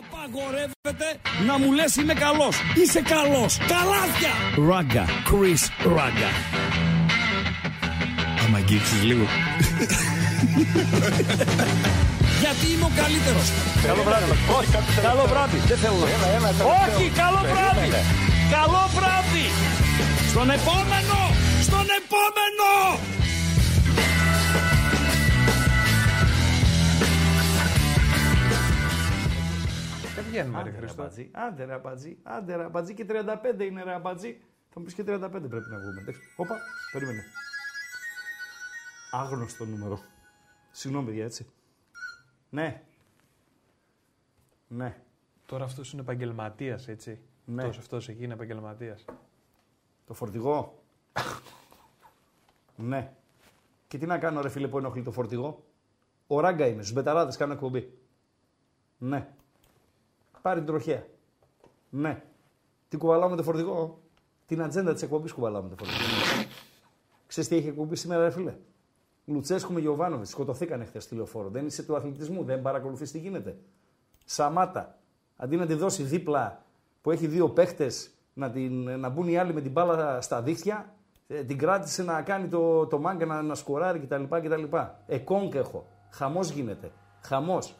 Απαγορεύεται να μου λες είμαι καλός. Είσαι καλός. Καλάθια. Ράγκα. Chris Ράγκα. Άμα αγγίξεις λίγο. Γιατί είμαι ο καλύτερος. Καλό βράδυ. Όχι, καλό βράδυ. Δεν θέλω να Όχι, καλό βράδυ. Καλό βράδυ. Στον επόμενο. Στον επόμενο. Βγαίνουμε, ρε Άντε ρε Χριστό. αμπατζή, άντε ρε αμπατζή, άντε ρε αμπατζή και 35 είναι ρε αμπατζή. Θα μου πεις και 35 πρέπει να βγούμε. εντάξει. Όπα, περίμενε. Άγνωστο νούμερο. Συγγνώμη παιδιά, έτσι. Ναι. Ναι. Τώρα αυτός είναι επαγγελματίας, έτσι. Ναι. Τόσο αυτός εκεί είναι επαγγελματίας. Το φορτηγό. ναι. Και τι να κάνω ρε φίλε που ενοχλεί το φορτηγό; Ο ράγκα είμαι, στους μπεταράδες κάνω εκπομπή. Ναι. Πάρει την τροχέα. Ναι. Τι κουβαλάω με το φορτηγό. Την ατζέντα της εκπομπής κουβαλάω με το φορτηγό. Ξέρεις τι έχει εκπομπή σήμερα ρε φίλε; Λουτσέσκου με Γιωβάνοβιτς σκοτωθήκαν χθες στη λεωφόρο. Δεν είσαι του αθλητισμού, δεν παρακολουθείς τι γίνεται. Σαμάτα. Αντί να τη δώσει δίπλα που έχει δύο παίχτες να, την, να μπουν οι άλλοι με την μπάλα στα δίχτυα, ε, την κράτησε να κάνει το, το μάγκα να, να σκοράρει κτλ. κτλ. Εκόνκ έχω. Χαμός γίνεται. Χαμός.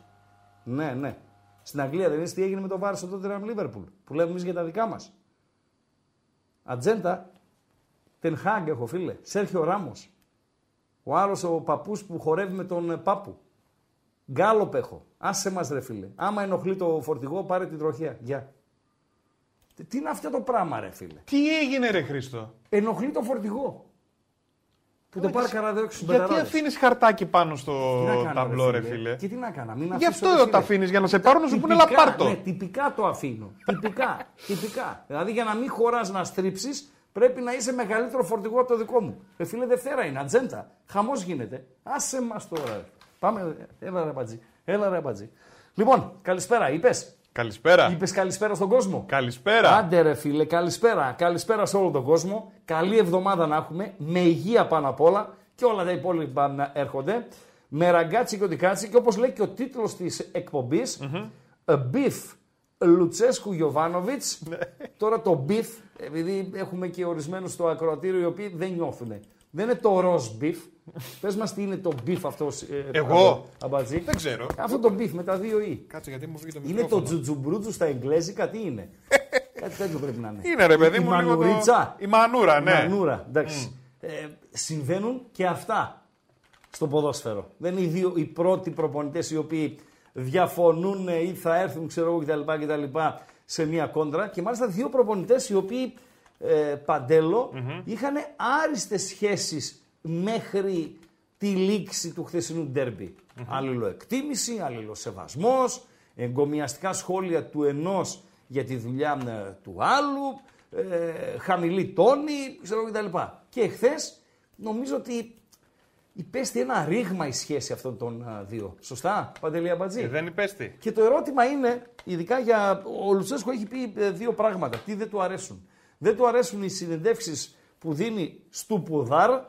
Ναι, ναι. Στην Αγγλία δεν είναι τι έγινε με το Βάρος στο Tottenham Liverpool. Που λέμε εμείς για τα δικά μας. Ατζέντα. Τενχάγκ έχω φίλε. Σέρχιο Ράμος. Ο άλλος ο παππούς που χορεύει με τον ε, πάπου. Γκάλοπ έχω. Άσε μας ρε φίλε. Άμα ενοχλεί το φορτηγό, πάρε την τροχιά. Γεια. Τι- Τι είναι αυτό το πράγμα, ρε φίλε; Τι έγινε, ρε Χριστό. Ενοχλεί το φορτηγό. Που το πάρει καραδέο στου Γιατί αφήνεις χαρτάκι πάνω στο Τι να κάνω, ταμπλό, ρε φίλε; Και τι να κάνω, μην Γι' αφήσω, αυτό ρε το φίλε. αφήνεις για να σε πάρουν να σου πούνε Τυπικά, λαπάρτο. Ναι, τυπικά το αφήνω. τυπικά. τυπικά. Δηλαδή για να μην χωράς να στρίψεις, πρέπει να είσαι μεγαλύτερο φορτηγό από το δικό μου. Ε, φίλε, Δευτέρα είναι, ατζέντα. Χαμός γίνεται. Άσε μας τώρα. ρε. Πάμε, έλα ρε πατζή. Έλα ρε πατζή. Λοιπόν, καλησπέρα, είπες; Καλησπέρα. Είπες καλησπέρα στον κόσμο. Καλησπέρα. Άντε ρε φίλε, καλησπέρα. Καλησπέρα σε όλο τον κόσμο. Καλή εβδομάδα να έχουμε. Με υγεία πάνω απ' όλα και όλα τα υπόλοιπα να έρχονται. Με ραγκάτσι και οτικάτσι και όπως λέει και ο τίτλος της εκπομπης A Beef Λουτσέσκου Γιωβάνοβιτς. Τώρα το beef, επειδή έχουμε και ορισμένους στο ακροατήριο οι οποίοι δεν νιώθουν. Δεν είναι το roast beef. Πες μας τι είναι το beef αυτός. ε, Εγώ; Αμπατζή. Δεν ξέρω. Αυτό το beef με τα δύο ή. Κάτσε γιατί μου φύγει το Είναι μικρόφωνο. το τζουτζουμπρούτζου στα εγγλέζικα, τι είναι; Κάτι τέτοιο πρέπει να είναι. Είναι ρε παιδί Η μου λίγο το- μανουρίτσα. Η μανούρα, ναι. Μανούρα, εντάξει. Ε, συμβαίνουν και αυτά στο ποδόσφαιρο. Δεν είναι οι, δύο, οι πρώτοι προπονητές οι οποίοι διαφωνούν ή θα έρθουν, ξέρω εγώ, κτλ. κτλ σε μια κόντρα. Και μάλιστα δύο προπονητές οι οποίοι ε, παντελο είχαν άριστες σχέσεις μέχρι τη λήξη του χθεσινού ντέρμπι. Αλληλοεκτίμηση, αλληλοσεβασμός, εγκομιαστικά σχόλια του ενός για τη δουλειά ε, του άλλου, ε, χαμηλή τόνη, ξέρω εγώ κτλ. Και εχθές νομίζω ότι υπέστη ένα ρήγμα η σχέση αυτών των α, δύο. Σωστά, Παντελή Αμπατζή; Ε, δεν υπέστη. Και το ερώτημα είναι, ειδικά για. Ο Λουτσέσκο έχει πει ε, δύο πράγματα. Τι δεν του αρέσουν; Δεν του αρέσουν οι συνεντεύξεις που δίνει στου Πουδάρ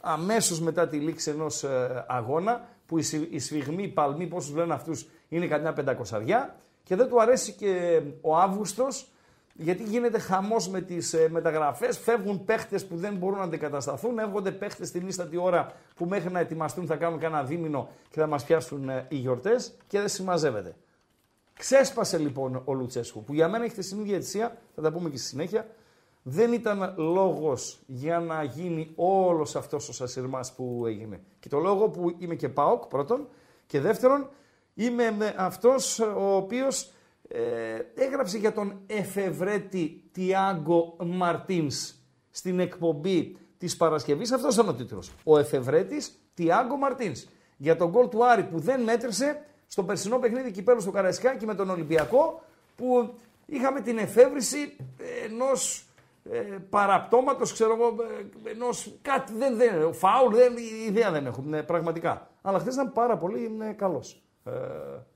αμέσως μετά τη λήξη ενός αγώνα, που οι, σι- οι σφιγμοί, οι παλμοί, πόσους λένε αυτούς, είναι καμιά πεντακοσαριά. Και δεν του αρέσει και ο Αύγουστος, γιατί γίνεται χαμός με τις μεταγραφές. Φεύγουν παίχτες που δεν μπορούν να αντικατασταθούν. Έρχονται παίχτες την ίστατη ώρα που μέχρι να ετοιμαστούν θα κάνουν κανένα δίμηνο και θα μας πιάσουν ε, οι γιορτές και δεν συμμαζεύεται. Ξέσπασε λοιπόν ο Λουτσέσκου, που για μένα έχει χθεσινή διαιτησία, θα τα πούμε και στη συνέχεια. Δεν ήταν λόγος για να γίνει όλος αυτός ο σασυρμάς που έγινε. Και το λόγο που είμαι και ΠΑΟΚ πρώτον και δεύτερον είμαι με αυτός ο οποίος ε, έγραψε για τον εφευρέτη Τιάγκο Μαρτίνς στην εκπομπή της Παρασκευής. Αυτός ήταν ο τίτλος. Ο εφευρέτης Τιάγκο Μαρτίνς. Για τον γκολ του Άρη που δεν μέτρησε στο περσινό παιχνίδι κυπέλου στο Καραϊσκάκι με τον Ολυμπιακό που είχαμε την εφεύρεση ενός ε, παραπτώματος, ξέρω εγώ, ε, ενός κάτι, δεν, δεν, φάουλ, δεν, ιδέα δεν έχω, ναι, πραγματικά. Αλλά χθες ήταν πάρα πολύ ε, καλός. Ε,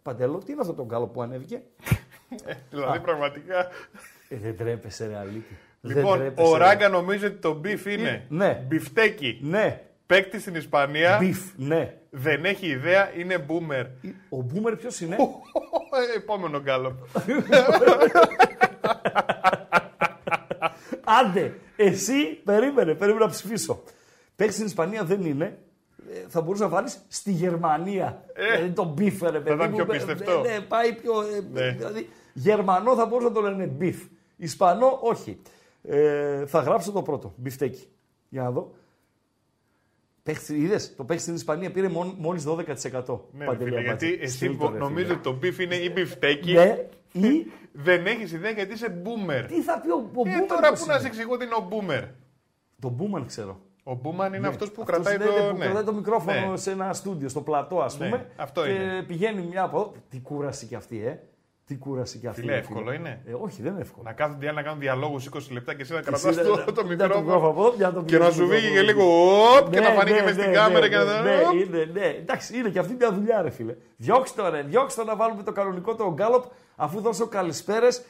Παντέλο, τι είναι αυτό το γκάλοπ που ανέβηκε; Δηλαδή πραγματικά. Ε, δεν τρέπεσαι ρε αλήθεια. Δεν Λοιπόν, τρέπεσαι, ο ρε. Ράγκα νομίζει ότι το beef είναι Ναι. μπιφτέκι. Ναι, Παίκτη στην Ισπανία. beef, ναι. Δεν έχει ιδέα, είναι boomer. Ο boomer ποιος είναι; Ε, Επόμενο γκάλοπ. Άντε, εσύ περίμενε, περίμενε να ψηφίσω. Παίξεις στην Ισπανία δεν είναι. Ε, Θα μπορούσες να βάλεις στη Γερμανία. Ε, δηλαδή τον μπιφ, ρε παιδί. ήταν μου. πιο Ε, πιστευτό. Ναι, ναι, πάει πιο. ε, Ναι. Δηλαδή, Γερμανό θα μπορούσε να το λένε μπιφ. Ισπανό, όχι. Ε, θα γράψω το πρώτο. Μπιφτέκι. Για να δω. Παίχτη, είδες, το παίχτη στην Ισπανία πήρε μόλις 12%. Ναι, ρε Παντελή φίλε, Αμπάτζη. γιατί εσύ Στείλ το, ρε, νομίζω φίλε. ότι το beef είναι ή μπιφτέκι. Ναι, ή Δεν έχεις ιδέα γιατί είσαι boomer. τι θα πει ο, ο Ε, Μπούμαν. τώρα πώς που να είναι; σε εξηγώ ότι είναι ο boomer. Το Μπούμαν ξέρω. Ο Μπούμαν είναι αυτός που Αυτός κρατάει είναι το. που ναι. κρατάει το μικρόφωνο Ναι. σε ένα στούντιο, στο πλατό, ας Ναι, πούμε. αυτό και είναι. πηγαίνει μια από εδώ. Τι κούραση κι αυτή, ε. Τι κούραση κι αυτή. Φίλε, ρε, εύκολο είναι. Ε, όχι, δεν είναι εύκολο. Να κάθονται οι άλλοι να κάνουν διαλόγους 20 λεπτά και εσύ να εσύ κρατάς να- το, να- το να μικρόφωνο. από εδώ, μια το Και να σου μικρόφωνο. βγει και λίγο οπ, και Ναι, να φανεί και ναι, με στην ναι, κάμερα ναι, και να ναι, δω. ναι, είναι, ναι. Εντάξει, είναι και αυτή μια δουλειά, ρε φίλε. Διώξτε το, ρε. Διώξτε το να βάλουμε το κανονικό το γκάλοπ, αφού δώσω καλησπέρες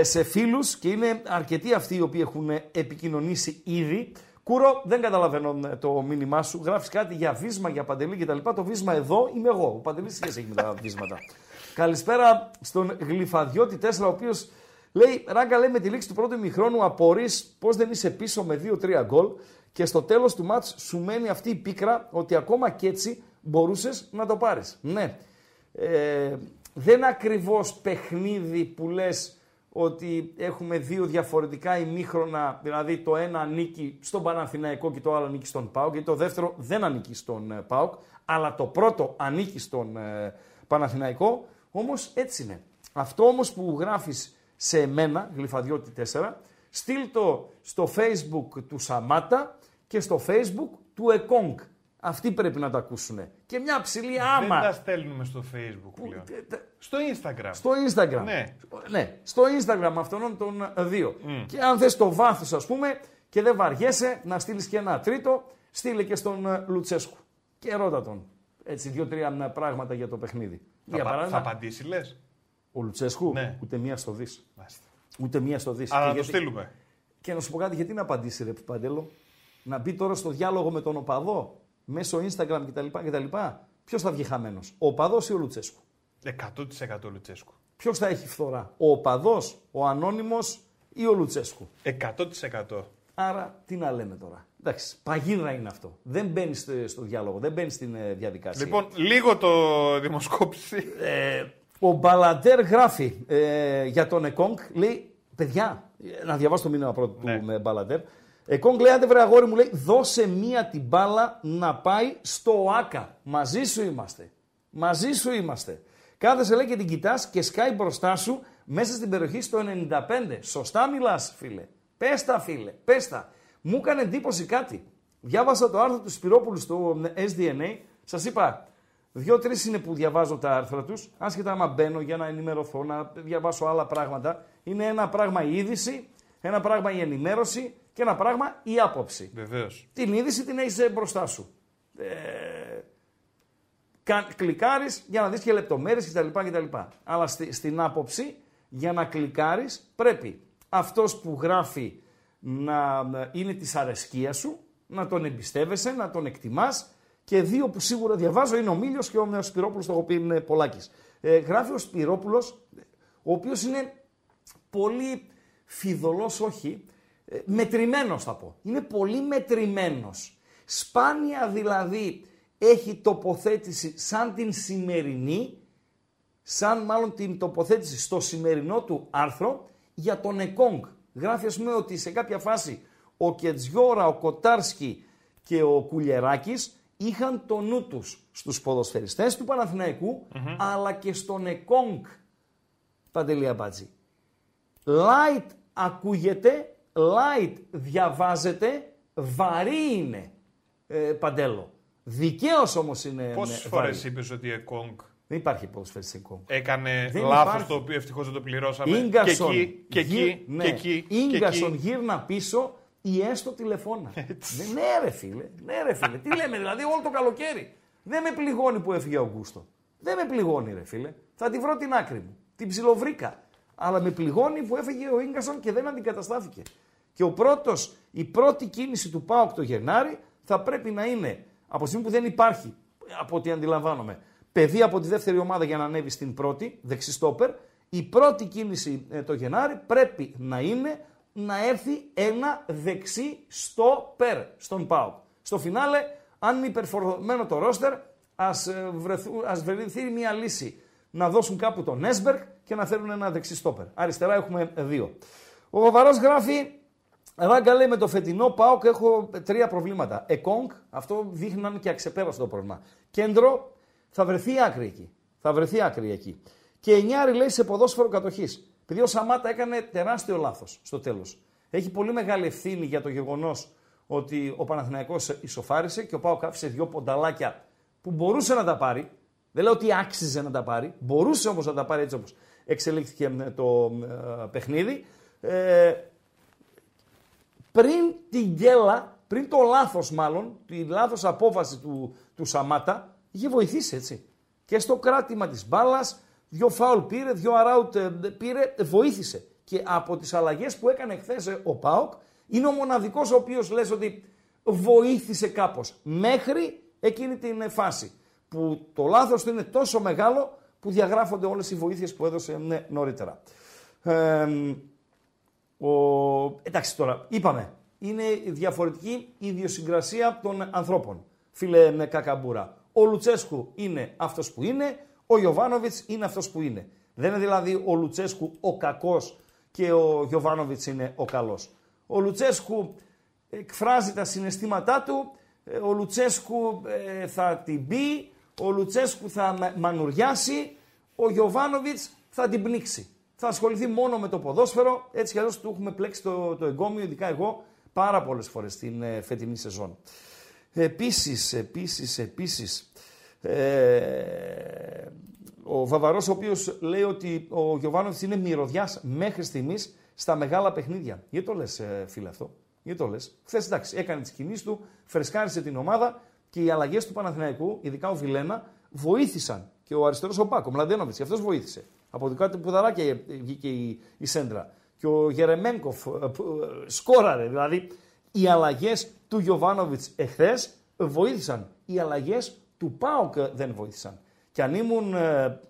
σε φίλους και είναι αρκετοί αυτοί οι οποίοι έχουν επικοινωνήσει ήδη. Κούρο, δεν καταλαβαίνω ε, το μήνυμά σου. Γράφεις κάτι για βίσμα, για παντελή κτλ. Το βίσμα εδώ είμαι εγώ. Ο παντελή σχέση έχει με τα βίσματα. Καλησπέρα στον Γλυφαδιώτη 4, ο οποίος λέει: Ράγκα, λέει με τη λήξη του πρώτου ημιχρόνου απορείς πώς δεν είσαι πίσω με 2-3 γκολ και στο τέλος του μάτς σου μένει αυτή η πίκρα ότι ακόμα και έτσι μπορούσες να το πάρεις. Ναι. Ε, δεν είναι ακριβώς παιχνίδι που λες ότι έχουμε δύο διαφορετικά ημίχρονα, δηλαδή το ένα ανήκει στον Παναθηναϊκό και το άλλο ανήκει στον ΠΑΟΚ, γιατί το δεύτερο δεν ανήκει στον ε, ΠΑΟΚ, αλλά το πρώτο ανήκει στον ε, Παναθηναϊκό, όμως έτσι είναι. Αυτό όμως που γράφεις σε μένα, γλυφαδιώτη 4, στείλ το στο facebook του Σαμάτα και στο facebook του Εκόνγκ. Αυτοί πρέπει να τα ακούσουν. Και μια ψηλή Δεν άμα. τα στέλνουμε στο facebook πλέον. Ε, τε- Στο instagram. Στο Instagram. Ναι. ναι. Στο Instagram αυτών των ε, δύο. Και αν θες το βάθος ας πούμε και δεν βαριέσαι να στείλεις και ένα τρίτο, στείλε και στον ε, Λουτσέσκου. Και ρώτα τον. Έτσι, δύο-τρία ε, πράγματα για το παιχνίδι. Θα, για πα- παράδειγμα, θα απαντήσει, λες. ο Λουτσέσκου Ναι. ούτε μία στο δεις. Ούτε μία στο δεις. Αλλά Και να το γιατί- στείλουμε. Και να σου πω κάτι, γιατί να απαντήσει ρε Παντέλο, να μπει τώρα στο διάλογο με τον οπαδό; Μέσω Instagram κτλ. κτλ. Ποιος θα βγει χαμένος, ο οπαδό ή ο Λουτσέσκου; 100% Λουτσέσκου. Ποιος θα έχει φθορά, ο οπαδό, ο ανώνυμος ή ο Λουτσέσκου; 100%. Άρα τι να λέμε τώρα. Εντάξει, παγίδα είναι αυτό. Δεν μπαίνει στο, στο διάλογο, δεν μπαίνει στην ε, διαδικασία. Λοιπόν, λίγο το δημοσκόπηση. Ε, ο Μπαλαντέρ γράφει ε, για τον Εκόνγκ, λέει, παιδιά, ε, να διαβάσω το μήνυμα πρώτο Ναι. του με Μπαλαντέρ. Εκόνγκ λέει, άντε βρε αγόρι μου, λέει, δώσε μία την μπάλα να πάει στο ΆΚΑ. Μαζί σου είμαστε. Μαζί σου είμαστε. Κάθεσαι λέει και την κοιτάς και σκάει μπροστά σου μέσα στην περιοχή στο 95. Σωστά μιλάς φίλε. Πες τα φίλε, πες τα. Μου έκανε εντύπωση κάτι. Διάβασα το άρθρο του Σπυρόπουλου στο SDNA. Σας είπα, Δύο-τρεις είναι που διαβάζω τα άρθρα τους, άσχετα άμα μπαίνω για να ενημερωθώ, να διαβάσω άλλα πράγματα. Είναι ένα πράγμα η είδηση, ένα πράγμα η ενημέρωση και ένα πράγμα η άποψη. Βεβαίως. Την είδηση την έχεις μπροστά σου. Ε, κλικάρεις για να δεις και λεπτομέρειες κτλ, κτλ. Αλλά στη, στην άποψη, για να κλικάρεις, πρέπει αυτός που γράφει να να είναι της αρεσκίας σου, να τον εμπιστεύεσαι, να τον εκτιμάς και δύο που σίγουρα διαβάζω είναι ο Μίλιος και ο Σπυρόπουλος, το έχω πει είναι Πολάκης. Ε, γράφει ο Σπυρόπουλος, ο οποίος είναι πολύ φιδωλός, όχι, ε, μετρημένος θα πω. Είναι πολύ μετρημένος. Σπάνια δηλαδή έχει τοποθέτηση σαν την σημερινή, σαν μάλλον την τοποθέτηση στο σημερινό του άρθρο για τον Εκόνγκ. Γράφει ας πούμε ότι σε κάποια φάση ο Κετζιόρα, ο Κοτάρσκι και ο Κουλιεράκης είχαν το νου τους στους ποδοσφαιριστές του παναθηναικου αλλά και στον Εκόνγκ. Παντελία Μπάτζη. Light ακούγεται, light διαβάζεται, βαρύ είναι, ε, Παντέλο. Δικαίως όμως είναι Πόσες ναι, φορές βαρύ. είπες ότι η Εκόνγκ Δεν υπάρχει ποδοσφαιριστή Εκόνγκ. έκανε Δεν λάθος υπάρχει. το οποίο ευτυχώς δεν το πληρώσαμε. Ίγκασον, Και εκεί, και γύρ- εκεί, ναι. και εκεί. και Ίγκασον εκεί. γύρνα πίσω ή έστω τηλεφώνα. Δεν- ναι ρε φίλε, ναι ρε φίλε. Τι λέμε δηλαδή όλο το καλοκαίρι. Δεν με πληγώνει που έφυγε ο Αυγούστο. Δεν με πληγώνει ρε φίλε. Θα τη βρω την άκρη μου. Την ψιλοβρήκα. Αλλά με πληγώνει που έφυγε ο Ίγκασον και δεν αντικαταστάθηκε. Και ο πρώτος, η πρώτη κίνηση του ΠΑΟΚ το Γενάρη θα πρέπει να είναι από τη στιγμή που δεν υπάρχει από ό,τι αντιλαμβάνομαι. Παιδί από τη δεύτερη ομάδα για να ανέβει στην πρώτη, δεξιστόπερ. Η πρώτη κίνηση ε, το Γενάρη πρέπει να είναι να έρθει ένα δεξί στο περ στον ΠΑΟΚ. Στο φινάλε, αν είναι υπερφορμένο το ρόστερ, ας, ε, ας βρεθεί μια λύση να δώσουν κάπου τον Έσμπεργκ και να θέλουν ένα δεξί στόπερ. Αριστερά έχουμε δύο. Ο Βαβαρός γράφει, Ράγκα λέει με το φετινό ΠΑΟΚ έχω τρία προβλήματα. Εκόνγκ, αυτό δείχνει να είναι και αξεπέραστο το πρόβλημα. Κέντρο, θα βρεθεί άκρη εκεί. Θα βρεθεί άκρη εκεί. Και εννιάρη λέει σε ποδόσφαιρο κατοχής. Επειδή ο Σαμάτα έκανε τεράστιο λάθος στο τέλος. Έχει πολύ μεγάλη ευθύνη για το γεγονός ότι ο Παναθηναϊκός ισοφάρισε και ο Πάο άφησε δύο πονταλάκια που μπορούσε να τα πάρει. Δεν λέω ότι άξιζε να τα πάρει. Μπορούσε όμως να τα πάρει έτσι όπως εξελίχθηκε το ε, παιχνίδι. Ε, πριν την γκέλα, πριν το λάθος μάλλον, τη λάθος απόφαση του, του Σαμάτα, είχε βοηθήσει έτσι. Και στο κράτημα της μπάλας, δύο φάουλ πήρε, δύο αράουτ ε, πήρε, βοήθησε. Και από τις αλλαγές που έκανε χθες ε, ο Πάοκ, είναι ο μοναδικός ο οποίος λες ότι βοήθησε κάπως. Μέχρι εκείνη την φάση που το λάθος του είναι τόσο μεγάλο που διαγράφονται όλες οι βοήθειες που έδωσε ναι, νωρίτερα. Ε, ο... Εντάξει τώρα, είπαμε, είναι διαφορετική η ιδιοσυγκρασία των ανθρώπων. Φίλε με κακαμπούρα. Ο Λουτσέσκου είναι αυτός που είναι, ο Γιωβάνοβιτς είναι αυτός που είναι. Δεν είναι δηλαδή ο Λουτσέσκου ο κακός και ο Γιωβάνοβιτς είναι ο καλός. Ο Λουτσέσκου εκφράζει τα συναισθήματά του, ε, ο Λουτσέσκου ε, θα την πει, ο Λουτσέσκου θα μανουριάσει, ο Γιωβάνοβιτς θα την πνίξει θα ασχοληθεί μόνο με το ποδόσφαιρο. Έτσι κι αλλιώς του έχουμε πλέξει το, το εγκόμιο, ειδικά εγώ, πάρα πολλές φορές στην ε, φετινή σεζόν. Επίσης, επίσης, επίσης. Ε, ο Βαβαρός, ο οποίος λέει ότι ο Γιωβάνοβιτς είναι μυρωδιάς μέχρι στιγμής στα μεγάλα παιχνίδια. Γιατί το λες, ε, φίλε αυτό; Γιατί το λες; Χθες εντάξει, έκανε τις κινήσεις του, φρεσκάρισε την ομάδα και οι αλλαγές του Παναθηναϊκού, ειδικά ο Βιλένα, βοήθησαν. Και ο αριστερός ο Πάκο, Μλαντένοβιτς, αυτός βοήθησε. Από δικά του πουδαράκια βγήκε η, η Σέντρα. Και ο Γερεμέγκοφ ε, ε, σκόραρε. Δηλαδή οι αλλαγές του Γιωβάνοβιτς εχθές βοήθησαν. Οι αλλαγές του Πάοκ δεν βοήθησαν. Και αν ήμουν ε,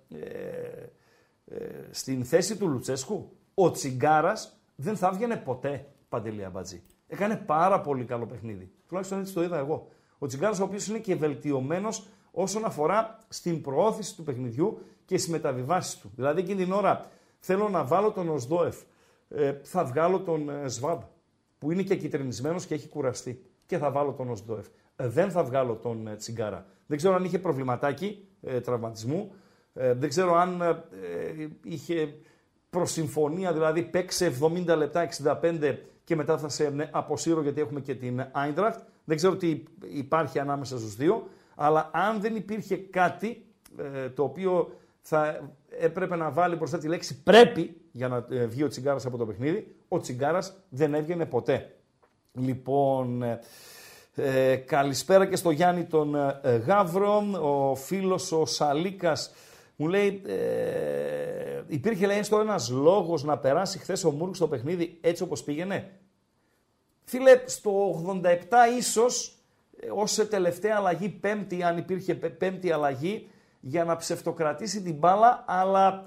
στην θέση του Λουτσέσκου, ο Τσιγκάρας δεν θα έβγαινε ποτέ παντελή αμπατζή. Έκανε πάρα πολύ καλό παιχνίδι. Τουλάχιστον έτσι το είδα εγώ. Ο Τσιγκάρα, ο οποίος είναι και βελτιωμένος όσον αφορά στην προώθηση του παιχνιδιού και στις μεταβιβάσεις του. Δηλαδή εκείνη την ώρα θέλω να βάλω τον Οσδόεφ, ε, θα βγάλω τον ε, Σβάμπ, που είναι και κυτρινισμένος και έχει κουραστεί. Και θα βάλω τον Οσδόεφ. Ε, δεν θα βγάλω τον ε, Τσιγκάρα. Δεν ξέρω αν είχε προβληματάκι ε, τραυματισμού. Ε, δεν ξέρω αν ε, είχε προσυμφωνία, δηλαδή παίξε 70 λεπτά, 65 και μετά θα σε αποσύρω γιατί έχουμε και την Άιντραχτ. Δεν ξέρω τι υπάρχει ανάμεσα στους δύο. Αλλά αν δεν υπήρχε κάτι το οποίο θα έπρεπε να βάλει μπροστά τη λέξη πρέπει για να ε, βγει ο Τσιγκάρας από το παιχνίδι. Ο Τσιγκάρας δεν έβγαινε ποτέ. Λοιπόν, ε, ε, καλησπέρα και στο Γιάννη τον ε, Γαύρο. Ο φίλος ο Σαλίκας μου λέει, ε, υπήρχε λέει έστω ένας λόγος να περάσει χθες ο Μούρκ στο παιχνίδι έτσι όπως πήγαινε; Φίλε, στο 87 ίσως, ως τελευταία αλλαγή, πέμπτη, αν υπήρχε πέμπτη αλλαγή, για να ψευτοκρατήσει την μπάλα, αλλά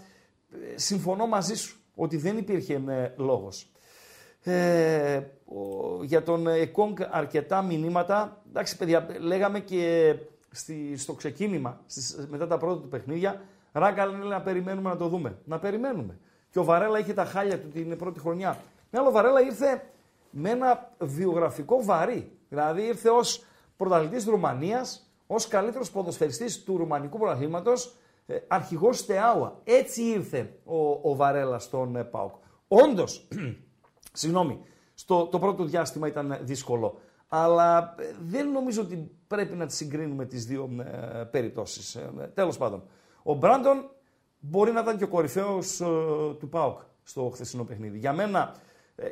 ε, συμφωνώ μαζί σου ότι δεν υπήρχε ε, λόγος. Ε, για τον Εκόνγκ αρκετά μηνύματα. Εντάξει παιδιά, λέγαμε και στη, στο ξεκίνημα, στις, μετά τα πρώτα του παιχνίδια, Ράγκα λέει να περιμένουμε να το δούμε. Να περιμένουμε. Και ο Βαρέλα είχε τα χάλια του την πρώτη χρονιά. Με άλλο, ο Βαρέλα ήρθε με ένα βιογραφικό βαρύ. Δηλαδή ήρθε ως πρωταθλητής Ρουμανίας, ως καλύτερος ποδοσφαιριστής του Ρουμανικού Πρωταθλήματος, ε, αρχηγός Στεάουα. Έτσι ήρθε ο, ο Βαρέλα στον ε, Πάοκ. Όντως, συγγνώμη, στο, το πρώτο διάστημα ήταν δύσκολο. Αλλά ε, δεν νομίζω ότι πρέπει να τι συγκρίνουμε τις δύο ε, περιπτώσεις. Ε, Τέλος πάντων, ο Μπράντον μπορεί να ήταν και ο κορυφαίος του Πάοκ στο χθεσινό παιχνίδι. Για μένα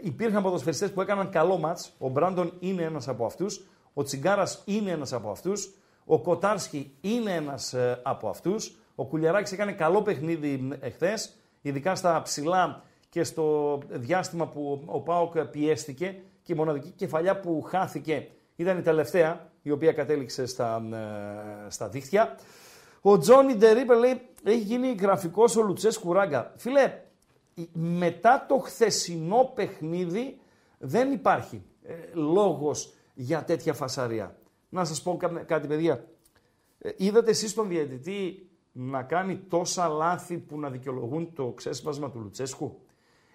υπήρχαν ποδοσφαιριστές που έκαναν καλό μάτς. Ο Μπράντον είναι ένας από αυτούς. Ο Τσιγκάρας είναι ένας από αυτούς. Ο Κοτάρσκι είναι ένας ε, από αυτούς. Ο Κουλιαράκης έκανε καλό παιχνίδι εχθές, ειδικά στα ψηλά και στο διάστημα που ο Πάοκ πιέστηκε και η μοναδική κεφαλιά που χάθηκε Ήταν η τελευταία η οποία κατέληξε στα, ε, στα δίχτυα. Ο Τζόνι Ντερίπερ λέει έχει γίνει γραφικός ο Λουτσέσκου Ράγκα. Φίλε, μετά το χθεσινό παιχνίδι δεν υπάρχει ε, λόγος για τέτοια φασαρία. Να σας πω κάτι παιδιά. Ε, είδατε εσείς τον διαιτητή να κάνει τόσα λάθη που να δικαιολογούν το ξέσπασμα του Λουτσέσκου;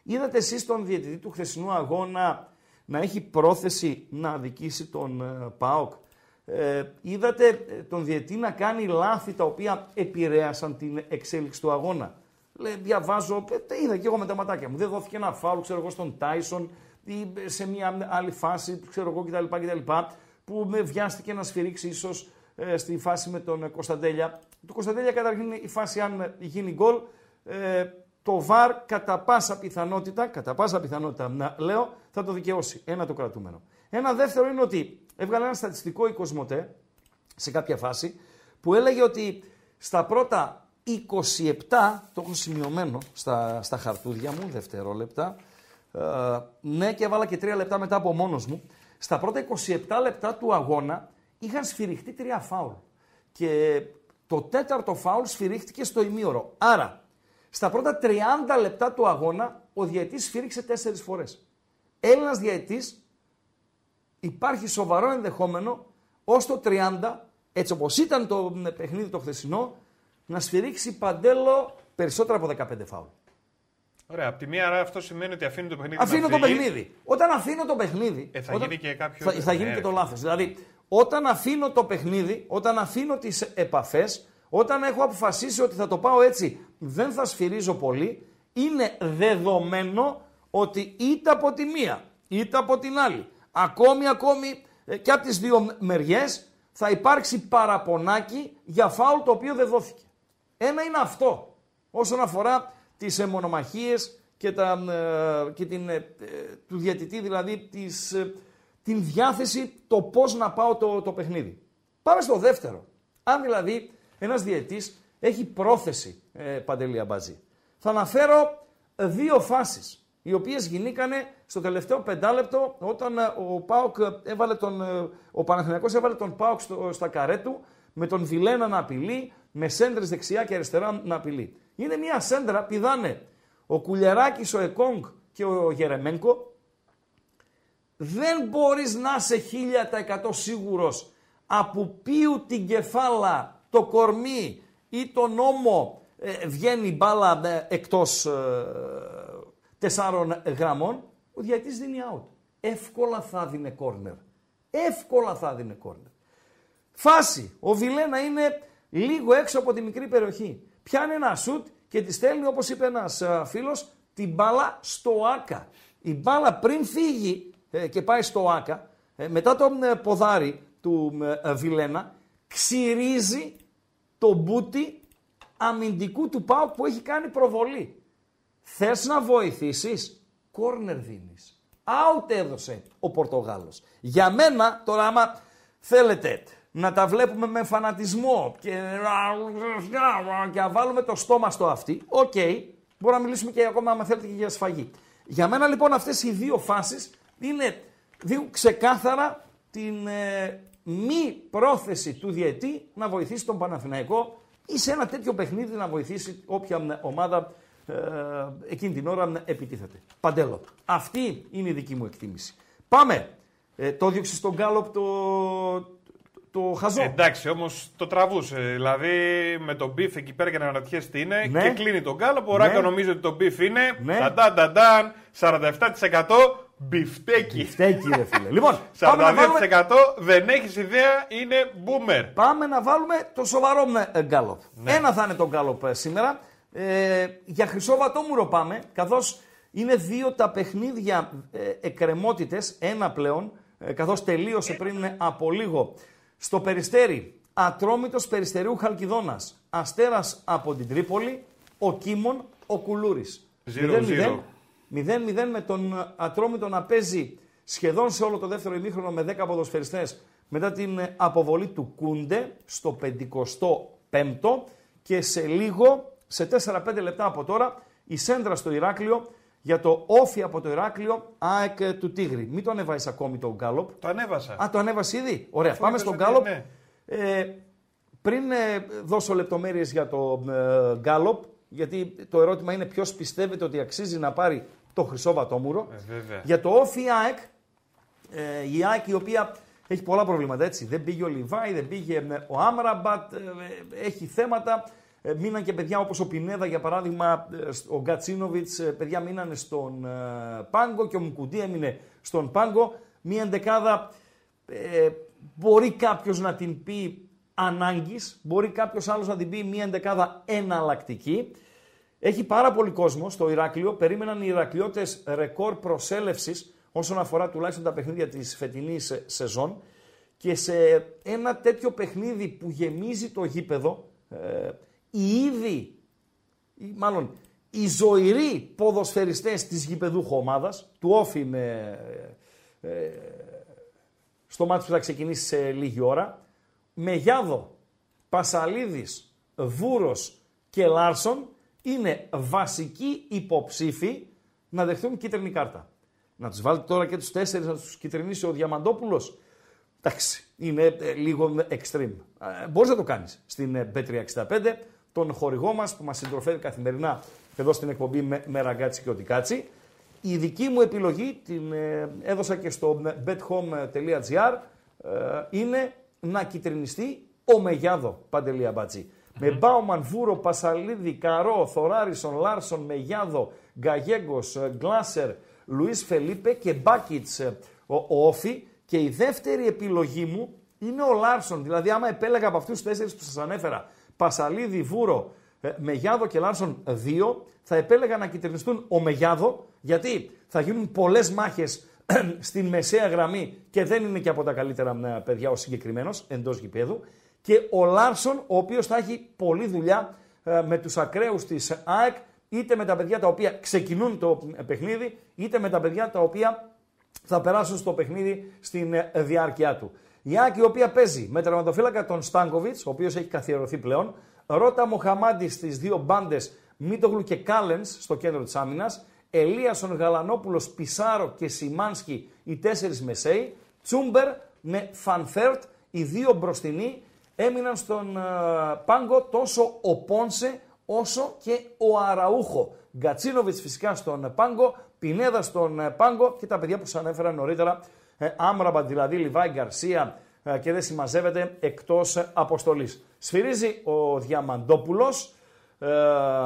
Είδατε εσείς τον διαιτητή του χθεσινού αγώνα να έχει πρόθεση να αδικήσει τον ε, ΠΑΟΚ; Ε, είδατε ε, τον διαιτητή να κάνει λάθη τα οποία επηρέασαν την εξέλιξη του αγώνα; Λέει, διαβάζω, ε, είδα και εγώ με τα ματάκια μου. Δεν δόθηκε ένα φάουλ, ξέρω εγώ, στον Τάισον ή σε μια άλλη φάση, ξέρω εγώ κτλ. κτλ που με βιάστηκε να σφυρίξει ίσως ε, στη φάση με τον Κωνσταντέλια. Το Κωνσταντέλια καταρχήν η φάση αν γίνει γκολ, ε, το ΒΑΡ κατά πάσα πιθανότητα, κατά πάσα πιθανότητα να λέω, θα το δικαιώσει. Ένα το κρατούμενο. Ένα δεύτερο είναι ότι έβγαλε ένα στατιστικό η Κοσμοτέ σε κάποια φάση που έλεγε ότι στα πρώτα 27, το έχω σημειωμένο στα, στα χαρτούδια μου, δευτερόλεπτα, ε, ναι και έβαλα και τρία λεπτά μετά από μόνος μου, στα πρώτα 27 λεπτά του αγώνα είχαν σφυριχτεί τρία φάουλ. Και το τέταρτο φάουλ σφυρίχτηκε στο ημίωρο. Άρα, στα πρώτα 30 λεπτά του αγώνα, ο διαιτής σφύριξε τέσσερις φορές. Έλληνας διαιτής, υπάρχει σοβαρό ενδεχόμενο, ως το 30, έτσι όπως ήταν το παιχνίδι το χθεσινό, να σφυρίξει παντέλο περισσότερα από 15 φάουλ. Ωραία, από τη μία άρα αυτό σημαίνει ότι αφήνει το παιχνίδι. Αφήνω το παιχνίδι. Όταν αφήνω το παιχνίδι. Ε, θα όταν... γίνει και κάποιο. Θα, θα γίνει και το λάθος. Δηλαδή, όταν αφήνω το παιχνίδι, όταν αφήνω τις επαφές, όταν έχω αποφασίσει ότι θα το πάω έτσι, δεν θα σφυρίζω πολύ, είναι δεδομένο ότι είτε από τη μία είτε από την άλλη, ακόμη ακόμη ε, και από τις δύο μεριές, θα υπάρξει παραπονάκι για φάουλ το οποίο δεν δόθηκε. Ένα είναι αυτό όσον αφορά τις μονομαχίες και, τα, ε, και την, ε, του διατητή, δηλαδή τις, την διάθεση το πώς να πάω το, το παιχνίδι. Πάμε στο δεύτερο. Αν δηλαδή ένας διαιτής έχει πρόθεση, ε, Παντελή Αμπαζή. Θα αναφέρω δύο φάσεις, οι οποίες γινήκανε στο τελευταίο πεντάλεπτο όταν ο Πάοκ έβαλε τον, ο Παναθηναϊκός έβαλε τον Πάοκ στο, στα καρέ του με τον Βιλένα να απειλεί, με σέντρες δεξιά και αριστερά να απειλεί. Είναι μια σέντρα, πηδάνε ο Κουλιαράκης, ο Εκόνγκ και ο Γερεμένκο. Δεν μπορείς να είσαι 1000% σίγουρος από ποιου την κεφάλα, το κορμί ή τον νόμο ε, βγαίνει μπάλα ε, εκτός ε, τεσσάρων γραμμών. Ο διαιτής δίνει out. Εύκολα θα δίνει κόρνερ. Εύκολα θα δίνει κόρνερ. Φάση. Ο Βιλένα είναι λίγο έξω από τη μικρή περιοχή. Πιάνει ένα σουτ και τη στέλνει όπως είπε ένας ε, φίλος την μπάλα στο άκα. Η μπάλα πριν φύγει ε, και πάει στο άκα ε, μετά το ποδάρι του Βιλένα ξυρίζει το μπούτι αμυντικού του ΠΑΟΚ που έχει κάνει προβολή. Θες να βοηθήσεις, κόρνερ δίνεις. Out έδωσε ο Πορτογάλος. Για μένα, τώρα άμα θέλετε να τα βλέπουμε με φανατισμό και, και να βάλουμε το στόμα στο αυτί, οκ, okay, μπορούμε να μιλήσουμε και ακόμα, αν θέλετε, και για σφαγή. Για μένα λοιπόν αυτές οι δύο φάσεις είναι, δίνουν ξεκάθαρα την ε, μη πρόθεση του διετή να βοηθήσει τον Παναθηναϊκό ή σε ένα τέτοιο παιχνίδι να βοηθήσει όποια ομάδα ε, εκείνη την ώρα επιτίθεται. Παντέλο. Αυτή είναι η δική μου εκτίμηση. Πάμε. Ε, το διώξε στον Γκάλοπ το, το χαζό. Εντάξει, όμως το τραβούσε. Δηλαδή με τον beef εκεί πέρα για να αναρωτιέσαι τι είναι ναι. και κλείνει τον γκάλοπ. Ο Ράγκα ναι. νομίζει ότι το beef είναι. Ναι. Ταντάν, 47% μπιφτέκι. Μπιφτέκι, ρε φίλε. λοιπόν, 42% βάλουμε... δεν έχεις ιδέα, είναι boomer. Πάμε να βάλουμε το σοβαρό γκάλοπ. Ναι. Ένα θα είναι το γκάλοπ ε, σήμερα. Ε, για χρυσό βατόμουρο πάμε, καθώς είναι δύο τα παιχνίδια ε, εκκρεμότητες, ένα πλέον, ε, καθώς τελείωσε πριν από λίγο στο Περιστέρι, Ατρόμητος Περιστερίου Χαλκιδόνας. Αστέρας από την Τρίπολη, ο Κίμων, ο Κουλούρης. 0-0 με τον Ατρόμητο να παίζει σχεδόν σε όλο το δεύτερο ημίχρονο με 10 ποδοσφαιριστές μετά την αποβολή του Κούντε στο 55ο και σε λίγο, σε 4-5 λεπτά από τώρα, η Σέντρα στο Ηράκλειο για το όφι από το Ηράκλειο ΑΕΚ του Τίγρη. Μην το ανεβάσεις ακόμη το Γκάλοπ. Το ανέβασα. Α, το ανέβασες ήδη; Ωραία, πάμε στον Γκάλοπ. Ναι. Ε, πριν ε, δώσω λεπτομέρειες για το ε, Γκάλοπ, γιατί το ερώτημα είναι ποιος πιστεύετε ότι αξίζει να πάρει το χρυσό βατόμουρο. Ε, για το όφι ΑΕΚ, ε, η ΑΕΚ η οποία έχει πολλά προβλήματα έτσι. Δεν πήγε ο Λιβάη, δεν πήγε ε, ο Άμραμπατ, έχει θέματα. Ε, μείναν και παιδιά όπως ο Πινέδα για παράδειγμα, ε, ο Γκατσίνοβιτς, ε, παιδιά μείνανε στον Πάγκο και ο Μουκουντή έμεινε στον Πάγκο. Μία εντεκάδα ε, μπορεί κάποιος να την πει ανάγκης, μπορεί κάποιος άλλος να την πει μία εντεκάδα εναλλακτική. Έχει πάρα πολύ κόσμο στο Ηράκλειο. Περίμεναν οι Ηρακλειώτες ρεκόρ προσέλευσης όσον αφορά τουλάχιστον τα παιχνίδια της φετινής σεζόν. Και σε ένα τέτοιο παιχνίδι που γεμίζει το γήπεδο, οι ίδιοι, μάλλον οι ζωηροί ποδοσφαιριστές της γηπεδούχου ομάδας, του όφη με, ε, στο μάτι που θα ξεκινήσει σε λίγη ώρα, Μεγιάδο, Πασαλίδης, Βούρος και Λάρσον είναι βασικοί υποψήφοι να δεχθούν κίτρινη κάρτα. Να τους βάλει τώρα και τους τέσσερις να τους κυτρινίσει ο Διαμαντόπουλος. Εντάξει, είναι ε, λίγο extreme. Ε, μπορείς να το κάνεις στην B365 τον χορηγό μας που μας συντροφεύει καθημερινά εδώ στην εκπομπή με, με ραγκάτσι και οτικάτσι. Η δική μου επιλογή, την ε, έδωσα και στο bethome.gr, ε, είναι να κυτρινιστεί ο Μεγιάδο Παντελία Με Μπάουμαν, Βούρο, Πασαλίδη, Καρό, Θοράρισον, Λάρσον, Μεγιάδο, Γκαγέγκος, ε, Γκλάσερ, Λουίς Φελίπε και Μπάκιτς ο, ΟΦΗ. Και η δεύτερη επιλογή μου είναι ο Λάρσον. Δηλαδή, άμα επέλεγα από αυτούς τους τέσσερις που σας ανέφερα, Πασαλίδη, Βούρο, ε, Μεγιάδο και Λάρσον 2, θα επέλεγα να κιτρινιστούν ο Μεγιάδο, γιατί θα γίνουν πολλές μάχες στην μεσαία γραμμή και δεν είναι και από τα καλύτερα ε, παιδιά ο συγκεκριμένος εντός γηπέδου. Και ο Λάρσον, ο οποίος θα έχει πολλή δουλειά ε, με τους ακραίους της ΑΕΚ, είτε με τα παιδιά τα οποία ξεκινούν το παιχνίδι, είτε με τα παιδιά τα οποία θα περάσουν στο παιχνίδι στην διάρκεια του. Η ΑΕΚ, η οποία παίζει με τερματοφύλακα τον Στάνκοβιτς, ο οποίος έχει καθιερωθεί πλέον. Ρότα, Μοχαμαντί στις δύο μπάντες Μίτογλου και Κάλενς στο κέντρο της άμυνας. Ελίασον Γαλανόπουλος, Πισάρο και Σιμάνσκι οι τέσσερις μεσαίοι. Τσούμπερ με Φαν Βέερτ, οι δύο μπροστινοί. Έμειναν στον uh, πάγκο τόσο ο Πόνσε όσο και ο Αραούχο. Γκατσίνοβιτς φυσικά στον πάγκο, Πινέδα στον ε, πάγκο και τα παιδιά που σας ανέφερα νωρίτερα ε, Άμραμπα δηλαδή, Λιβάη Γκαρσία ε, και δεν συμμαζεύεται εκτός αποστολής. Σφυρίζει ο Διαμαντόπουλος ε,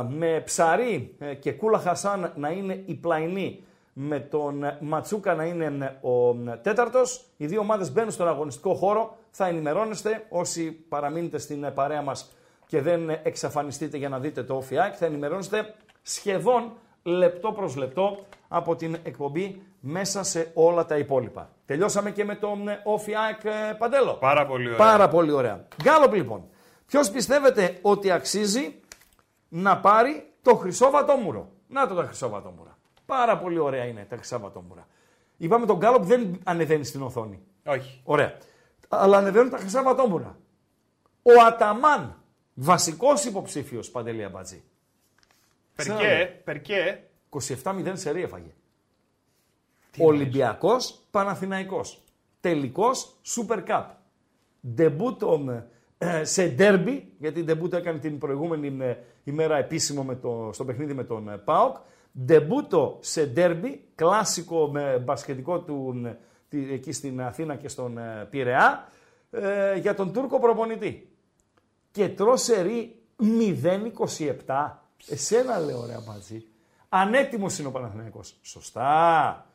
με ψαρί και κούλα Χασάν να είναι η πλαϊνή με τον Ματσούκα να είναι ο τέταρτος. Οι δύο ομάδες μπαίνουν στον αγωνιστικό χώρο. Θα ενημερώνεστε όσοι παραμείνετε στην παρέα μας και δεν εξαφανιστείτε για να δείτε το ΟΦΙΑΚ. Θα ενημερώνεστε σχεδόν λεπτό προς λεπτό από την εκπομπή μέσα σε όλα τα υπόλοιπα. Τελειώσαμε και με τον Όφιάκ Παντέλο. Πάρα πολύ ωραία. Πάρα πολύ ωραία. Γκάλοπ λοιπόν. Ποιος πιστεύετε ότι αξίζει να πάρει το χρυσό βατόμουρο; Να το τα χρυσό βατόμουρα. Πάρα πολύ ωραία είναι τα χρυσά βατόμουρα. Είπαμε τον Γκάλοπ δεν ανεβαίνει στην οθόνη. Όχι. Ωραία. Αλλά ανεβαίνουν τα χρυσά βατόμουρα. Ο Αταμάν, βασικός υποψήφιος Παντελία Μπατζή. Περκέ, περκέ. 27-0 σε έφαγε. Ολυμπιακός Παναθηναϊκός. Τελικός Super Cup. Ντεμπούτο ε, σε ντέρμπι, γιατί ντεμπούτο έκανε την προηγούμενη ε, ημέρα επίσημο με το, στο παιχνίδι με τον ε, ΠΑΟΚ. Ντεμπούτο σε ντέρμπι, κλασικό με μπασκετικό του εκεί στην Αθήνα και στον Πειραιά, για τον Τούρκο προπονητή. Και τρώσερι 0-27. Εσένα λέω ρε μαζί. Ανέτοιμος είναι ο Παναθηναϊκός. Σωστά.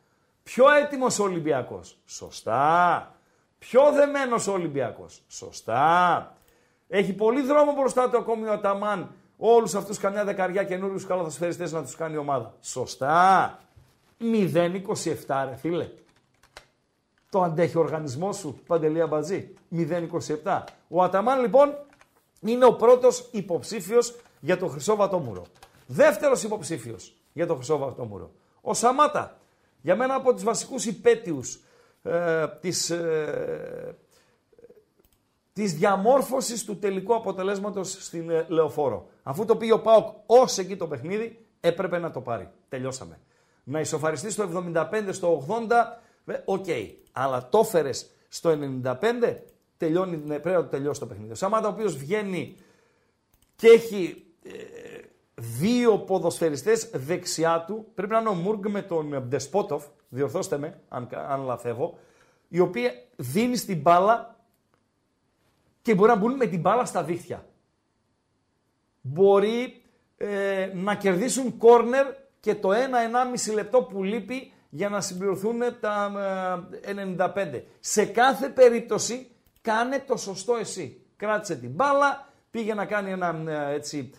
Πιο έτοιμος ο Ολυμπιακός. Σωστά. Πιο δεμένος ο Ολυμπιακός. Σωστά. Έχει πολύ δρόμο μπροστά του ακόμη ο Αταμάν. Όλους αυτούς καμιά δεκαριά καινούριους καλαθοσφαιριστές να τους κάνει ομάδα. Σωστά. 0-27 ρε φίλε. Το αντέχει ο οργανισμός σου, Παντελία Μπατζή. 0-27. Ο Αταμάν λοιπόν είναι ο πρώτος υποψήφιος για το Χρυσό Βατόμουρο. Δεύτερος υποψήφιος για το Χρυσό Βατόμουρο. Ο Σαμάτα για μένα από τους βασικούς υπέτειους ε, της, ε, της διαμόρφωσης του τελικού αποτελέσματος στην ε, Λεωφόρο. Αφού το πήγε ο ΠΑΟΚ ως εκεί το παιχνίδι, έπρεπε να το πάρει. Τελειώσαμε. να ισοφαριστεί στο 75, στο 80, OK. Okay. Αλλά το έφερες στο 95, τελειώνει, ναι, πρέπει να το τελειώσει το παιχνίδι. Ο Σαμάτα, ο οποίος βγαίνει και έχει ε, δύο ποδοσφαιριστές δεξιά του, πρέπει να είναι ο Μούργκ με τον Ντέσποντοφ, διορθώστε με αν, αν λαθεύω, η οποία δίνει στην μπάλα και μπορεί να μπουν με την μπάλα στα δίχτυα. Μπορεί ε, να κερδίσουν κόρνερ και το 1-1,5 λεπτό που λείπει για να συμπληρωθούν τα 95. Ε, Σε κάθε περίπτωση κάνε το σωστό εσύ. Κράτησε την μπάλα, πήγε να κάνει ένα ε, έτσι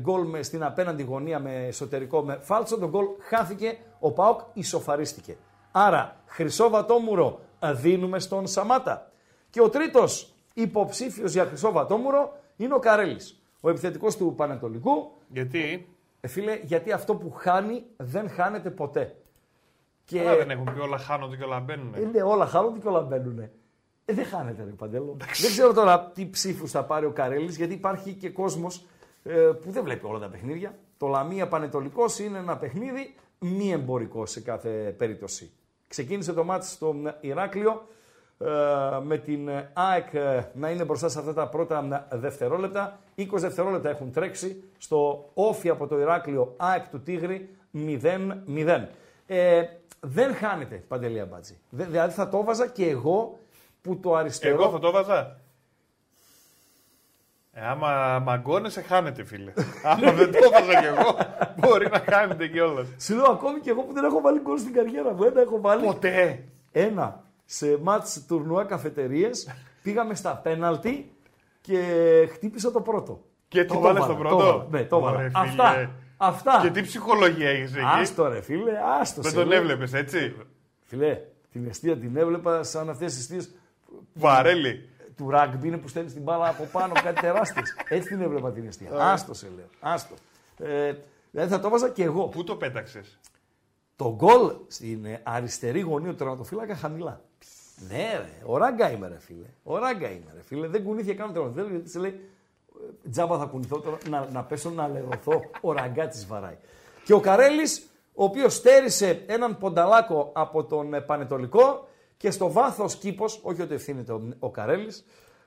γκολ στην απέναντι γωνία με εσωτερικό με φάλτσο. Το γκολ χάθηκε, ο Πάοκ ισοφαρίστηκε. Άρα, χρυσό βατόμουρο δίνουμε στον Σαμάτα. Και ο τρίτος υποψήφιος για χρυσό βατόμουρο είναι ο Καρέλης. Ο επιθετικός του Πανετολικού. Γιατί; Ε, φίλε, γιατί αυτό που χάνει δεν χάνεται ποτέ. Και... Αλλά δεν έχουν πει όλα χάνονται και όλα μπαίνουν. Ε, ναι, όλα χάνονται και όλα μπαίνουν. Ε, δεν χάνεται, ρε Παντέλο. δεν ξέρω τώρα τι ψήφους θα πάρει ο Καρέλης, γιατί υπάρχει και κόσμος ε, που δεν βλέπει όλα τα παιχνίδια. Το Λαμία Πανετολικός είναι ένα παιχνίδι μη εμπορικό σε κάθε περίπτωση. Ξεκίνησε το μάτι στο Ηράκλειο ε, με την ΑΕΚ ε, να είναι μπροστά σε αυτά τα πρώτα δευτερόλεπτα. 20 δευτερόλεπτα έχουν τρέξει στο όφι από το Ηράκλειο ΑΕΚ του Τίγρη 0-0. Ε, δεν χάνεται Παντελία Μπάτζη. Δηλαδή θα το βάζα και εγώ που το αριστερό... Εγώ θα το βάζα. Ε, άμα μαγκώνεσαι, χάνεται, φίλε. άμα δεν το έβαζα κι εγώ, μπορεί να χάνεται κιόλας. Σου λέω ακόμη κι εγώ που δεν έχω βάλει γκολ στην καριέρα μου. Ένα έχω βάλει. Ποτέ. Ένα. Σε μάτς τουρνουά καφετερίες πήγαμε στα πέναλτι και χτύπησα το πρώτο. Και το βάλες στο πρώτο; Το, ναι, το βάλε. Αυτά. Αυτά. Και τι ψυχολογία έχεις εκεί; Άστο ρε φίλε, άστο. Δεν τον έβλεπες έτσι; Φίλε, την αιστεία την έβλεπα σαν αυτές τις αιστείες. Βαρέλι του ράγκμπι είναι που στέλνεις την μπάλα από πάνω, κάτι τεράστιο. Έτσι την έβλεπα την αιστεία. Άστο σε λέω. Άστο. Ε, δηλαδή θα το έβαζα και εγώ. Πού το πέταξες; Το γκολ στην αριστερή γωνία του τερματοφύλακα χαμηλά. Ναι, ρε. Ο ράγκα είμαι, ρε φίλε. Ο ράγκα είμαι, ρε φίλε. Δεν κουνήθηκε καν το τερματοφύλακα γιατί σε λέει τζάμπα θα κουνηθώ τώρα να, να πέσω να λερωθώ. Ο ραγκά της βαράει. Και ο Καρέλης, ο οποίος στέρισε έναν πονταλάκο από τον Πανετολικό, και στο βάθος κήπος, όχι ότι ευθύνεται ο, ο Καρέλης,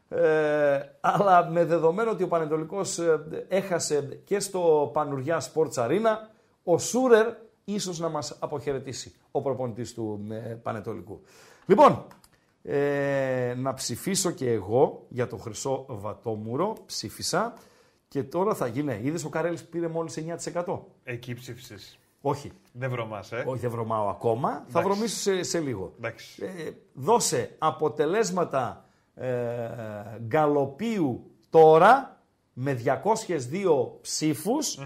ε, αλλά με δεδομένο ότι ο Πανετολικός ε, έχασε και στο Πανουριά Sports Arena, ο Σούρερ ίσως να μας αποχαιρετήσει, ο προπονητής του ε, Πανετολικού. Λοιπόν, ε, να ψηφίσω και εγώ για το Χρυσό Βατόμουρο, ψήφισα και τώρα θα γίνει. Είδες ο Καρέλης πήρε μόλις 9%. Εκεί ψήφισες. Όχι. Δεν βρωμάς, ε. Όχι, δεν βρωμάω ακόμα. Εντάξει. Θα βρωμίσω σε, σε λίγο. Ε, δώσε αποτελέσματα ε, γκαλοπίου τώρα με 202 ψηφους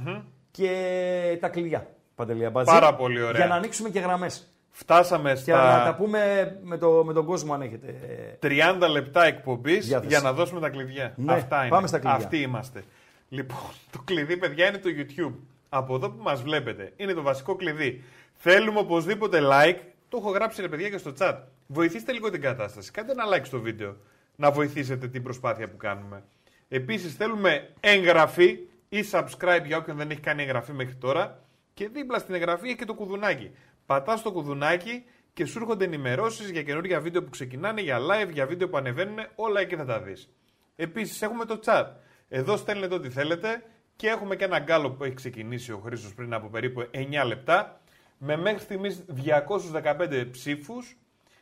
και τα κλειδιά. Παντελία Μπατζή. Πάρα πολύ ωραία. Για να ανοίξουμε και γραμμές. Φτάσαμε στα... Και να τα πούμε με, το, με τον κόσμο αν έχετε. 30 λεπτά εκπομπής για να δώσουμε τα κλειδιά. Ναι, Αυτά είναι. Πάμε στα κλειδιά. Αυτοί είμαστε. Λοιπόν, το κλειδί, παιδιά, είναι το YouTube από εδώ που μας βλέπετε. Είναι το βασικό κλειδί. Θέλουμε οπωσδήποτε like. Το έχω γράψει ρε παιδιά και στο chat. Βοηθήστε λίγο την κατάσταση. Κάντε ένα like στο βίντεο να βοηθήσετε την προσπάθεια που κάνουμε. Επίσης θέλουμε εγγραφή ή subscribe για όποιον δεν έχει κάνει εγγραφή μέχρι τώρα. Και δίπλα στην εγγραφή έχει και το κουδουνάκι. Πατάς το κουδουνάκι και σου έρχονται ενημερώσεις για καινούργια βίντεο που ξεκινάνε, για live, για βίντεο που ανεβαίνουν, όλα εκεί θα τα δεις. Επίσης έχουμε το chat. Εδώ στέλνετε ό,τι θέλετε και έχουμε και ένα γκάλο που έχει ξεκινήσει ο Χρήστος πριν από περίπου 9 λεπτά με μέχρι στιγμής 215 ψήφους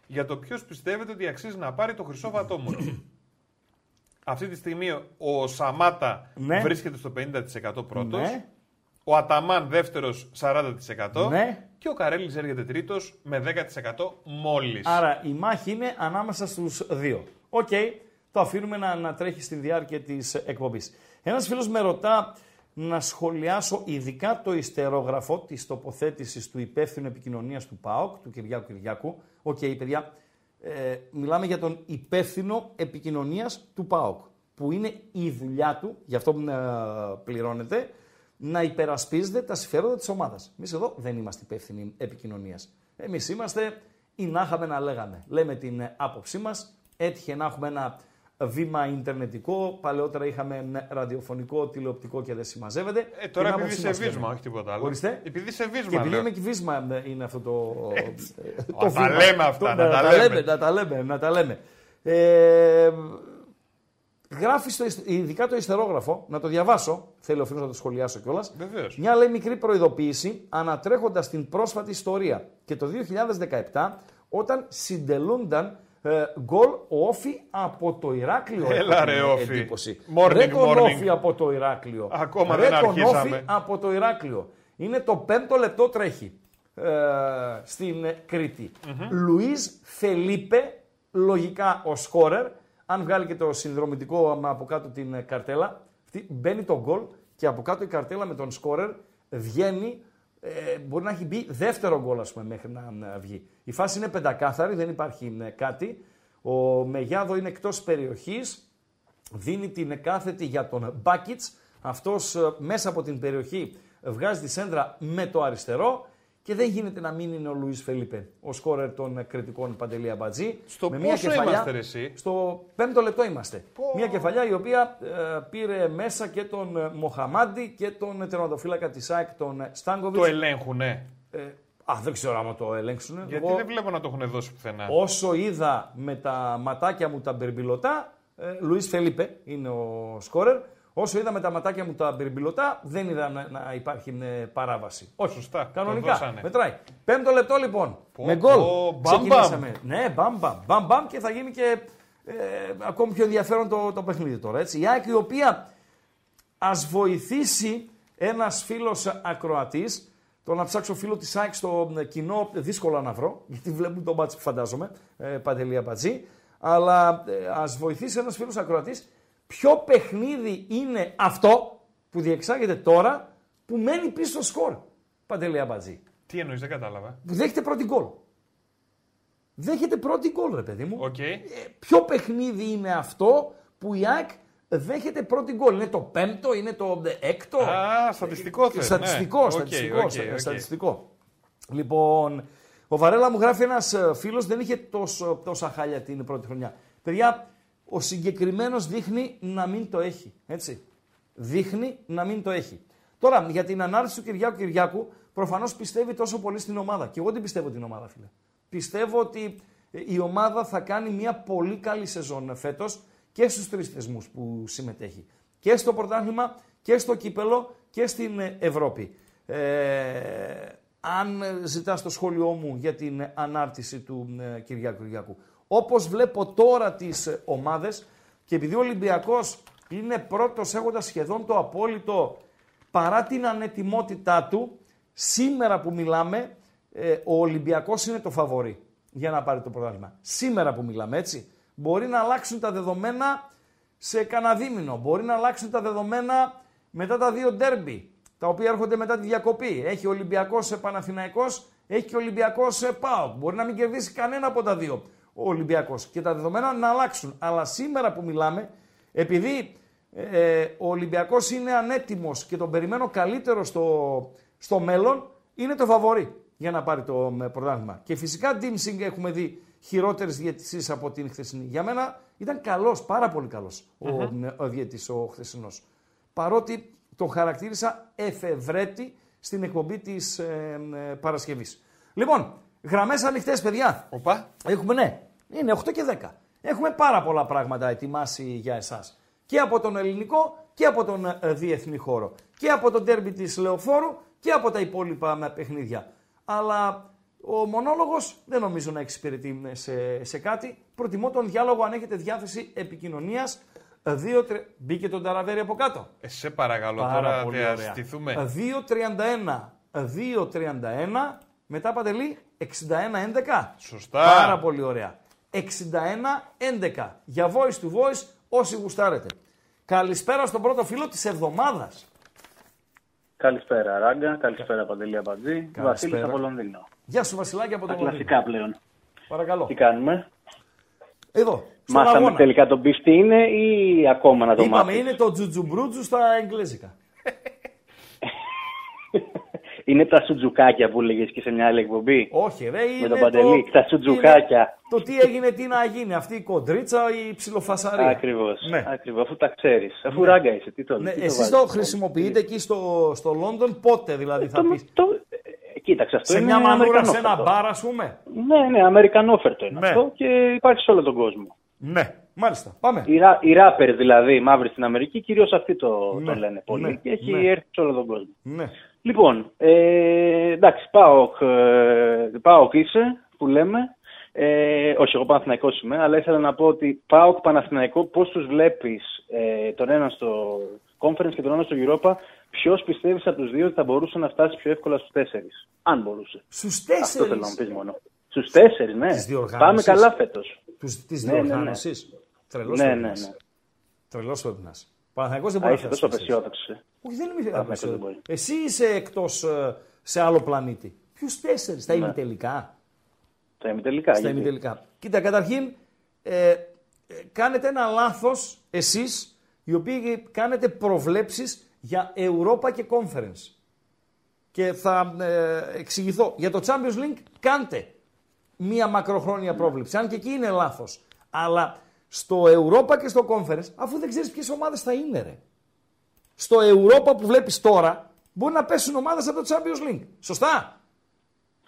για το ποιος πιστεύετε ότι αξίζει να πάρει το χρυσό βατόμουρο. Αυτή τη στιγμή ο Σαμάτα ναι. βρίσκεται στο 50% πρώτος. Ναι. Ο Αταμάν δεύτερος 40%. Ναι. Και ο Καρέλης έρχεται τρίτος με 10% μόλις. Άρα η μάχη είναι ανάμεσα στους δύο. Οκ, το αφήνουμε να, να τρέχει στη διάρκεια της εκπομπής. Ένας φίλος με ρωτά να σχολιάσω ειδικά το υστερόγραφο της τοποθέτησης του υπεύθυνου επικοινωνίας του ΠΑΟΚ, του Κυριάκου Κυριάκου. OK, okay, παιδιά, ε, μιλάμε για τον υπεύθυνο επικοινωνίας του ΠΑΟΚ. Που είναι η δουλειά του, γι' αυτό ε, πληρώνεται, να υπερασπίζεται τα συμφέροντα της ομάδας. Εμείς εδώ δεν είμαστε υπεύθυνοι επικοινωνίας. Εμείς είμαστε ή να είχαμε να λέγαμε. Λέμε την άποψή μας, έτυχε να έχουμε ένα βήμα ιντερνετικό. Παλαιότερα είχαμε ραδιοφωνικό, τηλεοπτικό και δεν συμμαζεύεται. Ε, τώρα Την επειδή άποψή σε μας βίσμα, λέμε. όχι τίποτα άλλο. Ορίστε. Επειδή σε Και βίσμα, επειδή λέω. είμαι και βίσμα ε, είναι αυτό το. να τα λέμε αυτά, να τα λέμε. Να τα λέμε, να τα λέμε. Ε, γράφει στο, ισ- ειδικά το ιστερόγραφο, να το διαβάσω, θέλει ο φίλος να το σχολιάσω κιόλας. Βεβαίως. Μια λέει μικρή προειδοποίηση, ανατρέχοντας την πρόσφατη ιστορία και το 2017, όταν συντελούνταν ε, γκολ ο Όφη από το Ηράκλειο. Έλα, έχω ρε, την Όφη. εντύπωση. Morning, ρε τον morning. Όφη από το Ηράκλειο. Ακόμα ρε δεν τον αρχίσαμε. Όφη από το Ηράκλειο. Είναι το πέμπτο λεπτό τρέχει ε, στην ε, κρητη Λουίς Φελίπε, λογικά ο σκόρερ, αν βγάλει και το συνδρομητικό άμα από κάτω την ε, καρτέλα, αυτή, μπαίνει το γκολ και από κάτω η καρτέλα με τον σκόρερ βγαίνει, ε, μπορεί να έχει μπει δεύτερο γκολ ας πούμε μέχρι να, να βγει. Η φάση είναι πεντακάθαρη, δεν υπάρχει ε, κάτι. Ο Μεγιάδο είναι εκτός περιοχής, δίνει την κάθετη για τον Μπάκιτς. Αυτός ε, μέσα από την περιοχή βγάζει τη σέντρα με το αριστερό και δεν γίνεται να μην είναι ο Λουίς Φελίπε, ο σκόρερ των ε, κριτικών Παντελή Αμπατζή. Στο με πόσο είμαστε, ρε, εσύ; Στο πέμπτο λεπτό είμαστε. Μια κεφαλιά η οποία ε, πήρε μέσα και τον ε, Μοχαμάντι και τον ε, τερματοφύλακα της ΑΕΚ, τον ε, Στάνκοβιτς. Το ελέγχουνε. Ε, α, δεν ξέρω άμα το ελέγξουν. Γιατί Εγώ- δεν βλέπω να το έχουν δώσει πουθενά. Όσο είδα με τα ματάκια μου τα μπερμπιλωτά, ε, Λουίς Φελίπε είναι ο σκόρερ, όσο είδα με τα ματάκια μου τα μπερμπιλωτά, δεν είδα να, να υπάρχει ε, παράβαση. Όχι, Σωστά, το κανονικά, δώσανε. μετράει. Πέμπτο λεπτό λοιπόν, Πω, με γκολ πω, μπαμ, ξεκινήσαμε. Ναι, μπαμ μπαμ, μπαμ μπαμ και θα γίνει και ε, ακόμη πιο ενδιαφέρον το, το παιχνίδι τώρα. Έτσι. Η ΑΕΚ η οποία ας βοηθήσει ένας φίλος ακροατής, το να ψάξω φίλο της ΑΕΚ στο ε, κοινό δύσκολο να βρω, γιατί βλέπουν τον μπάτσι που φαντάζομαι, ε, Παντελία Μπατζή, αλλά ε, ας βοηθήσει ένας φίλος ακροατής ποιο παιχνίδι είναι αυτό που διεξάγεται τώρα που μένει πίσω στο σκορ, Παντελία Μπατζή, Τι εννοείς, δεν κατάλαβα. που δέχεται πρώτη γκολ. Δέχεται πρώτη γκολ, ρε παιδί μου. Οκ. Ε, ποιο παιχνίδι είναι αυτό που η ΑΕΚ δέχεται πρώτη γκολ; Είναι το πέμπτο, είναι το έκτο; Α, στατιστικό θες, Στατιστικό, ναι. Οκ, στατιστικό, οκ, στα- οκ. στατιστικό. Λοιπόν, ο Βαρέλα μου γράφει ένας φίλος, δεν είχε τόσο, τόσα χάλια την πρώτη χρονιά. Παιδιά, ο συγκεκριμένος δείχνει να μην το έχει. Έτσι. Δείχνει να μην το έχει. Τώρα, για την ανάρτηση του Κυριάκου Κυριάκου, προφανώς πιστεύει τόσο πολύ στην ομάδα. Και εγώ δεν πιστεύω την ομάδα, φίλε. Πιστεύω ότι ε, η ομάδα θα κάνει μια πολύ καλή σεζόν φέτος και στους τρεις θεσμούς που συμμετέχει. Και στο πρωτάθλημα και στο κύπελο και στην ε, Ευρώπη. Ε, αν ε, ζητάς το σχόλιο μου για την ε, ανάρτηση του ε, Κυριάκου Κυριάκου. Όπως βλέπω τώρα τις ε, ομάδες και επειδή ο Ολυμπιακός είναι πρώτος έχοντας σχεδόν το απόλυτο παρά την ανετοιμότητά του, σήμερα που μιλάμε ε, ο Ολυμπιακός είναι το φαβορή για να πάρει το πρωτάθλημα. Σήμερα που μιλάμε έτσι. Μπορεί να αλλάξουν τα δεδομένα σε κανένα δίμηνο. Μπορεί να αλλάξουν τα δεδομένα μετά τα δύο ντέρμπι, τα οποία έρχονται μετά τη διακοπή. Έχει Ολυμπιακός σε Παναθηναϊκός, έχει και Ολυμπιακός σε ΠΑΟΚ. Μπορεί να μην κερδίσει κανένα από τα δύο ο Ολυμπιακός. Και τα δεδομένα να αλλάξουν. Αλλά σήμερα που μιλάμε, επειδή ε, ο Ολυμπιακός είναι ανέτοιμος και τον περιμένω καλύτερο στο, στο μέλλον, είναι το φαβορή για να πάρει το ε, πρωτάθλημα. Και φυσικά Ντίμσινγκ έχουμε δει χειρότερες διαιτησίες από την χθεσινή. Για μένα ήταν καλός, πάρα πολύ καλός ο, ε, ο διαιτητής ο χθεσινός. Παρότι το χαρακτήρισα εφευρέτη στην εκπομπή της ε, ε, Παρασκευής. Λοιπόν, γραμμές ανοιχτές, παιδιά. Οπα. Έχουμε, ναι, είναι 8 και 10. Έχουμε πάρα πολλά πράγματα ετοιμάσει για εσάς. Και από τον ελληνικό και από τον ε, διεθνή χώρο. Και από τον τέρμπι της Λεωφόρου και από τα υπόλοιπα με παιχνίδια. Αλλά ο μονόλογος δεν νομίζω να εξυπηρετεί σε, σε κάτι. Προτιμώ τον διάλογο αν έχετε διάθεση επικοινωνίας. Ε, Δύο, τρε... Μπήκε τον Ταραβέρι από κάτω. Ε, σε παρακαλώ Πάρα τώρα πολύ να ωραία. στηθούμε. 2.31. 2.31. Μετά Παντελή 61-11. Σωστά. Πάρα πολύ ωραία. 61-11. Για voice to voice όσοι γουστάρετε. Καλησπέρα στον πρώτο φίλο της εβδομάδας. Καλησπέρα Ράγκα, καλησπέρα Παντελή Αμπατζή. Βασίλης από Λονδίνο. Γεια σου Βασιλάκη από Τα το Λονδίνο. κλασικά πλέον. Παρακαλώ. Τι κάνουμε; Εδώ. Στον Μάθαμε αγώνα. τελικά τον πίστη είναι ή ακόμα να το Είπαμε μάθεις; είναι το τζουτζουμπρούτζου στα εγγλέζικα. Είναι τα σουτζουκάκια που έλεγες και σε μια άλλη εκπομπή; Όχι, ρε, είναι Με τον Παντελή, τα σουτζουκάκια. είναι Το τι έγινε, τι να γίνει. Αυτή η κοντρίτσα, η ψιλοφασαρία. Ακριβώς. Ναι. Ακριβώς, αφού τα ξέρεις. Αφού ράγκα είσαι, τι το Ναι, τι το εσείς βάζεις. το χρησιμοποιείτε εκεί στο, στο Λόντον, πότε δηλαδή θα Το- πεις; το- ε, Κοίταξε αυτό. Σε είναι μια μανούρα, σε ένα αμερικανόφερτο. μπαρ, ας πούμε; Ναι, ναι, αμερικανόφερτο είναι Ναι. αυτό και υπάρχει σε όλο τον κόσμο. Ναι, μάλιστα. Πάμε. Οι, ρα- οι ράπερ δηλαδή, οι μαύροι στην Αμερική, κυρίως αυτοί το, Ναι, το λένε πολύ ναι, και έχει ναι. έρθει σε όλο τον κόσμο. Ναι. Λοιπόν, ε, εντάξει, ΠΑΟΚ, ε, ΠΑΟΚ είσαι που λέμε. Ε, όχι, εγώ Παναθηναϊκός είμαι, αλλά ήθελα να πω ότι ΠΑΟΚ Παναθηναϊκό, πώς τους βλέπεις ε, τον έναν στο Conference και τον άλλο στο Europa, ποιος πιστεύεις από τους δύο ότι θα μπορούσε να φτάσει πιο εύκολα στους τέσσερις, αν μπορούσε. Στους Αυτό θέλω να μου τέσσερις πεις μόνο. Στους τέσσερις, ναι. Της διοργάνωσης. Πάμε καλά φέτος. τους, της Ναι, ναι, ναι. διοργάνωσης. Τρελός Ναι, πρέπει ναι, να είσαι. ναι. Τρελός πρέπει να είσαι. Παναθηναϊκός δεν Α, μπορεί να είσαι φτάσει τόσο στους τέσσερις. απεσιόδοξος. ε. Όχι, δεν είμαι Παναθηναϊκός δεν απεσιόδοξος. μπορεί. Εσύ είσαι εκτός ε, σε άλλο πλανήτη. Ποιους τέσσερις, Ναι. τα ημιτελικά; Τα ημιτελικά. Στα γιατί; ημιτελικά. Κοίτα, καταρχήν, ε, ε, κάνετε ένα λάθος εσείς, οι οποίοι κάνετε προβλέψεις για Europa και Conference. Και θα ε, εξηγηθώ. Για το Champions League κάντε μία μακροχρόνια πρόβλεψη, αν και εκεί είναι λάθος. Αλλά στο Europa και στο Conference, αφού δεν ξέρεις ποιες ομάδες θα είναι, ρε. Στο Europa που βλέπεις τώρα, μπορεί να πέσουν ομάδες από το Champions League. Σωστά;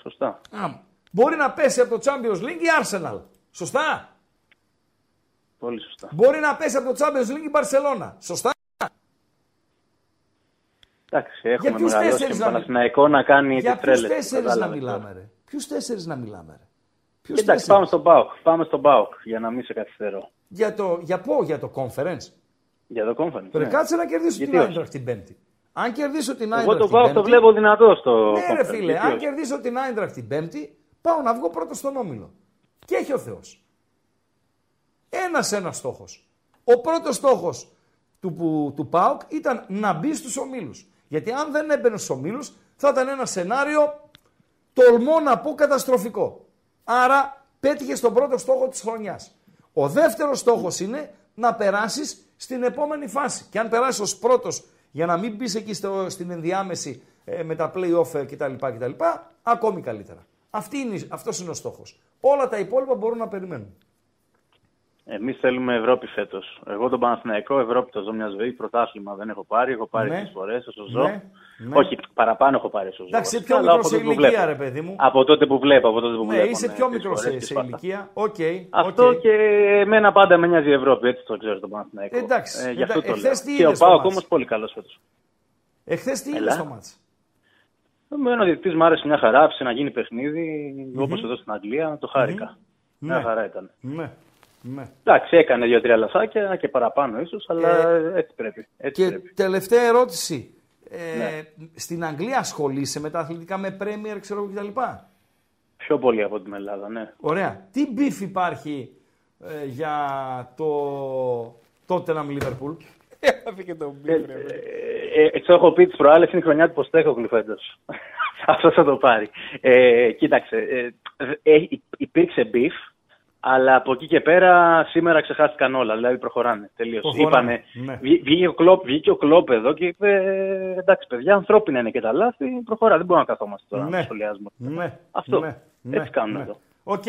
Σωστά. Α, μπορεί να πέσει από το Champions League η Arsenal. Σωστά; Πολύ σωστά. Μπορεί να πέσει από το Champions League η Barcelona. Σωστά; Εντάξει, έχουμε ποιους μεγαλώσει τέσσερις και να- Παναθηναϊκό να κάνει Για τις ποιους τρέλες. τέσσερις να κατάλαβες μιλάμε, τώρα. ρε. Ποιους τέσσερις να μιλάμε, ρε. Ποιους Εντάξει, τέσσερις; πάμε στον ΠΑΟΚ. Πάμε στον ΠΑΟΚ για να μην σε καθυστερώ. Για το, για πω, για το conference; Για το conference. Πρέπει ναι. κάτσε να κερδίσω την Γιατί όχι; Eintracht την Πέμπτη. Αν κερδίσω την Eintracht Εγώ το την ΠΑΟΚ Πέμπτη. το βλέπω δυνατό στο Ναι, ρε conference. φίλε, Γιατί αν όχι; κερδίσω την Eintracht την Πέμπτη, πάω να βγω πρώτος στον όμιλο. Και έχει ο Θεός. Ένας ένας στόχος. Ο πρώτος στόχος του, που- του ΠΑΟΚ ήταν να μπει στους ομίλους. Γιατί αν δεν έμπαινε στους ομίλους, θα ήταν ένα σενάριο, τολμώ να πω, καταστροφικό. Άρα πέτυχε στον πρώτο στόχο της χρονιάς. Ο δεύτερος στόχος είναι να περάσεις στην επόμενη φάση. Και αν περάσεις ως πρώτος για να μην μπεις εκεί στο, στην ενδιάμεση ε, με τα play-off ε, κτλ, κτλ. Ακόμη καλύτερα. Αυτή είναι, αυτός είναι ο στόχος. Όλα τα υπόλοιπα μπορούν να περιμένουν. Εμείς θέλουμε Ευρώπη φέτος. Εγώ τον Παναθηναϊκό Ευρώπη το ζω μια ζωή. Πρωτάθλημα δεν έχω πάρει. Έχω πάρει Ναι. τρεις φορές όσο ζω. Ναι. Ναι. Όχι, παραπάνω έχω πάρει όσο ζω. Εντάξει, είσαι βασικά, πιο αλλά μικρό από σε τότε που ηλικία, βλέπω. ρε παιδί μου. Από τότε που βλέπω. Από τότε που Ναι, βλέπω, είσαι ναι, πιο τρεις μικρός φορές σε, τις σε πάτα. ηλικία. Οκ. Αυτό οκ. και εμένα πάντα με νοιάζει η Ευρώπη. Έτσι το ξέρω τον Παναθηναϊκό. Εντάξει, Ε, γι' αυτό εντά- το εχθές λέω. τι Και ο είδες στο Πάοκ μάτς; όμως πολύ καλός φέτος. Εχθές τι Έλα. είδες στο μάτς; Εμένα ο διαιτητής μου άρεσε μια χαρά. Άφησε να γίνει παιχνίδι όπως εδώ στην Αγγλία. Το χάρηκα. Μια Ναι. χαρά ήταν. Ναι. ναι. Εντάξει, έκανε δύο-τρία λαθάκια και παραπάνω ίσως, αλλά έτσι πρέπει. Έτσι Και πρέπει. τελευταία ερώτηση. Ε, Ναι. Στην Αγγλία ασχολείσαι με τα αθλητικά, με Premier, ξέρω εγώ κτλ. Πιο πολύ από την Ελλάδα, ναι. Ωραία. Τι beef υπάρχει ε, για το Tottenham Liverpool; Έπαθε και τον Ε, beef, ρε. ε, ε, το έχω πει τις προάλλες, είναι η χρονιά του Ποστέχογλου φέτος. Αυτό θα το πάρει. Ε, κοίταξε, ε, ε, υ- υπήρξε beef, αλλά από εκεί και πέρα σήμερα ξεχάστηκαν όλα. Δηλαδή προχωράνε τελείως. Προχωράνε, Είπανε, ναι. βγή- βγήκε, ο Κλοπ, βγήκε ο Κλόπ εδώ και είπε: ε, Εντάξει, παιδιά, ανθρώπινα είναι και τα λάθη. Προχωρά. Δεν μπορούμε να καθόμαστε τώρα Ναι. να σχολιάζουμε. Ναι. Αυτό. Ναι. Έτσι κάνουν ναι. εδώ. OK,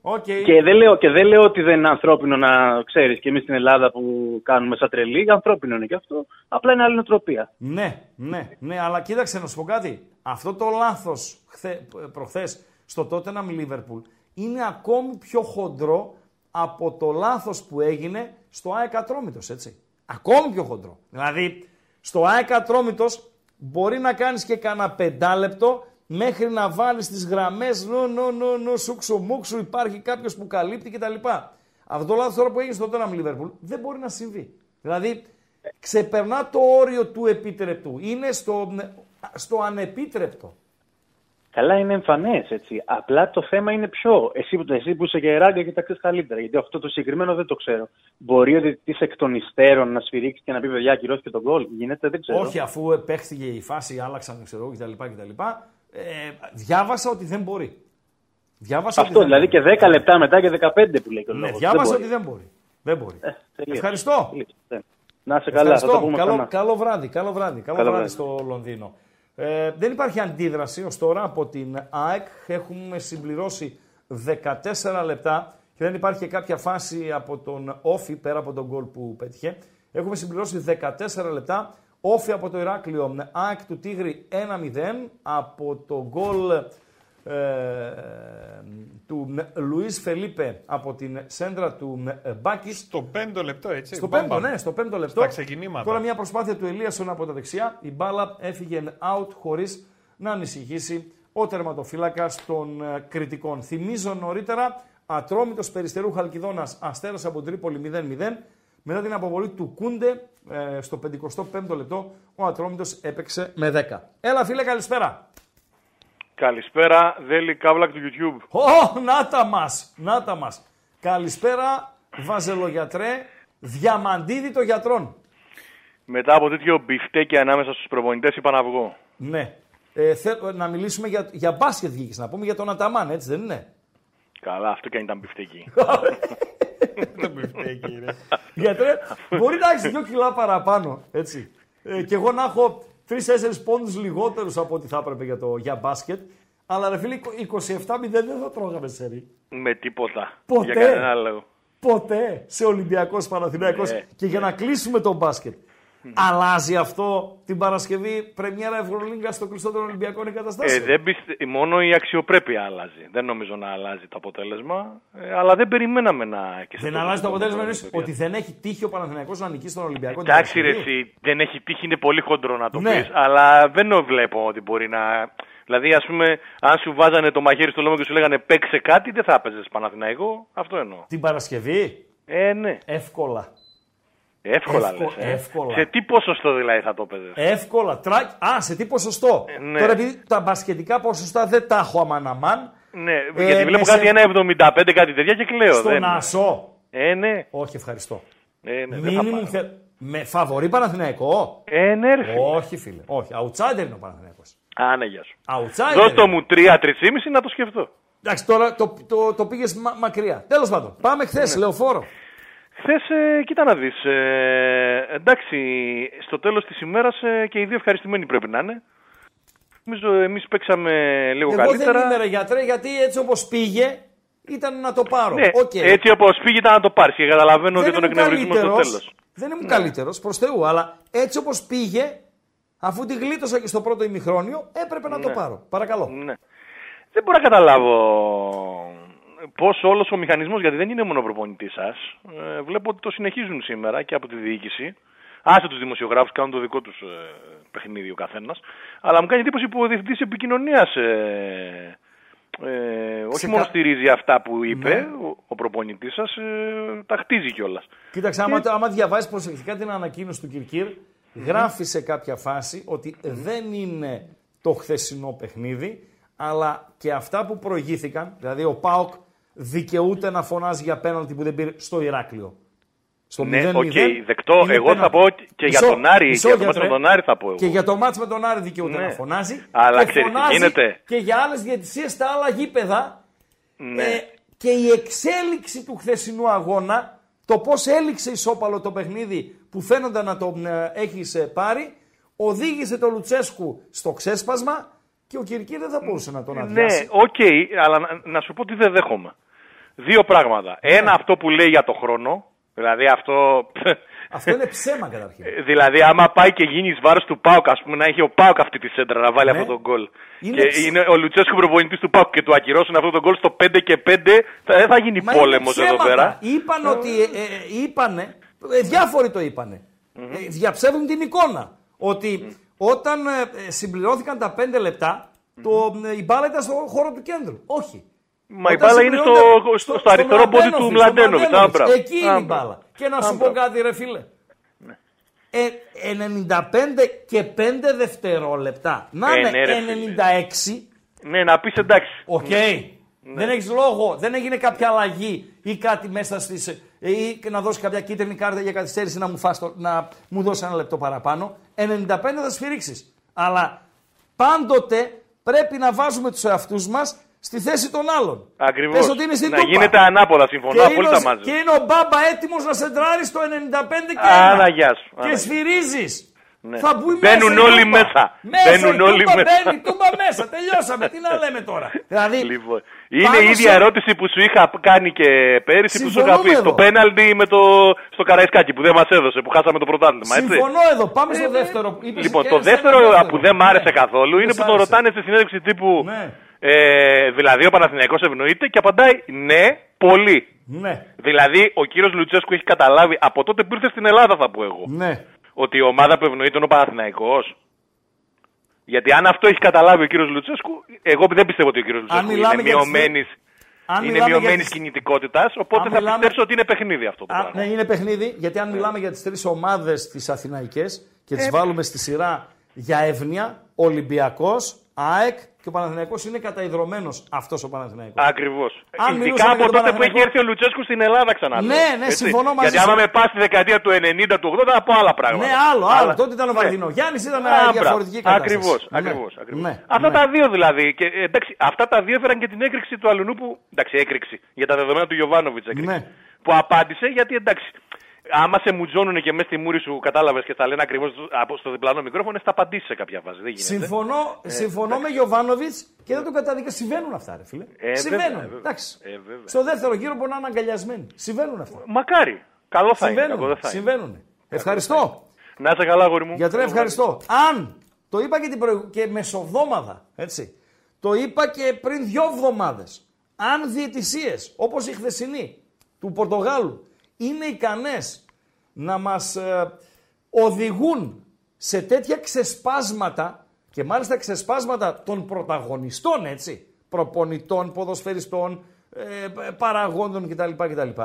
OK. Και δεν, λέω, και δεν λέω ότι δεν είναι ανθρώπινο να ξέρεις και εμείς στην Ελλάδα που κάνουμε σαν τρελοί. Ανθρώπινο είναι και αυτό. Απλά είναι άλλη νοοτροπία. Ναι, ναι, ναι, αλλά κοίταξε να σου πω κάτι. Αυτό το λάθος χθε, προχθές στο Tottenham Liverpool είναι ακόμη πιο χοντρό από το λάθος που έγινε στο ΑΕΚ Ατρόμητος, έτσι. Ακόμη πιο χοντρό. Δηλαδή, στο ΑΕΚ Ατρόμητος μπορεί να κάνεις και κανένα πεντάλεπτο μέχρι να βάλεις τις γραμμές νου, νου, νου, νου, σούξου, μουξου, υπάρχει κάποιος που καλύπτει κτλ. Αυτό το λάθος τώρα που έγινε στο Tottenham Liverpool δεν μπορεί να συμβεί. Δηλαδή, ξεπερνά το όριο του επιτρεπτού. Είναι στο, στο ανεπίτρεπτο. Καλά είναι εμφανές έτσι. Απλά το θέμα είναι ποιο. Εσύ, που- εσύ που είσαι και ράγκα και τα ξέρεις καλύτερα. Γιατί αυτό το συγκεκριμένο δεν το ξέρω. Μπορεί ο διαιτητής εκ των υστέρων να σφυρίξει και να πει παιδιά, ακυρώθηκε τον γκολ. Γίνεται, δεν ξέρω. Όχι αφού επέχθηκε η φάση, άλλαξαν ξέρω εγώ κτλ. κτλ. Ε, διάβασα ότι δεν μπορεί. Διάβασα Αυτό ότι δεν δηλαδή μπορεί. και 10 λεπτά μετά και 15 που λέει και ο Ναι, λόγος. διάβασα Δεν ότι μπορεί. δεν μπορεί. Δεν μπορεί. Ε, τελείωσε. Ευχαριστώ. Τελείωσε. Ναι. Να είσαι καλά, θα το Ευχαριστώ. πούμε Καλό, ξανά. καλό βράδυ. Καλό βράδυ, καλό Καλό βράδυ βράδυ. στο Λονδίνο. Ε, δεν υπάρχει αντίδραση ως τώρα από την ΑΕΚ. Έχουμε συμπληρώσει 14 λεπτά και δεν υπάρχει κάποια φάση από τον Όφη πέρα από τον γκολ που πέτυχε. Έχουμε συμπληρώσει 14 λεπτά. Όφη από το Ηράκλειο, ΑΕΚ του Τίγρη 1-0 από το γκολ ε, του Λουίς Φελίπε από την σέντρα του Μπάκης. Στο πέμπτο λεπτό, έτσι. Στο πέμπτο, ναι, στο πέμπτο λεπτό. Στα ξεκινήματα. Τώρα μια προσπάθεια του Ελίασον από τα δεξιά. Η μπάλα έφυγε out χωρίς να ανησυχήσει ο τερματοφύλακας των ε, κριτικών. Θυμίζω νωρίτερα, ατρόμητος περιστερού Χαλκιδόνας αστέρας από Τρίπολη 0-0. Μετά την αποβολή του Κούντε ε, στο 55ο λεπτό, ο Ατρόμητος έπαιξε με 10. Έλα, φίλε, καλησπέρα. Καλησπέρα, Δέλη Καύλακ του YouTube. Ω, να τα μας, να τα μας. Καλησπέρα, Βαζελογιατρέ, διαμαντίδι των γιατρών. Μετά από τέτοιο μπιφτέκι ανάμεσα στους προπονητές είπα να βγω. Ναι. Ε, θέλω να μιλήσουμε για, για μπάσκετ βγήκες, να πούμε για τον Αταμάν, έτσι δεν είναι; Καλά, αυτό και αν ήταν μπιφτέκι. Το μπιφτέκι, ρε. Γιατρέ, μπορεί να έχεις δύο κιλά παραπάνω, έτσι. Ε, και εγώ να έχω τρει-τέσσερι πόντους λιγότερους από ό,τι θα έπρεπε για, το, για μπάσκετ. Αλλά ρε φίλε, 27-0 δεν θα τρώγαμε σε Με τίποτα. Ποτέ. Για κανένα λόγο. Ποτέ σε Ολυμπιακός Παναθηναϊκός. Ναι. Και για να κλείσουμε τον μπάσκετ. Αλλάζει αυτό την Παρασκευή πρεμιέρα Ευρωλίγκα στο κλειστό των Ολυμπιακών Ε, εγκαταστάσεων. δεν πιστε... Μόνο η αξιοπρέπεια αλλάζει. Δεν νομίζω να αλλάζει το αποτέλεσμα. Ε, αλλά δεν περιμέναμε να. Και σε δεν τόσο αλλάζει το αποτέλεσμα πολύ εννοείς ότι δεν έχει τύχει ο Παναθηναϊκός να νικήσει τον Ολυμπιακό. την Εντάξει, ρε, Παρασκευή. εσύ, δεν έχει τύχει, είναι πολύ χοντρό να το Ναι. πεις, αλλά δεν το βλέπω ότι μπορεί να. Δηλαδή, ας πούμε, αν σου βάζανε το μαχαίρι στο λόγο και σου λέγανε παίξε κάτι, δεν θα έπαιζες Παναθηναϊκό. Αυτό εννοώ. Την Παρασκευή; Ε, ναι. εύκολα. Εύκολα Εύκολα, λες, ε. εύκολα. Σε τι ποσοστό δηλαδή θα το έπαιζε. Εύκολα. Τρα... Α, σε τι ποσοστό; Ε, ναι. Τώρα επειδή τα μπασκετικά ποσοστά δεν τα έχω αμαναμάν. Ναι, Ε, γιατί βλέπω μέσα- κάτι ένα 75, κάτι τέτοια και κλαίω. Στον δεν... Ασό. Ε, ναι. Όχι, ευχαριστώ. Ε, ναι, δεν θα Μίνιμουμ πάω. θε... Με φαβορή Παναθηναϊκό; Ε, ναι, ρε, φίλε. Όχι, φίλε. Όχι. Outsider είναι ο Παναθηναϊκός. Α, ναι, γεια σου. Outsider. Δώσ' το είναι. μου 3-3,5 να το σκεφτώ. Εντάξει, τώρα το, το, το πήγες μακριά. Τέλος πάντων, πάμε χθες, Ναι. λεωφόρο. Χθες, ε, κοίτα να δεις, ε, εντάξει, στο τέλος της ημέρας ε, και οι δύο ευχαριστημένοι πρέπει να είναι. Νομίζω εμείς παίξαμε λίγο Εγώ καλύτερα. δεν είμαι ρε γιατρέ, γιατί έτσι όπως πήγε ήταν να το πάρω. Ναι, Οκ. έτσι όπως πήγε ήταν να το πάρεις και καταλαβαίνω δεν και τον ήμουν εκνευρισμό στο καλύτερος. τέλος. Δεν ήμουν Ναι. καλύτερος προς Θεού, αλλά έτσι όπως πήγε, αφού τη γλίτωσα και στο πρώτο ημιχρόνιο, έπρεπε να το Ναι. πάρω. Παρακαλώ. Ναι. Δεν μπορώ να καταλάβω πώς όλος ο μηχανισμός, γιατί δεν είναι μόνο ο προπονητής σας, ε, βλέπω ότι το συνεχίζουν σήμερα και από τη διοίκηση. Άσε τους δημοσιογράφους, κάνουν το δικό τους ε, παιχνίδι ο καθένας. Αλλά μου κάνει εντύπωση που ο διευθυντής επικοινωνίας ε, ε, όχι Ξεκα- μόνο στηρίζει αυτά που είπε Ναι. ο, ο προπονητής σας, ε, τα χτίζει κιόλας. Κοίταξε, άμα, άμα διαβάσεις προσεκτικά την ανακοίνωση του Κυρκύρ, γράφει σε κάποια φάση ότι δεν είναι το χθεσινό παιχνίδι, αλλά και αυτά που προηγήθηκαν, δηλαδή ο Πάοκ δικαιούται να φωνάζει για πέναλτι που δεν πήρε στο Ηράκλειο. Στο Ναι, 0-0 οκ, δεκτό. είναι Εγώ πέναλτι. θα πω ότι και για Μισό- τον Άρη, μισό, και για το μάτς γιατρέ. με τον Άρη θα πω εγώ. Και για το μάτς με τον Άρη δικαιούται Ναι. να φωνάζει. Αλλά και ξέρεις τι φωνάζει γίνεται. και για άλλες διαιτησίες στα άλλα γήπεδα. Ναι. Ε, και η εξέλιξη του χθεσινού αγώνα, το πώς έληξε ισόπαλο το παιχνίδι που φαίνονταν να τον ε, έχεις ε, πάρει, οδήγησε τον Λουτσέσκου στο ξέσπασμα και ο Κυρκή δεν θα μπορούσε να τον Ναι, αδειάσει. οκ, αλλά να, να σου πω τι δεν δέχομαι. Δύο πράγματα. Ναι. Ένα αυτό που λέει για το χρόνο, δηλαδή αυτό... Αυτό είναι ψέμα καταρχήν. Ε, Δηλαδή, άμα πάει και γίνει εις βάρος του Πάουκ, ας πούμε, να έχει ο Πάουκ αυτή τη σέντρα να βάλει Ναι. αυτό το γκολ. Είναι και ψ- είναι ο Λουτσέσκου προπονητής του Πάουκ και του ακυρώσουν αυτό το γκολ στο 5 και 5, θα, δεν θα γίνει Μα είναι πόλεμος εδώ ψέματα. πέρα. Είπαν ότι. Ε, ε, είπανε, ε, διάφοροι το είπανε. Ε, διαψεύδουν την εικόνα. Ότι όταν ε, ε, συμπληρώθηκαν τα 5 λεπτά, το, ε, η μπάλα ήταν στο χώρο του κέντρου. Όχι. Μα η Όταν μπάλα είναι στο, συμπληρώνεται στο, στο αριστερό πόδι του Μλαντένοβιτς, στο Μλαντένοβιτ. Μλαντένοβιτς. Εκεί είναι η Άμπρα. μπάλα. Και να σου Άμπρα. πω κάτι, ρε φίλε. Ε, 95 και 5 δευτερόλεπτα. Να Ε, είναι ναι, ρε φίλε. 96. Ναι, να πεις εντάξει. Οκ. Δεν έχεις λόγο. Δεν έγινε κάποια αλλαγή ή κάτι μέσα στις. ή να δώσεις κάποια κίτρινη κάρτα για καθυστέρηση να μου, φας το- να μου δώσεις ένα λεπτό παραπάνω. 95 θα σφυρίξει. Αλλά πάντοτε πρέπει να βάζουμε τους εαυτούς μας στη θέση των άλλων. Ακριβώς. Πες ότι είναι στην να τούπα. γίνεται ανάποδα, συμφωνώ Και είναι, απόλυτα ο, μαζί. και είναι ο Μπάμπα έτοιμος να σεντράρει στο 95 και Άνα, ένα. γεια σου. Και Άνα. σφυρίζεις. Ναι. Θα μπουν Μπαίνουν μέσα η όλοι Τούμπα. μέσα. Μέσα Μπαίνουν η όλοι Τούμπα μέσα. Μπαίνει, τούμπα μέσα. Τελειώσαμε. Τι να λέμε τώρα. Δηλαδή, Λοιπόν, είναι πάνω η ίδια σε- ερώτηση που σου είχα κάνει και πέρυσι που σου είχα Συμφωνούμε πει εδώ. στο πέναλτι με το, στο Καραϊσκάκι που δεν μας έδωσε, που χάσαμε το πρωτάθλημα. Έτσι. συμφωνώ εδώ. Πάμε στο δεύτερο. Είπες Λοιπόν, και το ένα δεύτερο δεύτερο. που δεν μ' άρεσε Ναι. καθόλου είναι Δεν που σ' τον άρεσε; ρωτάνε στη συνέντευξη τύπου. Ναι. Ε, δηλαδή ο Παναθηναϊκός ευνοείται και απαντάει ναι, πολύ. Ναι. Δηλαδή ο κύριος Λουτσέσκου έχει καταλάβει από τότε που ήρθε στην Ελλάδα, θα πω εγώ, Ναι. ότι η ομάδα που ευνοείται είναι ο Παναθηναϊκός. Γιατί αν αυτό έχει καταλάβει ο κύριος Λουτσέσκου, εγώ δεν πιστεύω ότι ο κύριος Λουτσέσκου μιλάμε είναι για τις μειωμένης, Αν είναι μιλάμε για μειωμένης τις- κινητικότητας, οπότε αν θα μιλάμε- πιστέψω ότι είναι παιχνίδι αυτό το Α, πράγμα. ναι, είναι παιχνίδι, γιατί αν μιλάμε για τις τρεις ομάδες τις αθηναϊκές και Ε, τις βάλουμε στη σειρά για εύνοια, Ολυμπιακός, ΑΕΚ και ο Παναθηναϊκός είναι καταϊδρωμένος αυτός ο Παναθηναϊκός. Ακριβώς. Αν Ειδικά μιλούσαμε από για τον τότε που έχει Παναθηναϊκό- έρθει ο Λουτσέσκου στην Ελλάδα ξανά. Ναι, ναι, συμφωνώ μαζί Γιατί σου. άμα με πας στη δεκαετία του 90, του 80, θα πω άλλα πράγματα. Ναι, άλλο, άλλο. Αλλά- Τότε ήταν ο Ναι. Βαρδινός. Γιάννης ήταν μια Α, διαφορετική μπράβο. κατάσταση. Ακριβώς, Ναι, ακριβώς, ακριβώς. ναι, Αυτά ναι. τα δύο δηλαδή. Και, ε, εντάξει, αυτά τα δύο έφεραν και την έκρηξη του Αλουνού που. Εντάξει, έκρηξη. Για τα δεδομένα του Γιωβάνοβιτς έκρηξη. Ναι. Που απάντησε γιατί εντάξει. Άμα σε μουτζώνουν και μέσα στη μούρη σου, κατάλαβες και στα λένε ακριβώς στο διπλανό μικρόφωνο, θα απαντήσει σε κάποια φάση. Δεν γίνεται. Συμφωνώ, συμφωνώ με Γιωβάνοβιτς και δεν το καταδίκα. Συμβαίνουν αυτά, ρε φίλε. Ε, Συμβαίνουν. βέβαια, βέβαια. Εντάξει. Ε, βέβαια. Στο δεύτερο γύρο μπορεί να είναι αγκαλιασμένοι. Συμβαίνουν αυτά. Μακάρι. Καλό θα είναι. κακό Συμβαίνουν. δεν θα είναι. Συμβαίνουν. Ευχαριστώ. Να είσαι καλά, γόρι μου. Γιατρέ, ευχαριστώ. Αν, το είπα και, την προηγου... και μεσοβδόμαδα, έτσι, το είπα και πριν δυο εβδομάδες, αν διαιτησίες, όπως η χθεσινή του Πορτογάλου, είναι ικανές να μας ε, οδηγούν σε τέτοια ξεσπάσματα και μάλιστα ξεσπάσματα των πρωταγωνιστών, έτσι, προπονητών, ποδοσφαιριστών, ε, παραγόντων κτλ. κτλ.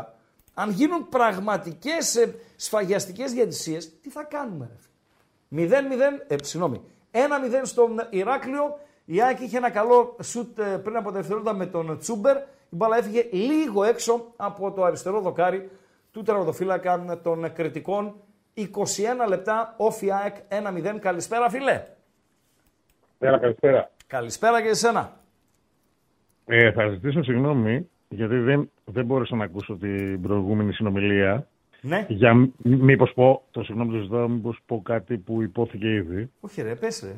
Αν γίνουν πραγματικές ε, σφαγιαστικές διαιτησίες, τι θα κάνουμε, ρε φίλε; 0-0, ε, συγγνώμη, 1-0 στον Ηράκλειο. Η Άκη είχε ένα καλό σουτ ε, πριν από τα δευτερόλεπτα με τον Τσούμπερ. Η μπάλα έφυγε λίγο έξω από το αριστερό δοκάρι του τερματοφύλακα των Κρητικών. 21 λεπτά, όφι ΑΕΚ 1-0. Καλησπέρα, φίλε. Έλα, καλησπέρα. Καλησπέρα και εσένα. Ε, θα ζητήσω συγγνώμη, γιατί δεν, δεν μπόρεσα να ακούσω την προηγούμενη συνομιλία. Ναι. Για μ- μήπως πω, το συγγνώμη το ζητάω, μήπως πω κάτι που υπόθηκε ήδη. Όχι ρε, πες ρε.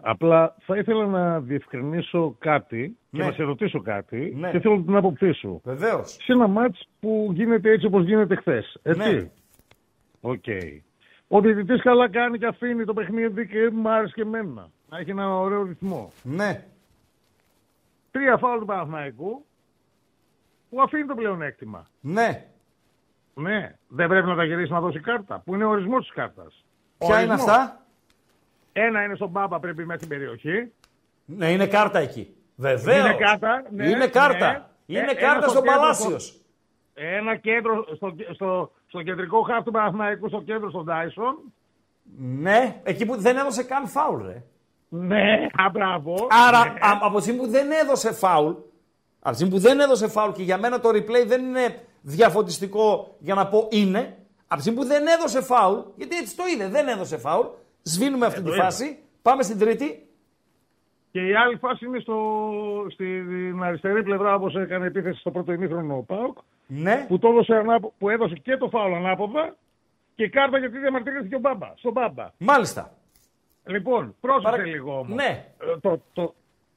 Απλά θα ήθελα να διευκρινίσω κάτι και Ναι. να σε ρωτήσω κάτι Ναι. και θέλω την άποψή σου. Βεβαίως. Σε ένα μάτς που γίνεται έτσι όπως γίνεται χθες. Ναι. Έτσι. Οκ. Ο διαιτητής καλά κάνει και αφήνει το παιχνίδι και μου άρεσε και εμένα. Να έχει ένα ωραίο ρυθμό. Ναι. Τρία φάουλ του Παναθηναϊκού που αφήνει το πλεονέκτημα. Ναι. Ναι, δεν πρέπει να τα γυρίσει να δώσει κάρτα. Που είναι ο ορισμός της κάρτας. Ποια είναι αυτά; Ένα είναι στον Μπάμπα, πρέπει μέσα στην περιοχή. Ναι, είναι κάρτα εκεί. Βεβαίως. Είναι κάρτα, ναι, είναι κάρτα. ναι. Είναι Ε, κάρτα ένα στον στο κέντρο, Παλάσιος. Ένα κέντρο στο, στο, στο κεντρικό χάφ του Παναθηναϊκού, στο κέντρο στον Τάισον. Ναι, εκεί που δεν έδωσε καν φάουλ, ρε. Ναι, α, μπράβο. Άρα, Ναι. α- από τη στιγμή που δεν έδωσε φάουλ, από τη στιγμή που δεν έδωσε φάουλ και για μένα το replay δεν είναι διαφωτιστικό για να πω είναι, από τη στιγμή που δεν έδωσε φάουλ, γιατί έτσι το είδε, δεν έδωσε φάουλ, σβήνουμε αυτή Ε, τη το είδα. φάση, πάμε στην τρίτη. Και η άλλη φάση είναι στο, στην αριστερή πλευρά, όπως έκανε επίθεση στο πρώτο ημίχρονο ο Πάουκ, Ναι, που, το έδωσε, ανάπο- που έδωσε και το φάουλ ανάποδα και κάρτα γιατί διαμαρτυρήθηκε ο Μπάμπα, στον Μπάμπα. μάλιστα. Λοιπόν, πρόσεξε Παρα- λίγο όμως. Ναι. Ε, Το, το...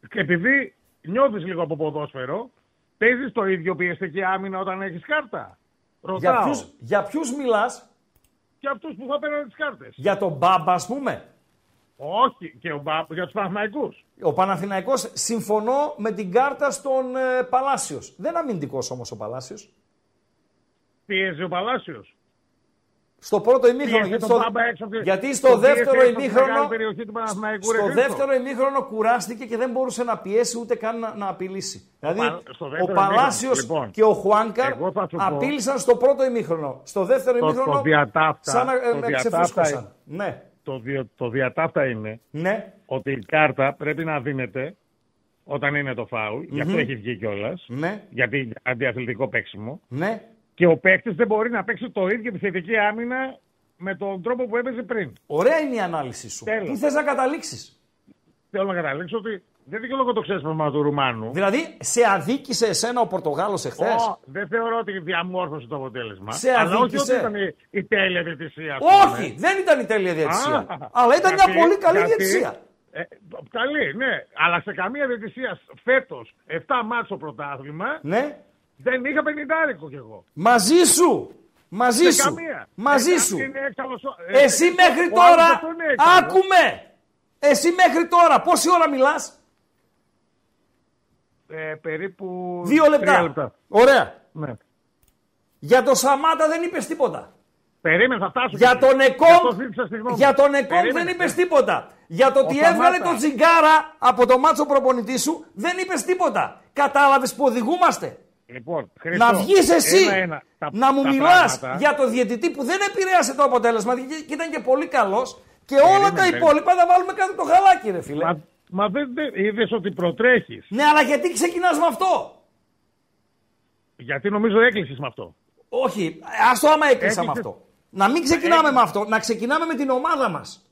και Επειδή νιώθεις λίγο από ποδόσφαιρο, παίζεις το ίδιο πιεστική άμυνα όταν έχεις κάρτα. Ρωτάω. Για ποιους, για ποιους μιλάς, Και αυτούς που θα παίρνουν τις κάρτες. για τον Μπάμπα ας πούμε. Όχι, και ο Μπα... για τους Παναθηναϊκούς. Ο Παναθηναϊκός συμφωνώ με την κάρτα στον ε, Παλάσιος. Δεν είναι αμυντικός όμως ο Παλάσιος. Πίεζε ο Παλάσιος. Στο πρώτο ημίχρονο. Πίεζε Γιατί τον στο, Μπάμπα έξω από τη- γιατί στο τον πίεσε δεύτερο έξω από τη ημίχρονο. μεγάλη περιοχή του Παναθηναϊκού, ρε Στο Χρήστο. δεύτερο ημίχρονο κουράστηκε και δεν μπορούσε να πιέσει ούτε καν να, να απειλήσει. Δηλαδή Πα- στο ο δεύτερο Παλάσιος ημίχρονο, λοιπόν, και ο Χουάνκαρ εγώ θα σου πω- απείλησαν στο πρώτο ημίχρονο. Στο δεύτερο Το- ημίχρονο. το διατάφτα- Σαν να ε, το με διατάφτα ξεφούσκωσαν. είναι- Ναι, Το, δια... το διατάφτα είναι ναι, ότι η κάρτα πρέπει να δίνεται όταν είναι το φάουλ. Γι' αυτό έχει βγει κιόλας. ναι, Γιατί αντιαθλητικό παίξιμο. ναι. Και ο παίκτης δεν μπορεί να παίξει το ίδιο επιθετική άμυνα με τον τρόπο που έπαιζε πριν. Ωραία είναι η ανάλυση σου. Τέλος. Πού θες να καταλήξεις; Θέλω να καταλήξω ότι Δεν δικαιολογώ το ξέσπασμα του Ρουμάνου. Δηλαδή, σε αδίκησε εσένα ο Πορτογάλος εχθές; Ω, δεν θεωρώ ότι διαμόρφωσε το αποτέλεσμα. Σε Αλλά όχι αδίκησε. ότι ήταν η, η τέλεια διαιτησία. ας πούμε. Όχι, δεν ήταν η τέλεια διαιτησία. Α, Αλλά ήταν γιατί- μια πολύ καλή γιατί- διαιτησία. Ε, καλή, ναι. Αλλά σε καμία διαιτησία φέτος 7 μάτσο πρωτάθλημα Ναι. Δεν είχα πενιντάρικο κι εγώ. Μαζί σου. Μαζί Σε σου. καμία. Μαζί Ε, σου. είναι έξαλλος ο- ε, Εσύ ε, μέχρι ο άλλος τώρα. αυτό είναι έξαλλος. Άκουμε. Εσύ μέχρι τώρα. Πόση ώρα μιλάς; Ε, περίπου. Δύο τρία λεπτά. Ωραία. Ναι. Για το Σαμάτα δεν είπες τίποτα. Περίμενε, θα φτάσω. Για εκεί. τον Γι' αυτό Εκόνγκ, ζήτησα συγγνώμη. για τον Εκόνγκ δεν Περίμενε. είπες τίποτα. Για το ότι Σαμάτα. έβγαλε το τσιγκάρα από το μάτσο προπονητή σου δεν είπες τίποτα. Κατάλαβες που οδηγούμαστε; Λοιπόν, Χριστό, Να βγεις εσύ ένα-ένα, τα- να μου τα μιλάς πράγματα. για το διαιτητή που δεν επηρέασε το αποτέλεσμα και και ήταν και πολύ καλός. Και όλα Περίμενε, τα περίμενε. υπόλοιπα θα βάλουμε κάτω το χαλάκι, ρε φίλε. Μα, μα δεν είδες ότι προτρέχεις. Ναι, αλλά γιατί ξεκινάς με αυτό; Γιατί νομίζω έκλεισες με αυτό. Όχι, ας το άμα έκλεισα με Έκλεισες. αυτό. Να μην ξεκινάμε Έκλεισε. με αυτό, να ξεκινάμε με την ομάδα μας.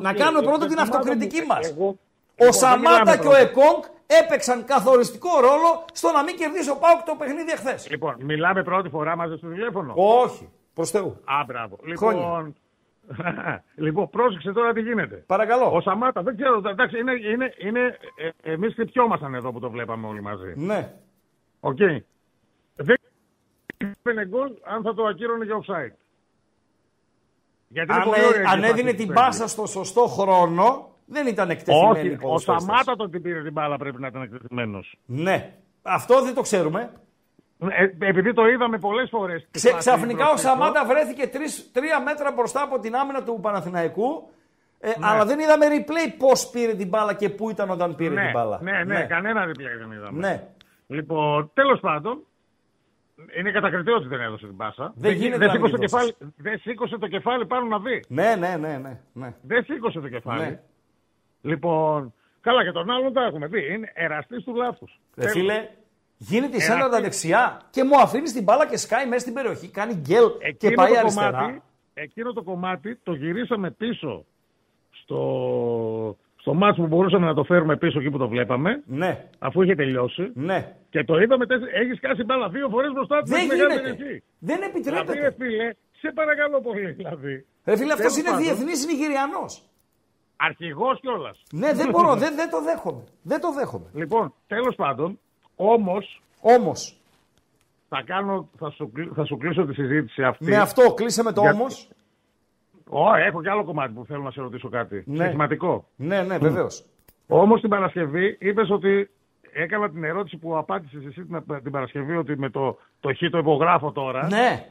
Να κάνουμε ε, πρώτα ε, την ομάδα αυτοκριτική μου, μας. εγώ- Ο εγώ δεν Σαμάτα μιλάμε και ο πρώτα. Εκόνγκ έπαιξαν καθοριστικό ρόλο στο να μην κερδίσει ο Πάουκ το παιχνίδι εχθές. Λοιπόν, μιλάμε πρώτη φορά μαζί στο τηλέφωνο. Όχι. Προς Θεού. Α, μπράβο. Χρόνια. Λοιπόν, λοιπόν, πρόσεξε τώρα τι γίνεται. Παρακαλώ. Ο Σαμάτα, δεν ξέρω, εντάξει, είναι, είναι, είναι, ε, εμείς χτυπιόμασταν εδώ που το βλέπαμε όλοι μαζί. Ναι. Οκ. Δεν έπαιρνε γκολ αν θα το ακύρωνε για offside. Γιατί είναι Αν, πολύ ε- ωραία η αν φάση έδινε που την παίζει. πάσα στο σωστό χρόνο, δεν ήταν εκτεθειμένη Όχι, η ο ποδοσφαιριστές. Σαμάτα τον την πήρε την μπάλα πρέπει να ήταν εκτεθειμένος. Ναι. Αυτό δεν το ξέρουμε. Ε, επειδή το είδαμε πολλές φορές. Ξε, ξαφνικά ο Σαμάτα βρέθηκε τρεις, τρία μέτρα μπροστά από την άμυνα του Παναθηναϊκού. Ε, Ναι. Αλλά δεν είδαμε replay πώς πήρε την μπάλα και πού ήταν όταν πήρε Ναι, την μπάλα. ναι, ναι, κανένα replay δεν είδαμε. Ναι. Λοιπόν, τέλος πάντων, είναι κατακριτέο ότι δεν έδωσε την πάσα. Δεν γίνεται δεν να σήκωσε, μην το δώσεις. κεφάλι, δεν σήκωσε το κεφάλι πάνω να δει. Ναι, ναι, ναι, ναι. ναι. Δεν σήκωσε το κεφάλι. Ναι. Λοιπόν, καλά και τον άλλον τα έχουμε πει. Είναι εραστής του λάθους. Ρε φίλε, γίνεται η Ένα σέντρα τα τι- δεξιά και μου αφήνει την μπάλα και σκάει μέσα στην περιοχή. Κάνει γκέλ και Εκείνο πάει το, αριστερά. κομμάτι, εκείνο το κομμάτι το γυρίσαμε πίσω στο, στο μάτσο που μπορούσαμε να το φέρουμε πίσω εκεί που το βλέπαμε, Ναι, αφού είχε τελειώσει. ναι. Και το είδαμε, έχει σκάσει μπάλα δύο φορές μπροστά του. Δεν μεγάλη γίνεται. περιοχή. Δεν Δηλαδή, ρε επιτρέπεται. φίλε, σε παρακαλώ πολύ, δηλαδή. Ρε φίλε, αυτός Τέλος είναι πάντων. διεθνής Νιγηριανός. Αρχηγός κιόλας. Ναι, δεν μπορώ, δεν, δεν το δέχομαι. Δεν το δέχομαι. Λοιπόν, τέλος πάντων, όμω Όμως, θα, κάνω, θα, σου, κλει- θα σου κλείσω τη συζήτηση αυτή. με αυτό κλείσε με το Για- όμως. Ω, έχω κι άλλο κομμάτι που θέλω να σε ρωτήσω κάτι. Ναι. Σημαντικό. Ναι, ναι, βεβαίως. Όμως την Παρασκευή είπες ότι έκανα την ερώτηση που απάντησες εσύ την, την Παρασκευή ότι με το, το χ το υπογράφω τώρα. Ναι,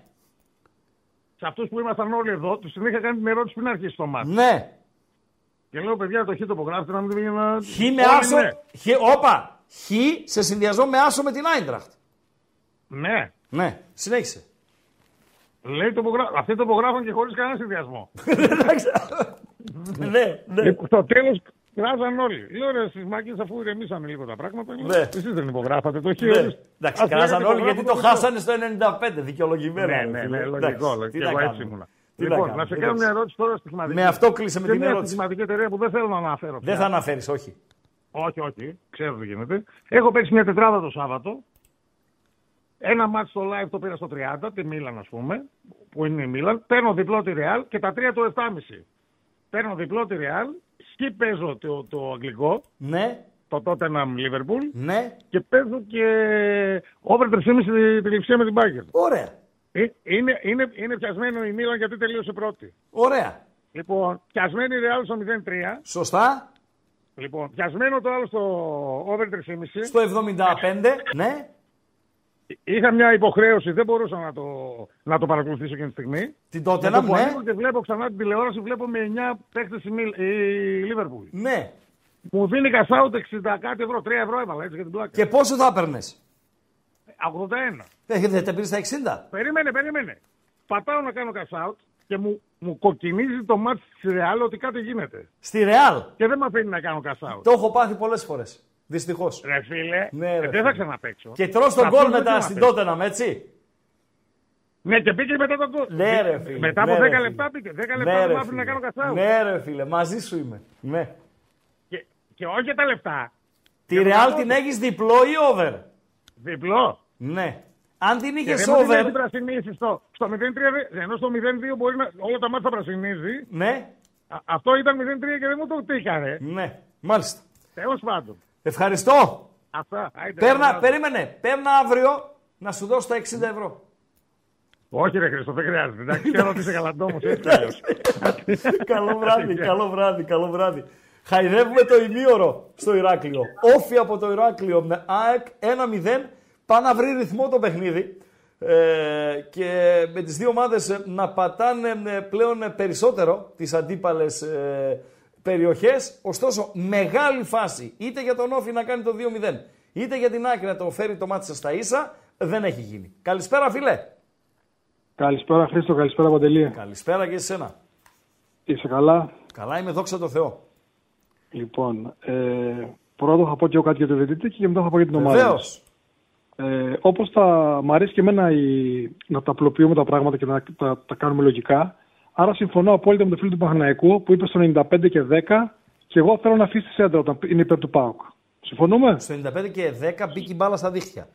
Σε αυτούς που ήμασταν όλοι εδώ, τους την είχα κάνει την ερώτηση πριν αρχίσει το μάτι. ναι. Και λέω, παιδιά, το χ το υπογράφετε να μην βγει να. Χ με Όλοι άσο. ναι. Χ, όπα. Χ σε συνδυασμό με άσο με την Άιντραχτ. Ναι. Ναι, συνέχισε. Λέει το υπογρά... Αυτοί το υπογράφουν και χωρίς κανένα συνδυασμό. Εντάξει. ναι, ναι. Λοιπόν, στο τέλος κράζαν όλοι. Λέω ρε στι μάκε, αφού ηρεμήσανε λίγο τα πράγματα. Ναι. Εσείς δεν υπογράφατε το χ. Ναι. εσείς- Εντάξει, Ας κράζαν λέγατε όλοι γιατί το υπογράφω χάσανε στο 95, δικαιολογημένο. Ναι, ρε ναι, φίλε. ναι, Εντάξει, λογικό. τι Και να εγώ έτσι κάνουμε. ήμουνα. Τι να Λοιπόν, κάνουμε, να σε εντάξει. κάνω μια ερώτηση τώρα στοιχηματική. Με αυτό κλείσε με Σε την μια ερώτηση. στοιχηματική εταιρεία που δεν θέλω να αναφέρω. Δεν πια. θα αναφέρεις, όχι. Όχι, όχι. Ξέρω τι γίνεται. Έχω παίξει μια τετράδα το Σάββατο. Ένα μάτς στο live το πήρα στο 30, τη Μίλαν ας πούμε, που είναι η Μίλαν. Παίρνω διπλό τη Real και τα τρία το 7,5. Παίρνω διπλό τη Real, σκι παίζω το, το αγγλικό, Ναι, το Tottenham Liverpool ναι. και παίζω και over 3,5 τη, τη λειψία με την Bayern. Ωραία. Ε, Είναι, είναι, είναι πιασμένο η Μίλαν γιατί τελείωσε πρώτη. Ωραία. Λοιπόν, πιασμένη η Real στο 0-3. Σωστά. Λοιπόν, πιασμένο το άλλο στο over 3,5. Στο 75, ναι. Είχα μια υποχρέωση, δεν μπορούσα να το, να το παρακολουθήσω εκείνη τη στιγμή. Την τότε Με να το που μου, ανοίγω ναι. και βλέπω ξανά την τηλεόραση, βλέπω με 9 παίχτε η, Μίλ- η Λίβερπουλ. Ναι. Μου δίνει κασάουτ 60 κάτι ευρώ, 3 ευρώ έβαλα έτσι για την πλάκα. Και πόσο θα έπαιρνες; 81. Ε, Δεν τα πήρες στα 60. Περίμενε, περίμενε. Πατάω να κάνω κασάουτ και μου, μου κοκκινίζει το μάτι τη Ρεάλ ότι κάτι γίνεται. Στη Ρεάλ; Και δεν με αφήνει να κάνω κασάουτ. Το έχω πάθει πολλές φορές. Δυστυχώς. Ρε φίλε, Ναι, ρε ε, φίλε. δεν θα ξαναπέξω. Και τρώ τον Θα γκολ πούμε, δεν μετά θα στην παίξω. Τότεναμ, έτσι. Ναι, και πήγε μετά τον γκολ. Ναι, ρε φίλε. Μετά από ναι, 10 ρε, φίλε. λεπτά πήγε. 10 λεπτά Ναι, δεν ρε, με άφηνε να φίλε. κάνω κασάουτ. Ναι, ρε φίλε, μαζί σου είμαι. Ναι. Και, και όχι για τα λεφτά. Τη Ρεάλ την έχεις διπλό ή over; Διπλό. Ναι. Αν την Και είχε δεν μπορεί να over. την πρασινίσει στο, στο 0-3, ενώ στο 0-2 μπορεί να, όλα τα μάτια πρασινίζει. Ναι, Α, αυτό ήταν 0-3 και δεν μου το τύχανε. ναι. Μάλιστα. Τέλος πάντων. Ευχαριστώ. Αυτά. Άιντε, Παίρνα, καλά. περίμενε. Παίρνα αύριο να σου δώσω τα 60 ευρώ. Όχι, ρε Χρήστο, δεν χρειάζεται. Εντάξει, ξέρω ότι είσαι καλαντόμο. Έτσι κι αλλιώς. καλό βράδυ, καλό βράδυ, καλό βράδυ. Χαϊδεύουμε το ημίωρο στο Ηράκλειο. Όφη από το Ηράκλειο με ΑΕΚ 1-0. Πάει να βρει ρυθμό το παιχνίδι. Ε, και με τις δύο ομάδες ε, να πατάνε ε, πλέον ε, περισσότερο τις αντίπαλες ε, περιοχές. Ωστόσο, μεγάλη φάση είτε για τον Όφη να κάνει το 2-0, είτε για την ΑΕΚ να το φέρει το μάτι σας στα ίσα, δεν έχει γίνει. Καλησπέρα φίλε. Καλησπέρα Χρήστο, καλησπέρα Παντελή. Καλησπέρα και σε σένα. Είσαι καλά; Καλά είμαι, δόξα τω Θεώ. Λοιπόν, ε, πρώτο θα πω και εγώ κάτι για το διαιτητή και μετά θα πω για την ομάδα. Βεβαίως. Μας. Ε, όπως τα, μ' αρέσει και εμένα η, να τα απλοποιούμε τα πράγματα και να τα, τα κάνουμε λογικά. Άρα συμφωνώ απόλυτα με τον φίλο του Παχναϊκού που είπε στο 95 και 10 και εγώ θέλω να αφήσει τη σέντρα όταν είναι υπέρ του ΠΑΟΚ. Συμφωνούμε; Στο 95 και 10 μπήκε η μπάλα στα δίχτυα.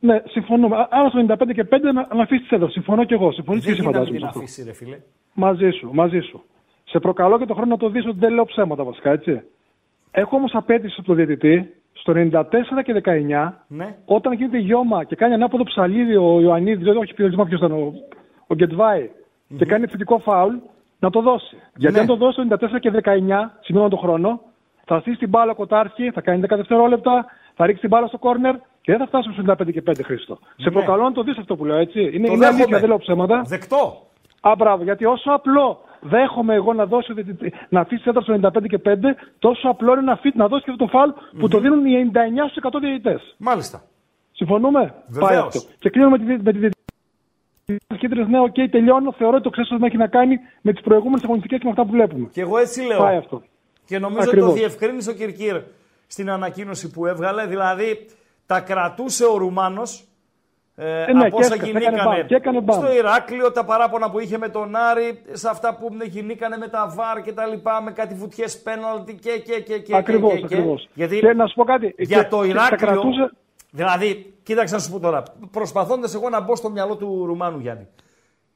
Ναι, συμφωνούμε. Α- Άρα στο 95 και 5 να, να αφήσει τη σέντρα. Συμφωνώ και εγώ. Συμφωνείς και Δεν εσύ γίνεται να φαντάζομαι. την σε αυτό. αφήσει, ρε φίλε. Μαζί σου, μαζί σου. Σε προκαλώ και το χρόνο να το δεις ότι δεν λέω ψέματα βασικά, έτσι. Έχω όμως απέτηση από τον διαιτητή στο 94 και 19 Ναι. όταν γίνεται γιώμα και κάνει ανάποδο ψαλίδι ο Ιωαννίδης, δεν όχι ποιος ποιος ήταν ο, ο γκετβαη και κάνει θετικό φάουλ, να το δώσει. Γιατί Ναι. αν το δώσει το 94 και 19, σημειώνω τον χρόνο, θα στήσει την μπάλα κοτάρχη, θα κάνει 10 δευτερόλεπτα, θα ρίξει την μπάλα στο κόρνερ και δεν θα φτάσουμε στο 95 και 5 Χρήστο. Σε προκαλώ να το δεις αυτό που λέω, έτσι. Είναι, Ναι. Το είναι αλήθεια, δέχομαι. δεν λέω ψέματα. Δεκτό. Α, μπράβο. Γιατί όσο απλό δέχομαι εγώ να, δώσω, διαιτητή- να αφήσει σέντρα στο 95 και 5, τόσο απλό είναι να, αφήσει- να δώσει και αυτό το φάουλ που το δίνουν οι 99% διαιτητές. Μάλιστα. Συμφωνούμε; Βεβαίως. Πάει αυτό. Και κλείνουμε με τη, με τη διαιτητή. Κίτρινες, ναι, οκ, τελειώνω. Θεωρώ ότι το ξέσπασμα έχει να κάνει με τις προηγούμενες αγωνιστικές και με αυτά που βλέπουμε. Και εγώ έτσι λέω. Πάει αυτό. Και νομίζω ότι Ακριβώς. το διευκρίνησε ο Κυρκύρ στην ανακοίνωση που έβγαλε. Δηλαδή τα κρατούσε ο Ρουμάνος. Ε, Ε, ναι, από και όσα έσκασε, έκανε γινήκανε μπαμ, και έκανε μπαμ. στο Ηράκλειο, τα παράπονα που είχε με τον Άρη, σε αυτά που γινήκανε με τα βάρ και τα λοιπά, με κάτι βουτιές πέναλτι και, και, και, και, Ακριβώς, και, και, και. ακριβώς. Γιατί Και να σου πω κάτι. για και- το και τα Ηράκλειο, κρατούσε. δηλαδή, κοίταξε να σου πω τώρα, προσπαθώντας εγώ να μπω στο μυαλό του Ρουμάνου Γιάννη.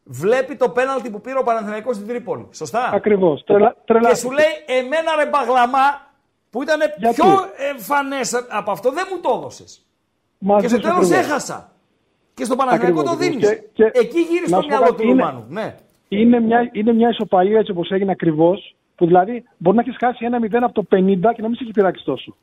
Βλέπει το πέναλτι που πήρε ο Παναθηναϊκός στην Τρίπολη. Σωστά; Ακριβώς. Τρελα, τρελά. Και σου λέει, εμένα ρε μπαγλαμά, που ήταν Γιατί; πιο εμφανές από αυτό, δεν μου το έδωσες. Μαζί Και στο σου τέλος ακριβώς. έχασα. Και στο Παναθηναϊκό Ακριβώς, το δίνεις. ακριβώς. Και- και- Εκεί γύρισε να το σου πω μυαλό κάτι, του είναι- Ρουμάνου. Ναι. Είναι μια, είναι μια ισοπαλία έτσι όπως έγινε ακριβώς. Που δηλαδή μπορεί να έχεις χάσει ένα 0 από το 50 και να μην σε έχει πειράξει τόσο.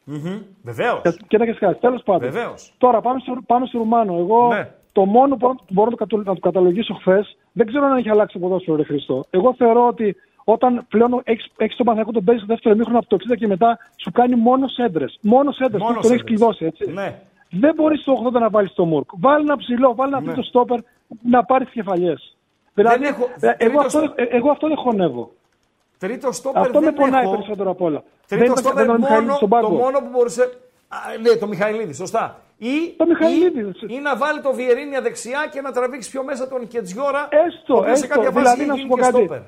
Βεβαίως. Και, και να έχεις χάσει. Τέλος πάντων. Βεβαίως. Τώρα πάμε στο, πάμε στο Ρουμάνο. Εγώ Ναι. το μόνο που μπορώ να το, κατω- να το καταλογίσω χθες, δεν ξέρω αν έχει αλλάξει το ποδόσφαιρο, ρε Χριστό. Εγώ θεωρώ ότι όταν πλέον έχει τον Παναθηναϊκό τον παίζεις στο δεύτερο μήχρονο από το 60 και μετά, σου κάνει μόνος σέντρε. Μόνος σέντρε. Μόνος Τον έχεις σέντρες. κλειδώσει, έτσι. Ναι. Δεν μπορείς στο 80 να βάλεις το Μουρκ. Βάλει ένα ψηλό, βάλει ένα Ναι. τρίτο στόπερ να πάρεις τι κεφαλιές. Δηλαδή, έχω- ε, εγώ, τρίτο αυτό, στο- ε, εγώ αυτό δεν χωνεύω. Τρίτο στόπερ Αυτό με δεν πονάει έχω. περισσότερο απ' όλα. Τρίτο δεν στόπερ ήταν ο Μιχαηλίδης μόνο, στον το πάγκο. μόνο που μπορούσε. Α, ναι, το Μιχαηλίδη, σωστά. Ή, Το Μιχαηλίδη. ή, ή να βάλει το Βιερίνια δεξιά και να τραβήξει πιο μέσα τον Κετζιόρα. Έστω, ο οποίος σε έστω. κάποια φάση Δηλαδή, είχε να σου γίνει πω και κάτι. στόπερ.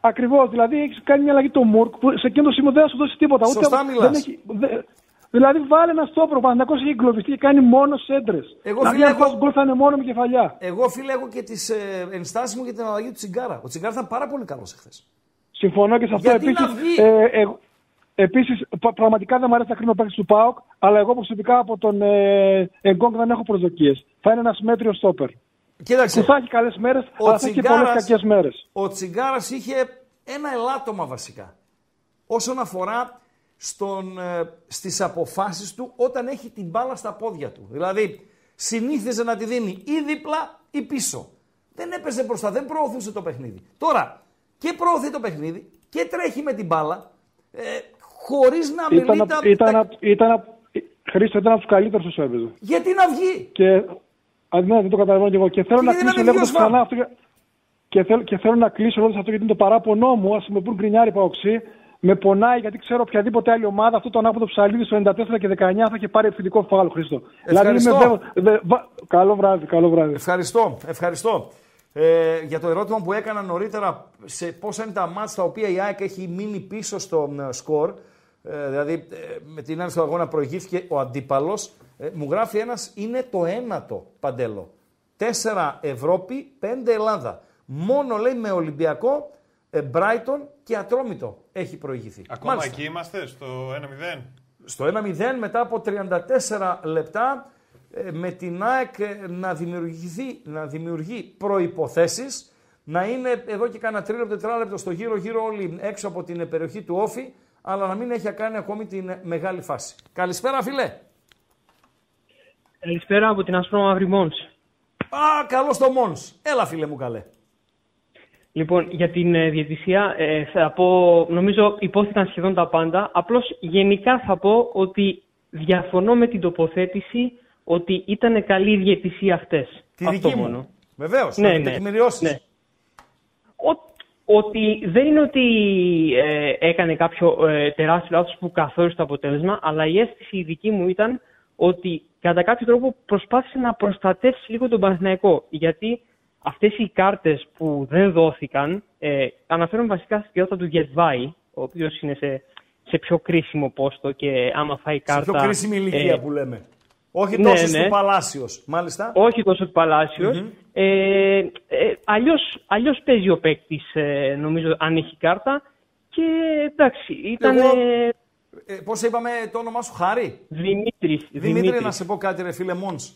Ακριβώς. Δηλαδή έχεις κάνει μια αλλαγή το Μουρκ που σε εκείνο το σημείο δεν θα σου δώσει τίποτα. Σωστά Ούτε, μιλάς. δεν έχει, δε- δηλαδή βάλε ένα στόπερ. Ο Παναθηναϊκός έχει εγκλωβιστεί και κάνει μόνος σέντρε. Εγώ, Δηλαδή φίλε, αν έχω- έχω... γκολ θα είναι μόνο με κεφαλιά. Εγώ φίλε έχω και τις ε, ενστάσεις μου για την αλλαγή του Τσιγκάρα. Ο Τσιγκάρας ήταν πάρα πολύ καλός εχθές. Συμφωνώ και σε αυτό. Γιατί να Επίσης, βγει; ε, ε, επίσης, πα- πραγματικά δεν μου αρέσει να κρίνω παίκτη του ΠΑΟΚ, αλλά εγώ προσωπικά από τον ε, Εγκόγκ δεν έχω προσδοκίες. Θα είναι ένας μέτριος στόπερ. Κοίταξε, Που θα έχει καλές μέρες, Ο αλλά θα έχει και πολλές Τσιγκάρας- κακές μέρες. ο Τσιγκάρας είχε ένα ελάττωμα βασικά. Όσον αφορά στον, ε, στις αποφάσεις του όταν έχει την μπάλα στα πόδια του. Δηλαδή, συνήθιζε να τη δίνει ή δίπλα ή πίσω. Δεν έπαιζε μπροστά, δεν προωθούσε το παιχνίδι. Τώρα, και προωθεί το παιχνίδι και τρέχει με την μπάλα, ε, χωρίς να Ήταν, μιλεί τα... απ- ήταν, τα- απ- ήταν, απ- Χρήστο ήταν από τους καλύτερους όσο έπαιζε. Γιατί να βγει; Και α, ναι, δεν το καταλαβαίνω και εγώ. Και θέλω Και να γιατί να κλείσω μην λέγοντας βγει ο Σβάμπ; ξανά αυτό. για- Και θέλω, και θέλω να κλείσω λέγοντας αυτό γιατί είναι το παράπονό μου. Α με πούν γκρινιάρι παοξή. Με πονάει γιατί ξέρω οποιαδήποτε άλλη ομάδα αυτό το ανάποδο ψαλίδι στο 94 και 19 θα είχε πάρει επιθετικό φάουλ, Χρήστο. Ευχαριστώ. βέβαιος- δε- βα- καλό βράδυ, καλό βράδυ. Ευχαριστώ, ευχαριστώ. Ε, για το ερώτημα που έκανα νωρίτερα σε πόσα είναι τα μάτς τα οποία η ΑΕΚ έχει μείνει πίσω στο ε, σκορ, ε, δηλαδή ε, με την άνοιξη του αγώνα προηγήθηκε ο αντίπαλος. Ε, μου γράφει ένας είναι το ένατο παντέλο. 4 Ευρώπη, 5 Ελλάδα. Μόνο λέει με Ολυμπιακό, ε, Brighton και Ατρόμητο έχει προηγηθεί. Ακόμα Μάλιστα. εκεί είμαστε, στο 1-0. Στο 1-0 μετά από 34 λεπτά ε, με την ΑΕΚ ε, να, δημιουργηθεί, να δημιουργεί προϋποθέσεις να είναι εδώ και κάνα τρίλεπτο, τετράλεπτο στο γύρο γύρω όλοι έξω από την περιοχή του Όφη αλλά να μην έχει κάνει ακόμη την μεγάλη φάση. Καλησπέρα φίλε. Καλησπέρα από την Ασπρό Μαύρη Μόνς. Α, καλό στο Μόνς. Έλα φίλε μου καλέ. Λοιπόν, για την ε, διαιτησία ε, θα πω, νομίζω υπόθηκαν σχεδόν τα πάντα. Απλώς γενικά θα πω ότι διαφωνώ με την τοποθέτηση ότι ήταν καλή η διαιτησία χτες. Τη Αυτό δική μου. μόνο. Βεβαίως, Ναι, να την ναι. τεκμηριώσεις. Ναι. Ο- ότι δεν είναι ότι ε, έκανε κάποιο ε, τεράστιο λάθος που καθόρισε το αποτέλεσμα, αλλά η αίσθηση η δική μου ήταν ότι κατά κάποιο τρόπο προσπάθησε να προστατεύσει λίγο τον Παναθηναϊκό. Γιατί αυτές οι κάρτες που δεν δόθηκαν, ε, αναφέρομαι βασικά στην ποιότητα του Γετβάη, ο οποίος είναι σε, σε πιο κρίσιμο πόστο και άμα φάει Σε κάρτα... πιο κρίσιμη ηλικία ε, που λέμε. Όχι ναι, τόσο ναι. στο Παλάσιος. Μάλιστα. όχι τόσο του παλασιος Ε, ε, αλλιώς, αλλιώς παίζει ο παίκτης, ε, νομίζω, αν έχει κάρτα. Και εντάξει, ήταν. Εγώ- ε, Ε, πώς είπαμε το όνομά σου, Χάρη; Δημήτρης, Δημήτρη, Δημήτρης. να σε πω κάτι, ρε φίλε Μόνς.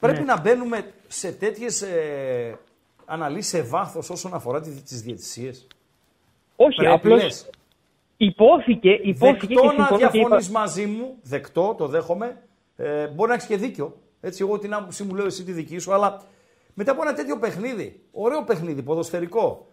Πρέπει να μπαίνουμε σε τέτοιες ε, αναλύσεις σε βάθος όσον αφορά τις, τις διαιτησίες. Όχι, Πρέπει, απλώς λες. υπόθηκε, υπόθηκε Δεκτό και να συμφωνώ και είπα. διαφωνείς μαζί μου, δεκτό, το δέχομαι. Ε, μπορεί να έχεις και δίκιο. Έτσι, εγώ την άποψή μου λέω εσύ τη δική σου, αλλά μετά από ένα τέτοιο παιχνίδι, ωραίο παιχνίδι, ποδοσφαιρικό,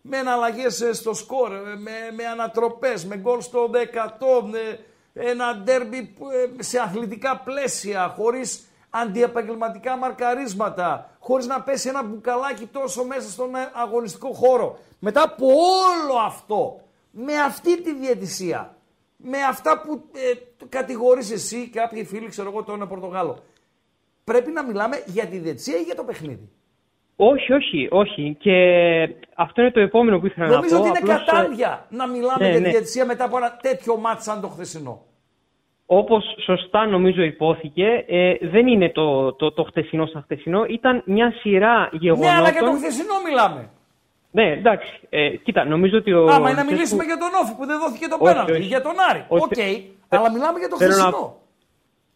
με εναλλαγές στο σκορ, ε, με, με ανατροπές, με γκολ στο 100, με ένα ντέρμπι που, ε, σε αθλητικά πλαίσια, χωρίς αντιεπαγγελματικά μαρκαρίσματα, χωρίς να πέσει ένα μπουκαλάκι τόσο μέσα στον ε, αγωνιστικό χώρο. Μετά από όλο αυτό, με αυτή τη διαιτησία, με αυτά που ε, κατηγορείς εσύ και κάποιοι φίλοι, ξέρω εγώ, τον Πορτογάλο. Πρέπει να μιλάμε για τη διαιτησία ή για το παιχνίδι; Όχι, όχι, όχι. Και αυτό είναι το επόμενο που ήθελα Νομίζω να πω. ότι είναι Απλώς, ε, κατάντια να μιλάμε ναι, για τη ναι. διαιτησία μετά από ένα τέτοιο μάτι σαν το χθεσινό. Όπως σωστά νομίζω υπόθηκε, ε, δεν είναι το, το, το χτεσινό σαν χτεσινό. Ήταν μια σειρά γεγονότων. Ναι, αλλά για το χθεσινό μιλάμε. Ναι, εντάξει. Ε, κοίτα, νομίζω ότι ο. Άμα είναι να Λουτσέσκου- μιλήσουμε για τον ΟΦΗ που δεν δόθηκε το Όχι, πέναλτι, όχι. για τον Άρη. Όχι. Οκ, αλλά μιλάμε για το Θέλω να- χθεσινό.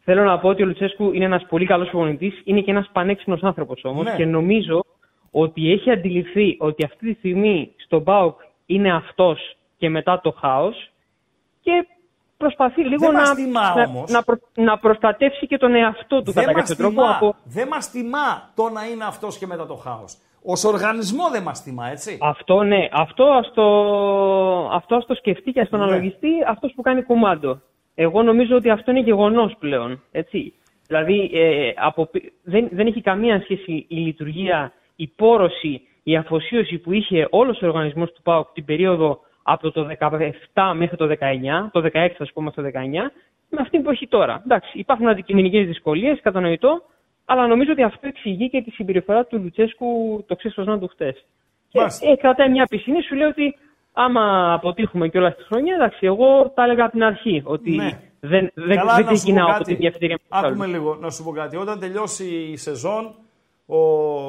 Θέλω να πω ότι ο Λουτσέσκου είναι ένας πολύ καλός προπονητής, είναι και ένας πανέξυπνος άνθρωπος όμως Ναι. και νομίζω ότι έχει αντιληφθεί ότι αυτή τη στιγμή στον ΠΑΟΚ είναι αυτός και μετά το χάος και προσπαθεί λίγο Δεν να, μας τιμά να, όμως. να, προ- να προστατεύσει και τον εαυτό του Δεν κατά μας κάποιο τρόπο τιμά, από. δεν μας τιμά το να είναι αυτός και μετά το χάος. Ως οργανισμό δεν μας τιμά, έτσι. Αυτό ναι, αυτό ας το, αυτό ας το σκεφτεί και ας το Ναι. αναλογιστεί αυτός που κάνει κουμάντο. Εγώ νομίζω ότι αυτό είναι γεγονός πλέον, έτσι. Δηλαδή ε, από, πι- δεν, δεν έχει καμία σχέση η λειτουργία, η πόρωση, η αφοσίωση που είχε όλος ο οργανισμός του ΠΑΟΚ την περίοδο από το 17 μέχρι το 19, το 16 ας πούμε στο 19, με αυτή που έχει τώρα. Εντάξει, υπάρχουν αντικειμενικές δυσκολίες, κατανοητό, αλλά νομίζω ότι αυτό εξηγεί και τη συμπεριφορά του Λουτσέσκου το ξέσπασμα του χτες. Και Μάλιστα. ε, κρατάει μια πισινή, σου λέει ότι άμα αποτύχουμε και όλα στη χρονιά, εντάξει, εγώ τα έλεγα από την αρχή. Ότι Ναι. δεν, δεν, Καλά, δεν να σου πω ξεκινάω από κάτι. τη διαφθορία με τους Άκουμε άλλους. λίγο, να σου πω κάτι. Όταν τελειώσει η σεζόν ο...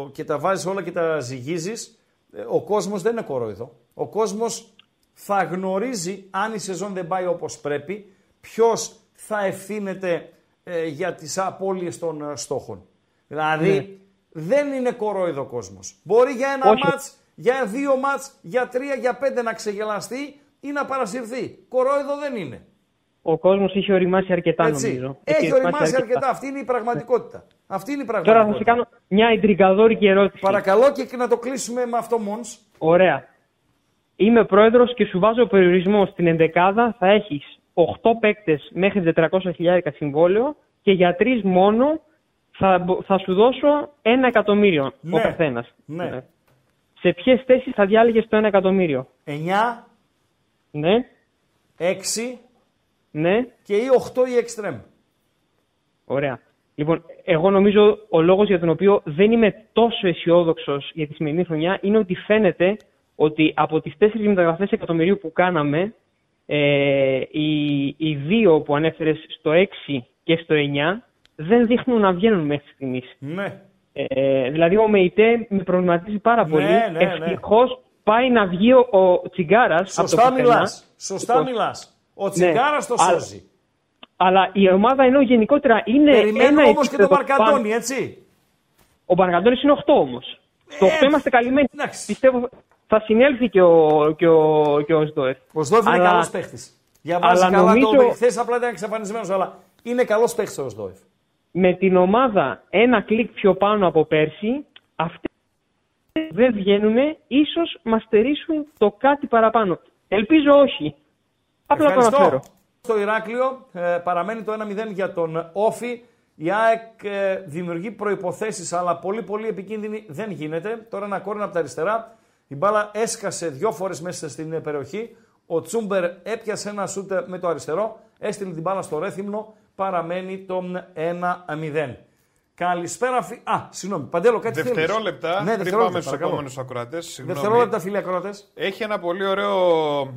και τα βάζεις όλα και τα ζυγίζεις, ε, ο κόσμος δεν είναι κορόιδο. Ο κόσμος θα γνωρίζει αν η σεζόν δεν πάει όπως πρέπει, ποιος θα ευθύνεται ε, για τις απώλειες των ε, στόχων. Δηλαδή, δεν είναι κορόιδο ο κόσμος. Μπορεί για ένα Όχι. μάτς, για δύο μάτς, για τρία, για πέντε να ξεγελαστεί ή να παρασυρθεί. Κορόιδο δεν είναι. Ο κόσμος είχε οριμάσει αρκετά, Έτσι. νομίζω. Έχει οριμάσει αρκετά. Αυτή είναι η πραγματικότητα. Αυτή είναι η Τώρα πραγματικότητα. θα σε κάνω μια εντριγκαδόρικη ερώτηση. Παρακαλώ και να το κλείσουμε με αυτό μόνος. Ωραία. Είμαι πρόεδρος και σου βάζω περιορισμό στην ενδεκάδα. Θα έχεις 8 παίκτες μέχρι 400.000 συμβόλαιο και για τρεις μόνο θα, μπο- θα σου δώσω ένα εκατομμύριο Ναι. ο καθένας. Ναι. Σε ποιες θέσεις θα διάλεγες το ένα εκατομμύριο; 9, Ναι, 6 ναι, και ή 8 ή εξτρέμ. ωραία. Λοιπόν, εγώ νομίζω ο λόγος για τον οποίο δεν είμαι τόσο αισιόδοξος για τη σημερινή χρονιά είναι ότι φαίνεται ότι από τις τέσσερις μεταγραφές εκατομμυρίου που κάναμε ε, οι, οι δύο που ανέφερες στο 6 και στο 9 δεν δείχνουν να βγαίνουν μέχρι στιγμής. Ναι. Ε, δηλαδή ο ΜΕΙΤΕ με προβληματίζει πάρα Ναι, πολύ. ναι, ναι. Ευτυχώς πάει να βγει ο, ο Τσιγκάρας από το Σωστά πουθενά. μιλάς. Σωστά Λοιπόν, μιλάς. Ο Τσιγκάρας το αλλά- σώζει. Αλλά η ομάδα ενώ γενικότερα είναι Περιμένουμε ένα όμως και τον επίπεδο πάνω- Μαρκαντώνη, έτσι. Ο Μπαρκαντώνης είναι 8 όμως. Στο 8 Ε, είμαστε καλυμμένοι. εντάξει. Πιστεύω θα συνέλθει και ο, και ο, και ο Σδόεφ. Ο Σδόεφ είναι Αλλά- καλός παίχτης. Διαβάζει αλλά καλά νομίζω- το χθες απλά ήταν εξαφανισμένος, αλλά είναι καλός παίχτης ο Σδόεφ. Με την ομάδα ένα κλικ πιο πάνω από πέρσι, αυτοί δεν βγαίνουν, ίσως μας στερήσουν το κάτι παραπάνω. Ελπίζω όχι. Απλά το Ευχαριστώ. αναφέρω. Στο Ηράκλειο ε, παραμένει το 1-0 για τον Όφη. Η ΑΕΚ ε, δημιουργεί προϋποθέσεις, αλλά πολύ πολύ επικίνδυνη δεν γίνεται. Τώρα ένα κόρνο από τα αριστερά. Η μπάλα έσκασε δυο φορές μέσα στην ε, περιοχή. Ο Τσούμπερ έπιασε ένα σούτ ε, με το αριστερό. Έστειλε την μπάλα στο ρέθυμνο. Παραμένει το 1-0. Καλησπέρα. Φι... Α, συγγνώμη. Παντέλο, κάτι θέλεις; Δευτερόλεπτα, Ναι, πριν δευτερόλεπτα, πάμε στους παρακαλώ. επόμενους ακροατές. Δευτερόλεπτα, φίλοι ακροατές. Έχει ένα πολύ ωραίο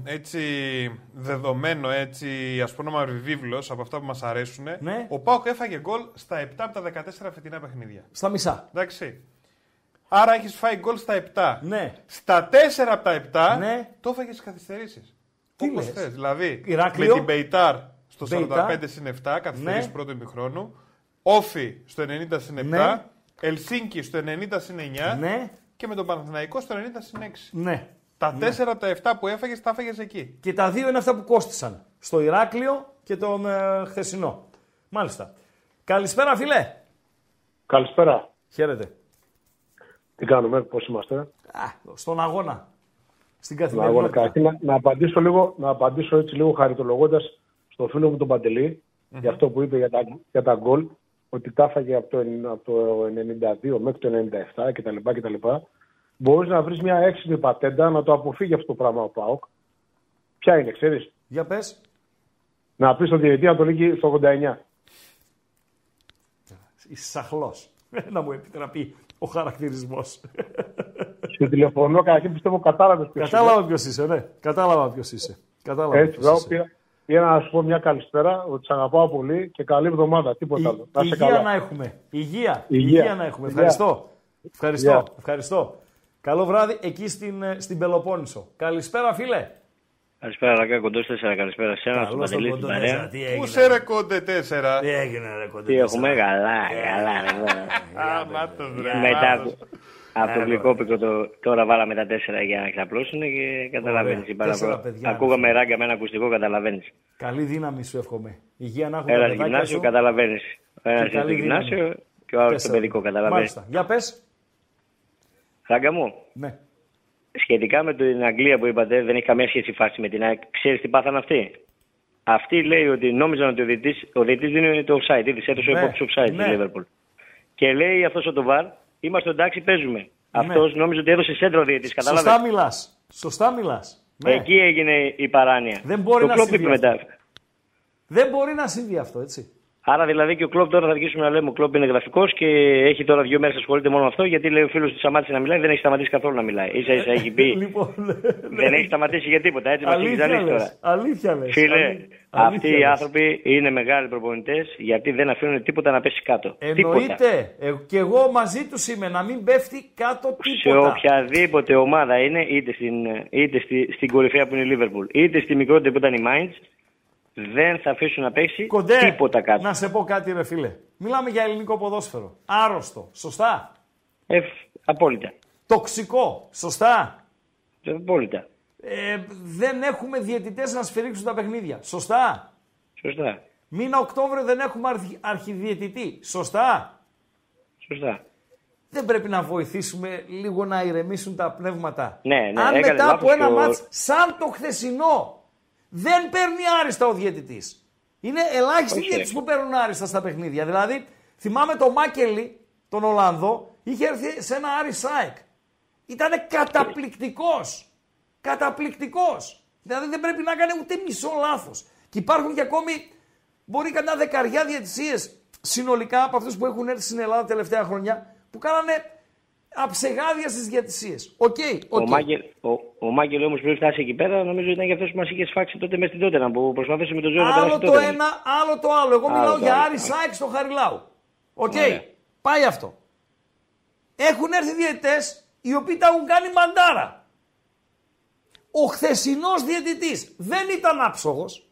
έτσι, δεδομένο έτσι, ας πούμε βίβλος από αυτά που μας αρέσουν. Ναι. Ο Πάοκ έφαγε γκολ στα 7 από τα 14 φετινά παιχνίδια. Στα μισά. Εντάξει. Άρα έχεις φάει γκολ στα 7. Ναι. Στα 4 από τα 7 Ναι. το έφαγες στις καθυστερήσεις. Τι Όπως λες; θες. Δηλαδή Ηράκλειο. με την Μπεϊτάρ στο Μπεϊτάρ. 45 συν 7, καθυστερήσεις Ναι. πρώτο ημιχρόνου. Όφι στο 90 συν 7. Ναι. Ελσίνκι στο 90 συν 9. Ναι. Και με τον Παναθηναϊκό στο 90 συν 6. Ναι. Τα 4 από τα 7 που έφαγες, τα έφαγες εκεί. Και τα δύο είναι αυτά που κόστησαν. Στο Ηράκλειο και τον ε, χθεσινό. Μάλιστα. Καλησπέρα, φιλέ. Καλησπέρα. Χαίρετε. Τι κάνουμε, πώς είμαστε; Α, στον αγώνα. Στην Να, αγώνα. καθημερινότητα. Καταρχήν, να, να απαντήσω λίγο, να απαντήσω έτσι λίγο χαριτολογώντας στο φίλο μου τον παντελη για αυτό που είπε για τα, για τα γκολ, ότι τα έφαγε από το, εν- από το 92 μέχρι το 97 κτλ. κτλ. Μπορείς να βρεις μια έξυπνη πατέντα να το αποφύγει αυτό το πράγμα ο Πάοκ. Ποια είναι, ξέρεις; Για πες. Να πεις στον διαιτητή να το λύγει στο 89. Είσαι σαχλός. να μου επιτραπεί ο χαρακτηρισμός. Σε τηλεφωνώ, καταρχήν πιστεύω κατάλαβες ποιος Κατάλαβα ποιος είσαι, ναι. Κατάλαβα ποιος είσαι. Κατάλαβα Έτσι, ποιος βέβαια, είσαι. πήρα, πήρα να σου πω μια καλησπέρα, ότι σε αγαπάω πολύ και καλή εβδομάδα. Τίποτα άλλο. Να Η- είσαι υγεία καλά. να έχουμε. Υγεία. Υγεία. Υγεία να έχουμε. Υγεία. Ευχαριστώ. Ευχαριστώ. Υγεία. Ευχαριστώ. Καλό βράδυ εκεί στην, ε, στην Πελοπόννησο. Καλησπέρα, φίλε. Καλησπέρα, Ραγκά, κοντός 4. Καλησπέρα σε ένα, στον Καλώς τον Παντελής, στην Κοντός παρέα. Τέσσερα. Τι Πού έγινε. σε ρε κόντε 4. Τι έγινε, ρε κοντέ. Τι έχουμε, καλά, καλά. Α, μάτος ρε. Μετά μάτος. από- από το γλυκόπικρο το, τώρα βάλαμε τα 4 για να ξαπλώσουν και καταλαβαίνεις. Τέσσερα παιδιά, Ακούγαμε ράγκα με ένα ακουστικό, καταλαβαίνεις. Καλή δύναμη σου εύχομαι. Υγεία να έχουν Ένα τα παιδάκια γυμνάσιο, σου. καταλαβαίνεις. Ο ένα είναι καλή στο δύναμη. γυμνάσιο και ο άλλος στο Τέσσερα. παιδικό, καταλαβαίνεις. Μάλιστα. Για πες. Ράγκα μου, Ναι. Σχετικά με την Αγγλία που είπατε, δεν έχει καμία σχέση η φάση με την ΑΕΚ. Ξέρεις τι πάθαν αυτοί; Αυτή λέει ότι νόμιζαν ότι ο διαιτητής, ο διαιτητής δίνει το offside, ήδη έδωσε Ναι, ο υπόπτυς offside ναι. στη Liverpool. Και λέει αυτός ο Τοβάρ, είμαστε εντάξει, παίζουμε. Αυτός νόμιζε ότι έδωσε σέντρο ο διαιτητής, Σωστά κατάλαβε. μιλάς. Σωστά μιλάς. Ναι. Εκεί έγινε η παράνοια. Δεν μπορεί το να Klopp συμβεί είπε αυτό. μετά. Δεν μπορεί να συμβεί αυτό, έτσι. Άρα δηλαδή και ο Κλοπ τώρα θα αρχίσουμε να λέμε: Ο Κλοπ είναι γραφικός και έχει τώρα δύο μέρες ασχολείται μόνο με αυτό. Γιατί λέει ο φίλος του σταμάτησε να μιλάει, δεν έχει σταματήσει καθόλου να μιλάει. σα ίσα έχει πει. Λοιπόν, δεν έχει σταματήσει για τίποτα. Έτσι μας έχει αλήθεια ζαλίσει τώρα. λες. Αλήθεια λες. Φίλε, Αλή- αυτοί αλήθεια οι λες. άνθρωποι είναι μεγάλοι προπονητές γιατί δεν αφήνουν τίποτα να πέσει κάτω. Τίποτα. Εννοείται. Ε, και εγώ μαζί τους είμαι να μην πέφτει κάτω Σε τίποτα. οποιαδήποτε ομάδα είναι, είτε στην, είτε στη, στην κορυφαία που είναι η Liverpool, είτε στη μικρότερη που ήταν η Mainz, δεν θα αφήσουν να πέσει Κοντέ, τίποτα κάτω. να σε πω κάτι ρε φίλε. Μιλάμε για ελληνικό ποδόσφαιρο. Άρρωστο. Σωστά. Ε, απόλυτα. Τοξικό. Σωστά. Απόλυτα. Ε, δεν έχουμε διαιτητές να σφυρίξουν τα παιχνίδια. Σωστά. Σωστά. Μήνα Οκτώβριο δεν έχουμε αρχι, αρχιδιαιτητή. Σωστά. Σωστά. Δεν πρέπει να βοηθήσουμε λίγο να ηρεμήσουν τα πνεύματα. Ναι, ναι, Αν έκανε μετά λάθος από ένα και ο- μάτς σαν το χθεσινό δεν παίρνει άριστα ο διαιτητής. Είναι ελάχιστοι Όχι. διαιτητές που παίρνουν άριστα στα παιχνίδια. Δηλαδή, θυμάμαι το Μάκελι, τον Ολλανδό, είχε έρθει σε ένα Άρης-ΑΕΚ. Ήταν καταπληκτικός. Καταπληκτικός. Δηλαδή δεν πρέπει να κάνει ούτε μισό λάθος. Και υπάρχουν και ακόμη, μπορεί κανένα δεκαριά διαιτησίες συνολικά από αυτούς που έχουν έρθει στην Ελλάδα τα τελευταία χρόνια, που κάνανε αψεγάδια στι διατησίε. OK, OK. Ο Μάγκελ, ο, ο Μάγκελ όμως πριν φτάσει εκεί πέρα, νομίζω ήταν και αυτό που μας είχες σφάξει τότε μες στην τότε που προσπαθούσε με τον Ζώο να Άλλο περάσει το τότε. ένα, άλλο το άλλο. Εγώ Άλλο μιλάω το για άλλο. Άρης-ΑΕΚ στο Χαριλάου. Οκ. Ωραία. Πάει αυτό. Έχουν έρθει διαιτητές οι οποίοι τα έχουν κάνει μαντάρα. Ο χθεσινός διαιτητής δεν ήταν άψογος.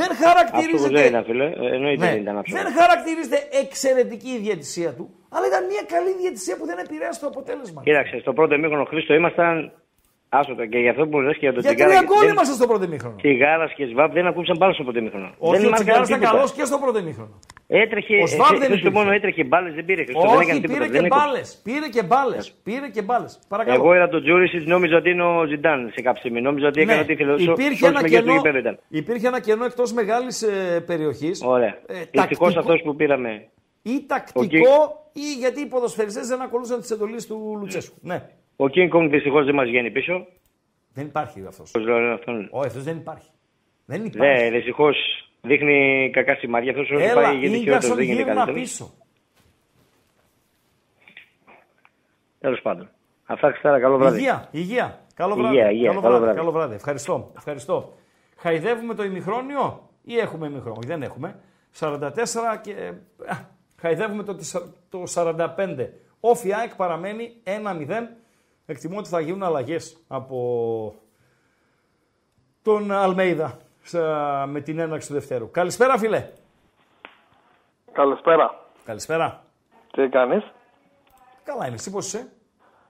Δεν Αυτό χαρακτηρίζεται. δεν ήταν, φίλε. Ε, Εννοείται Ναι, δεν ήταν αυτό. δεν χαρακτηρίζεται εξαιρετική η διαιτησία του, αλλά ήταν μια καλή διαιτησία που δεν επηρέασε το αποτέλεσμα. Κοίταξε, στο πρώτο ημίχρονο Χρήστο ήμασταν. Άσ' τα και για αυτό που λες και για τον Για Τσιγκάρα. τρία γκολ δεν- είμαστε στο πρώτο ημίχρονο. Τσιγάρα και Σβάμπ δεν ακούμπησαν μπάλα στο πρώτο ημίχρονο. Όχι, δεν ο μάρκαραν Τσιγκάρας ήταν τίποτα. καλός και στο πρώτο ημίχρονο. Έτρεχε. Ο Σβάμπ ε, δεν Χρήστο υπήρχε. μόνο έτρεχε μπάλες, δεν πήρε. Χρήστο, δεν Όχι, έκανε τίποτα. πήρε δεν και έκοψε. μπάλες. Πήρε και μπάλες. Πήρε και μπάλες. Παρακαλώ. Εγώ είδα τον Τζούρισιτς, νόμιζα ότι είναι ο Ζιντάν σε κάποια στιγμή. Νόμιζα ότι έκανε Ναι, ό,τι ήθελε. υπήρχε, ένα κενό, γήπεδο ήταν. υπήρχε ένα κενό εκτός μεγάλης ε, περιοχής. Ωραία. Ε, Ευτυχώς τακτικό- αυτός που πήραμε. Ή τακτικό ή γιατί οι ποδοσφαιριστές δεν ακολούθησαν τις εντολές του Λουτσέσκου. Ναι. Ο King Kong δυστυχώς δεν μας βγαίνει πίσω. Δεν υπάρχει αυτός. Πώς λέω αυτόν. Όχι, αυτός δεν υπάρχει. Δεν υπάρχει. Ναι, δυστυχώς δείχνει κακά σημάδια. Αυτός όσο Έλα, πάει γίνεται χειρότερος, Ίγκασον δεν γίνεται γύρνα καλύτερος. πίσω. Τέλος πάντων. Αυτά Χριστάρα, καλό βράδυ. Υγεία, υγεία. Καλό Υγεία, βράδυ. υγεία. Καλό, Καλό βράδυ. βράδυ. Καλό βράδυ. Ευχαριστώ. Ευχαριστώ. Χαϊδεύουμε το ημιχρόνιο ή έχουμε ημιχρόνιο; Όχι, δεν έχουμε. 44 και. α, χαϊδεύουμε το, τεσσα- το 45. Όφι ΑΕΚ παραμένει 1-0. Εκτιμώ ότι θα γίνουν αλλαγές από τον Αλμέιδα στα- με την έναρξη του Δευτέρου. Καλησπέρα, φίλε. Καλησπέρα. Καλησπέρα. Τι κάνεις; Καλά είμαι. Εσύ πώς είσαι;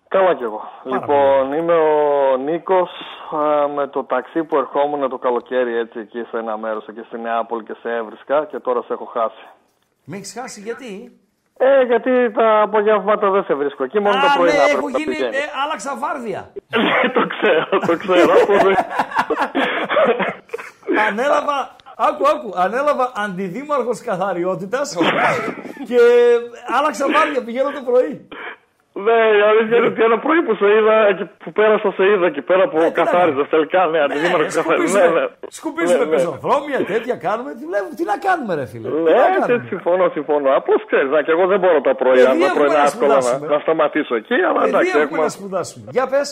Καλά κι εγώ. Πάρα λοιπόν, είμαι ο Νίκος α, με το ταξί που ερχόμουν το καλοκαίρι έτσι εκεί σε ένα μέρος εκεί στη Νεάπολη και σε έβρισκα και τώρα σε έχω χάσει. Με έχεις χάσει γιατί; Ε, γιατί τα απογεύματα δεν σε βρίσκω εκεί, μόνο το Α, πρωί ναι, να έχω πρέπει να γίνει. πηγαίνεις. ε, άλλαξα βάρδια. το ξέρω, το ξέρω. αυτό δεν- ανέλαβα, άκου, άκου, ανέλαβα αντιδήμαρχος καθαριότητας και άλλαξα βάρδια, πηγαίνω το πρωί. Ναι, η αλήθεια είναι ότι ένα πρωί που σε είδα, και που πέρασα σε είδα εκεί πέρα που καθάριζες τελικά, ναι, αντιδήμαρχος καθάριζες. Ναι, ναι. Σκουπίζουμε Ναι, ναι. πεζοδρόμια, τέτοια κάνουμε. Τι, βλέπουμε, τι να κάνουμε, ρε φίλε; τι Ναι, να έτσι, κάνουμε; συμφωνώ, συμφωνώ. Απλώς ξέρεις, και εγώ δεν μπορώ τα πρωιά, Παιδί τα έχουμε πρωινά να εύκολα να, σπουδάσουμε. να σταματήσω εκεί, αλλά Παιδί εντάξει, έχουμε έχουμε. να σπουδάσουμε. Για πες.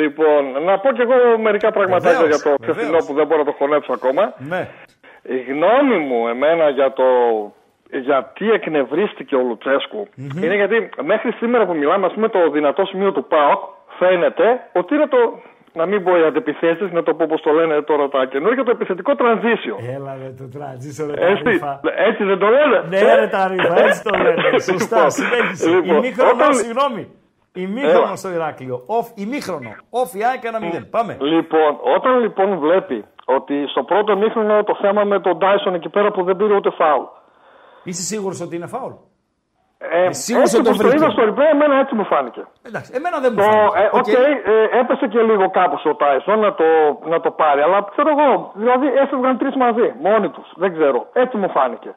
Λοιπόν, να πω κι εγώ μερικά πραγματάκια Βεβαίως, για το βεβαίως. χθεσινό που δεν μπορώ να το χωνέψω ακόμα. Ναι. Η γνώμη μου εμένα για το γιατί εκνευρίστηκε ο λουτσεσκου είναι γιατί μέχρι σήμερα που μιλάμε, ας πούμε, το δυνατό σημείο του ΠΑΟΚ φαίνεται ότι είναι το. Να μην πω οι αντεπιθέσει, να το πω όπως το λένε τώρα τα καινούργια, το επιθετικό τρανζίσιο. Έλα ρε το τραντζίσο ρε τα Έτσι, ρήφα. έτσι δεν το λένε. Ναι ρε τα ρήφα, έτσι το λένε. Σωστά, Λοιπόν, συνέχισε. λοιπόν, Ημίχρονο, όταν- συγγνώμη. Ημίχρονο Έλα. στο Ηράκλειο. Off, ημίχρονο. Off η ΑΕΚ ένα μηδέν. Πάμε. Λοιπόν, όταν λοιπόν βλέπει ότι στο πρώτο ημίχρονο το θέμα με τον Τάισον εκεί πέρα που δεν πήρε ούτε φάουλ. Είσαι σίγουρος ότι είναι φάουλ; Ε, σίγουρος έτσι ότι το όπως το βρήκε; είδα στο replay, εμένα έτσι μου φάνηκε. Εντάξει, εμένα δεν μου Το, φάνηκε. ε, OK. OK, ε, έπεσε και λίγο κάπως ο Τάισον να το, να το πάρει, αλλά ξέρω εγώ, δηλαδή έφευγαν τρεις μαζί, μόνοι τους, δεν ξέρω, έτσι μου φάνηκε.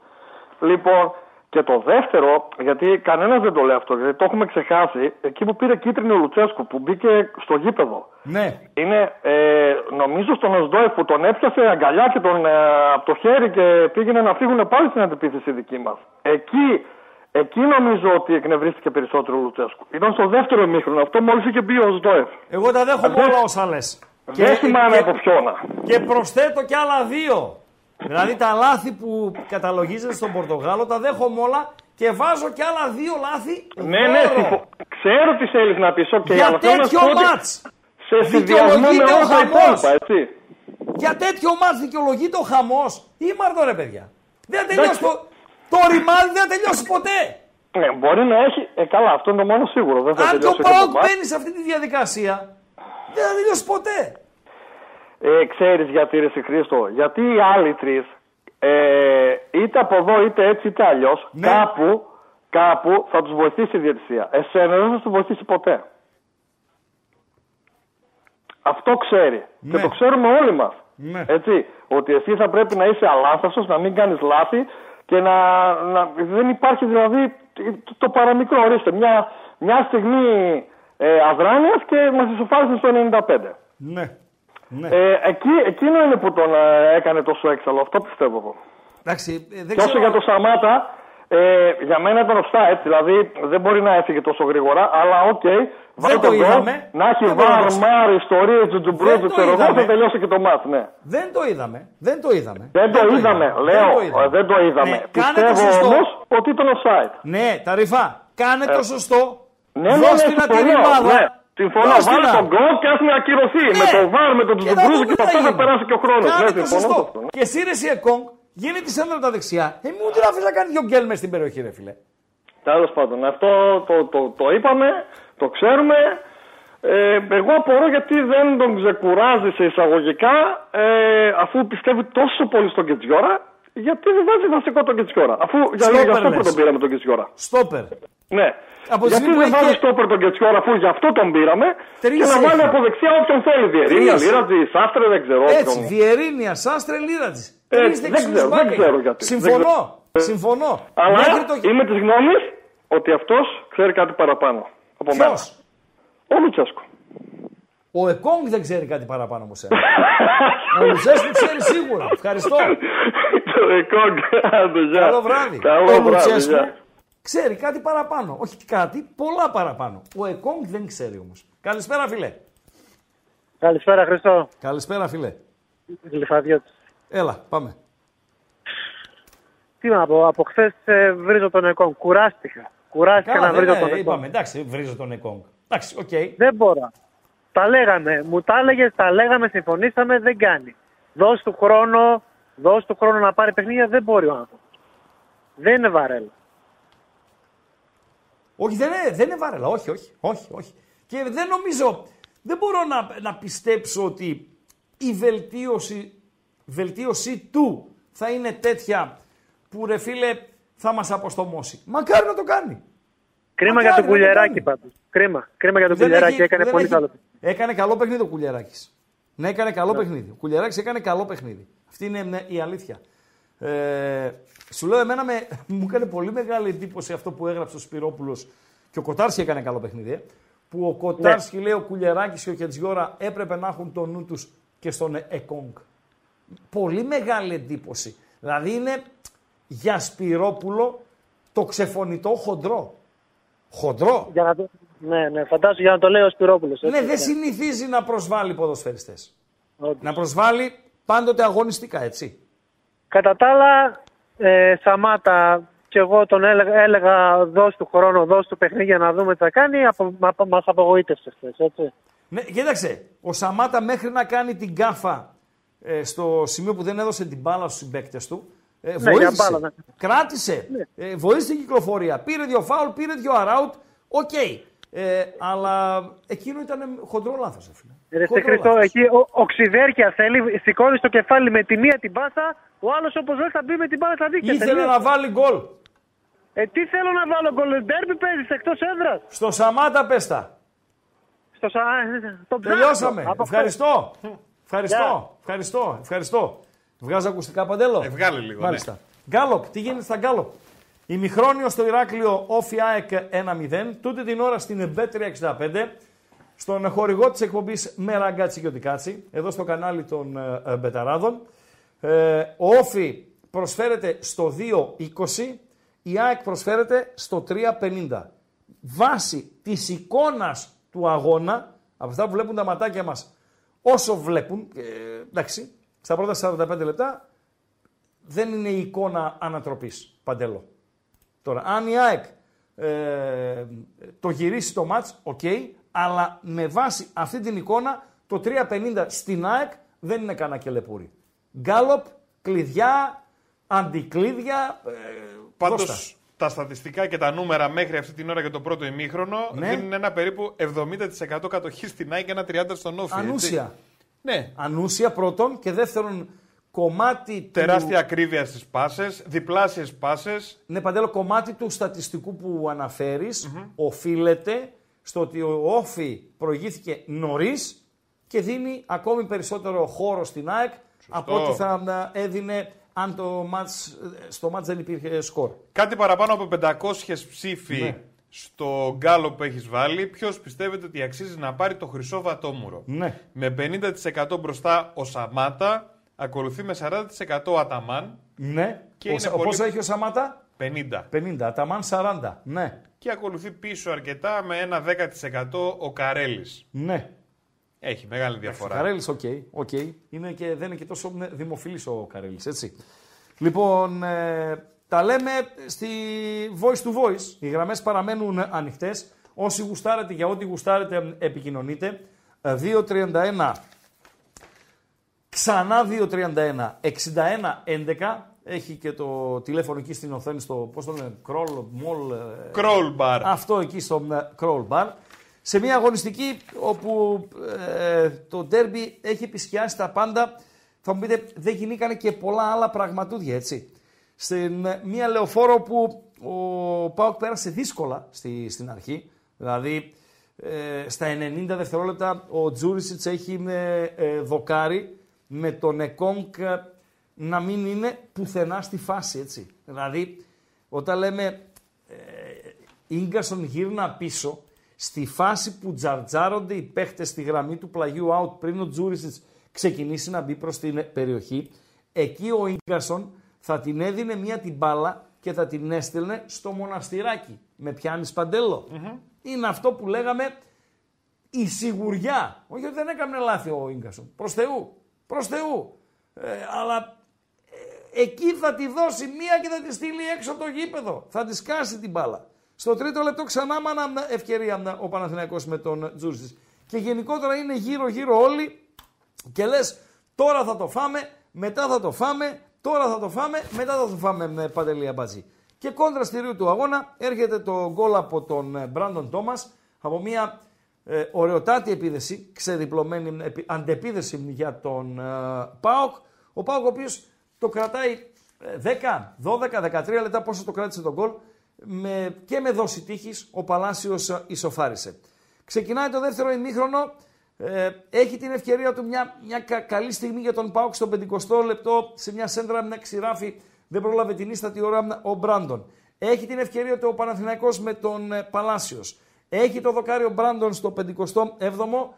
Λοιπόν, και το δεύτερο, γιατί κανένας δεν το λέει αυτό, γιατί το έχουμε ξεχάσει, εκεί που πήρε κίτρινη ο Λουτσέσκου, που μπήκε στο γήπεδο. Ναι. Είναι, ε, νομίζω στον Οσδόεφ που τον έπιασε αγκαλιά και τον, ε, από το χέρι και πήγαινε να φύγουν πάλι στην αντιπίθεση δική μας. Εκεί, εκεί νομίζω ότι εκνευρίστηκε περισσότερο ο Λουτσέσκου. Ήταν στο δεύτερο ημίχρονο. Αυτό μόλις είχε μπει ο Οσδόεφ. Εγώ τα δέχομαι Δεν- όλα όσα λες. Δεν θυμάμαι από ποιον. Και προσθέτω κι άλλα δύο. Δηλαδή τα λάθη που καταλογίζεται στον Πορτογάλο τα δέχομαι όλα και βάζω κι άλλα δύο λάθη. Ναι, ναι, δώρο. συμφω- ξέρω τι θέλεις να πεις. Okay, Για αλλά θέλω να σου τέτοιο πω ότι μάτς Σε συνδυασμό με δικαιολογείται ο όλα τα χαμός. υπόλοιπα, έτσι. Για τέτοιο μάτς δικαιολογείται ο χαμός. Ήμαρτο ρε παιδιά. Δεν θα τελειώσει το... Το ρημάδι δεν θα τελειώσει ποτέ. Ναι, μπορεί να έχει. Ε, καλά, αυτό είναι το μόνο σίγουρο. Δεν θα Αν και ο τελειώσει και Πάοκ το μάτς. μπαίνει σε αυτή τη διαδικασία, δεν θα τελειώσει ποτέ. Ε, ξέρεις γιατί ρε σε Χρήστο, γιατί οι άλλοι τρεις, ε, είτε από εδώ είτε έτσι είτε αλλιώς, Ναι. κάπου, κάπου θα τους βοηθήσει η διαιτησία. Εσένα δεν θα τους βοηθήσει ποτέ. Αυτό ξέρει. Ναι. Και το ξέρουμε όλοι μας. Ναι. Έτσι, ότι εσύ θα πρέπει να είσαι αλάθαστος, να μην κάνεις λάθη και να, να δεν υπάρχει δηλαδή το, το παραμικρό. Ορίστε, μια, μια στιγμή ε, αδράνειας και μας ισοφάρισαν στο 95. Ναι. Ναι. Ε, εκεί, εκείνο είναι που τον ε, έκανε τόσο έξαλλο. Αυτό πιστεύω εγώ. Εντάξει, ε, δεν Και όσο ξέρω... για το Σαμάτα, Ε, για μένα ήταν offside, δηλαδή δεν μπορεί να έφυγε τόσο γρήγορα, αλλά οκ. βάλε το τον γκολ, είδαμε. Να έχει Δεν το VAR, είδαμε. μαρ, ιστορίες, Δεν τζουτζουμπρούτζου, το ξέρω εγώ, είδαμε. θα τελειώσει και το μάτς, ναι. Δεν το είδαμε. Δεν το είδαμε. Δεν το είδαμε, λέω. ε, Δεν το είδαμε. Ναι, κάνε το Πιστεύω σωστό. όμως ότι ήταν offside. Ναι, τα ρηφά. Κάνε το Ε, σωστό. Ναι, ναι, Δώσ' ναι, την να τη συμφωνώ. ρημάδα. Ναι, συμφωνώ. Δώσ' την Βάλε να. τον γκολ και ας να ακυρωθεί. Ναι. Με το VAR, με τον Και να τζουτζουμπρούτζου δούμε και τι αυτό θα γίνει. περάσει και ο χρόνος. Κάνε Ναι, το συμφωνώ. σωστό. σε αυτό, ναι. Και εσύ ρε Σιεκόγκ, γίνει τη σέντρα τα δεξιά. Ε, μου την άφησε να κάνει δυο γκέλ μες στην περιοχή, ρε φίλε. Τέλος πάντων, αυτό το, το, το, είπαμε, το ξέρουμε. Ε, εγώ απορώ γιατί δεν τον ξεκουράζει σε εισαγωγικά ε, αφού πιστεύει τόσο πολύ στον Κετζιόρα γιατί δεν βάζει βασικό τον Κετζιόρα. Αφού για, Στόπερ για αυτό λες. που τον πήραμε τον Κετζιόρα. Στόπερ. Ναι. Από τη γιατί στιγμή που δεν έχει βάζει και- στόπερ τον Κετζιόρα αφού γι' αυτό τον πήραμε Τρεις και να έχει. βάλει από δεξιά όποιον θέλει. Διερήνια, Τρεις. Λίρατζη, Σάστρε, δεν ξέρω. Έτσι, όποιον. Βιερίνια, Σάστρε, Λίρατζη. Ε, Τρεις δεν δεξιούς ξέρω, δεν μπάκες. ξέρω γιατί. Συμφωνώ. Δεν ξέρω. Συμφωνώ. Αλλά Μέχρι το... είμαι της γνώμης ότι αυτός ξέρει κάτι παραπάνω από μένα. Ποιος; Ο Λουτσέσκο. Ο Εκόνγκ δεν ξέρει κάτι παραπάνω από σένα. Ο Λουτσέσκου ξέρει σίγουρα. Ευχαριστώ. Το Εκόνγκ. Άντε, γεια. Καλό βράδυ. Καλό ο βράδυ, Λουτσέσκου γεια. ξέρει κάτι παραπάνω. Όχι κάτι, πολλά παραπάνω. Ο Εκόνγκ δεν ξέρει όμως. Καλησπέρα, φιλέ. Καλησπέρα, Χριστό. Καλησπέρα, φιλέ. Γλυφαδιώτης. Έλα, πάμε. Τι να πω, από χθες βρίζω τον ΕΚΟΝ. Κουράστηκα. Κουράστηκα Καλά, να δεν βρίζω είναι, τον ΕΚΟΝ. είπαμε, εντάξει, βρίζω τον Εκόνγκ. Εντάξει, οκ. Δεν μπορώ. Τα λέγαμε. Μου τα έλεγες, τα λέγαμε, συμφωνήσαμε, δεν κάνει. Δώσ' του χρόνο, δώσ' του χρόνο να πάρει παιχνίδια, δεν μπορεί ο άνθρωπος. Δεν είναι βαρέλα. Όχι, δεν είναι, δεν είναι βάρελα. Όχι, όχι, όχι, όχι. Και δεν νομίζω, δεν μπορώ να, να πιστέψω ότι η βελτίωση, βελτίωση του θα είναι τέτοια που ρε φίλε θα μας αποστομώσει. Μακάρι να το κάνει. Κρίμα Μακάρι για τον να το Κουλιεράκη κάνει. πάντως. Κρίμα. Κρίμα για τον Δεν Κουλιεράκη. έχει- Έκανε δεν πολύ έχει- καλό. Έκανε καλό παιχνίδι ο Κουλιαράκης. Ναι, έκανε καλό παιχνίδι. Ο Κουλιαράκης έκανε καλό παιχνίδι. Αυτή είναι ναι, η αλήθεια. Ε, σου λέω, εμένα με, μου έκανε πολύ μεγάλη εντύπωση αυτό που έγραψε ο Σπυρόπουλος και ο Κοτάρσκι έκανε καλό παιχνίδι. ε, που ο Κοτάρσκι λέει ο Κουλιαράκης και ο Κετζιόρα έπρεπε να έχουν το νου τους και στον Εκόνγκ. Πολύ μεγάλη εντύπωση. Δηλαδή είναι για Σπυρόπουλο το ξεφωνητό χοντρό. Χοντρό. Για να το... Ναι, ναι, φαντάζομαι για να το λέει ο Σπυρόπουλος. Ναι, δεν συνηθίζει να προσβάλλει ποδοσφαιριστές. Να προσβάλλει πάντοτε αγωνιστικά, έτσι. Κατά τα άλλα, ε, Σαμάτα και εγώ τον έλεγα, έλεγα δώσ' του χρόνο, δώσ' του παιχνίδια να δούμε τι θα κάνει, απο, μα, μας απογοήτευσες χθες, έτσι. Ναι, κοίταξε, ο Σαμάτα μέχρι να κάνει την γκάφα ε, στο σημείο που δεν έδωσε την μπάλα στους συμπαίκτες του, ε, Ναι, για βοήθησε, μπάλα, ναι. κράτησε, ε, βοήθησε την κυκλοφορία, πήρε δύο φάουλ, πήρε δύο αράουτ, οκ. Ε, αλλά εκείνο ήταν χοντρό λάθος, ε, φίλε. Ρε σε Χοντρό Χρήστο, λάθος. εκεί ο, οξυδέρκεια θέλει, σηκώνεις το κεφάλι με τη μία την πάσα, ο άλλος όπως λέει θα μπει με την μπάλα στα δίκτυα. Ήθελε τελείωσε. να βάλει γκολ. Ε, τι θέλω να βάλω γκολ, ντέρμπι παίζεις εκτός έδρας. Στο Σαμάτα πες τα. Στο σα... ε, το ψάχνω. Τελειώσαμε. Από Ευχαριστώ. Ευχαριστώ. Γεια. Ευχαριστώ. Ευχαριστώ. Βγάζω ακουστικά παντέλο; Ε, βγάλε λίγο, ναι. Μάλιστα. Γκάλοπ, τι γίνεται στα Γκάλοπ; Ημιχρόνιο στο Ηράκλειο Όφι ΑΕΚ 1-0. Τούτη την ώρα στην B365. Στον χορηγό της εκπομπής Μεραγκάτσι και Οτικάτσι. Εδώ στο κανάλι των ε, ε, Μπεταράδων. Ε, ο Όφι προσφέρεται στο 2-20. Η ΑΕΚ προσφέρεται στο 3-50. Βάσει της εικόνας του αγώνα, από αυτά που βλέπουν τα ματάκια μας, όσο βλέπουν, ε, εντάξει, στα πρώτα 45 λεπτά, δεν είναι η εικόνα ανατροπής, Παντέλο. Τώρα, αν η ΑΕΚ ε, το γυρίσει το μάτς, οκ, αλλά με βάση αυτή την εικόνα, το 3.50 στην ΑΕΚ δεν είναι κανένα κελεπούρι. Γκάλοπ, κλειδιά, αντικλείδια, ε, Πάντως δώστα. τα στατιστικά και τα νούμερα μέχρι αυτή την ώρα για το πρώτο ημίχρονο Ναι. δίνουν ένα περίπου 70% κατοχής στην ΑΕΚ και ένα 30% στον Όφη. έτσι. Ανούσια. Ναι. Ανούσια πρώτον και δεύτερον κομμάτι του... Τεράστια ακρίβεια στις πάσες, διπλάσιες πάσες. Ναι, Παντέλο, κομμάτι του στατιστικού που αναφερεις οφείλεται στο ότι ο Όφη προηγήθηκε νωρίς και δίνει ακόμη περισσότερο χώρο στην ΑΕΚ από ό,τι θα ε, έδινε αν το μάτς, ε, στο μάτς δεν υπήρχε σκορ. Κάτι παραπάνω από 500 ψήφοι Ναι. στο γκάλο που έχεις βάλει. Ποιος πιστεύετε ότι αξίζει να πάρει το χρυσό βατόμουρο; Ναι. Με 50% μπροστά ο Σαμάτα, ακολουθεί με 40% ο Αταμάν. Ναι. Και ο, είναι Σα- πολύ- Πόσο έχει ο Σαμάτα; 50. 50. Αταμάν 40. Ναι. Και ακολουθεί πίσω αρκετά με ένα 10% ο Καρέλης. Ναι. Έχει μεγάλη Ο διαφορά. Καρέλης, ok. ok. Είναι και, δεν είναι και τόσο δημοφιλής ο Καρέλης, έτσι. Λοιπόν, ε, τα λέμε στη voice to voice. Οι γραμμές παραμένουν ανοιχτές. Όσοι γουστάρετε για ό,τι γουστάρετε, επικοινωνείτε. Ε, 231 Ξανά 231 61 11. Έχει και το τηλέφωνο εκεί στην οθόνη στο, πώς το λένε, crawl, mall. ε, Crawl bar. Αυτό εκεί στο ε, crawl bar. Σε μια αγωνιστική όπου ε, το derby έχει επισκιάσει τα πάντα. Θα μου πείτε, δεν γινήκανε και πολλά άλλα πραγματούδια, έτσι. Στην ε, μια λεωφόρο που ο Πάοκ πέρασε δύσκολα στη, στην αρχή. Δηλαδή, ε, στα 90 δευτερόλεπτα ο Τζούρισιτς έχει ε, ε, δοκάρει με τον Εκόνκ ε, να μην είναι πουθενά στη φάση, έτσι. Δηλαδή, όταν λέμε ε, Ίγκασον γύρνα πίσω, στη φάση που τζαρτζάρονται οι παίχτες στη γραμμή του πλαγιού out πριν ο Τζούρισιτς ξεκινήσει να μπει προς την περιοχή, εκεί ο Ίγκασον θα την έδινε μία την μπάλα και θα την έστελνε στο μοναστηράκι. Με πιάνει παντέλο. Είναι αυτό που λέγαμε η σιγουριά. Όχι ότι δεν έκανε λάθη ο Ίγκασον. Προς Θεού. Προς Θεού. Ε, αλλά ε, εκεί θα τη δώσει μία και θα τη στείλει έξω από το γήπεδο. Θα τη σκάσει την μπάλα. Στο τρίτο λεπτό ξανά μάνα ευκαιρία ο Παναθηναϊκός με τον Τζούρσης. Και γενικότερα είναι γύρω-γύρω όλοι και λες τώρα θα το φάμε, μετά θα το φάμε, τώρα θα το φάμε, μετά θα το φάμε με παντελή αμπατζή. Και κόντρα στη ρίου του αγώνα έρχεται το γκολ από τον Μπράντον Τόμας από μια ε, ωραιοτάτη επίδεση, ξεδιπλωμένη επι- αντεπίδεση για τον ε, ΠΑΟΚ. Ο ΠΑΟΚ ο οποίος το κρατάει ε, 10, 12, 13 λεπτά πόσο το κράτησε τον γκολ με, και με δόση τύχης ο Παλάσιος ε, ισοφάρισε. Ξεκινάει το δεύτερο ημίχρονο, ε, έχει την ευκαιρία του μια, μια κα- καλή στιγμή για τον Πάουκ στο 50 λεπτό σε μια σέντρα με ξηράφι, δεν πρόλαβε την ίστατη ώρα ο Μπράντον. Έχει την ευκαιρία του ο Παναθηναϊκός με τον ε, Παλάσιος. Έχει το δοκάριο Μπράντον στο 57ο.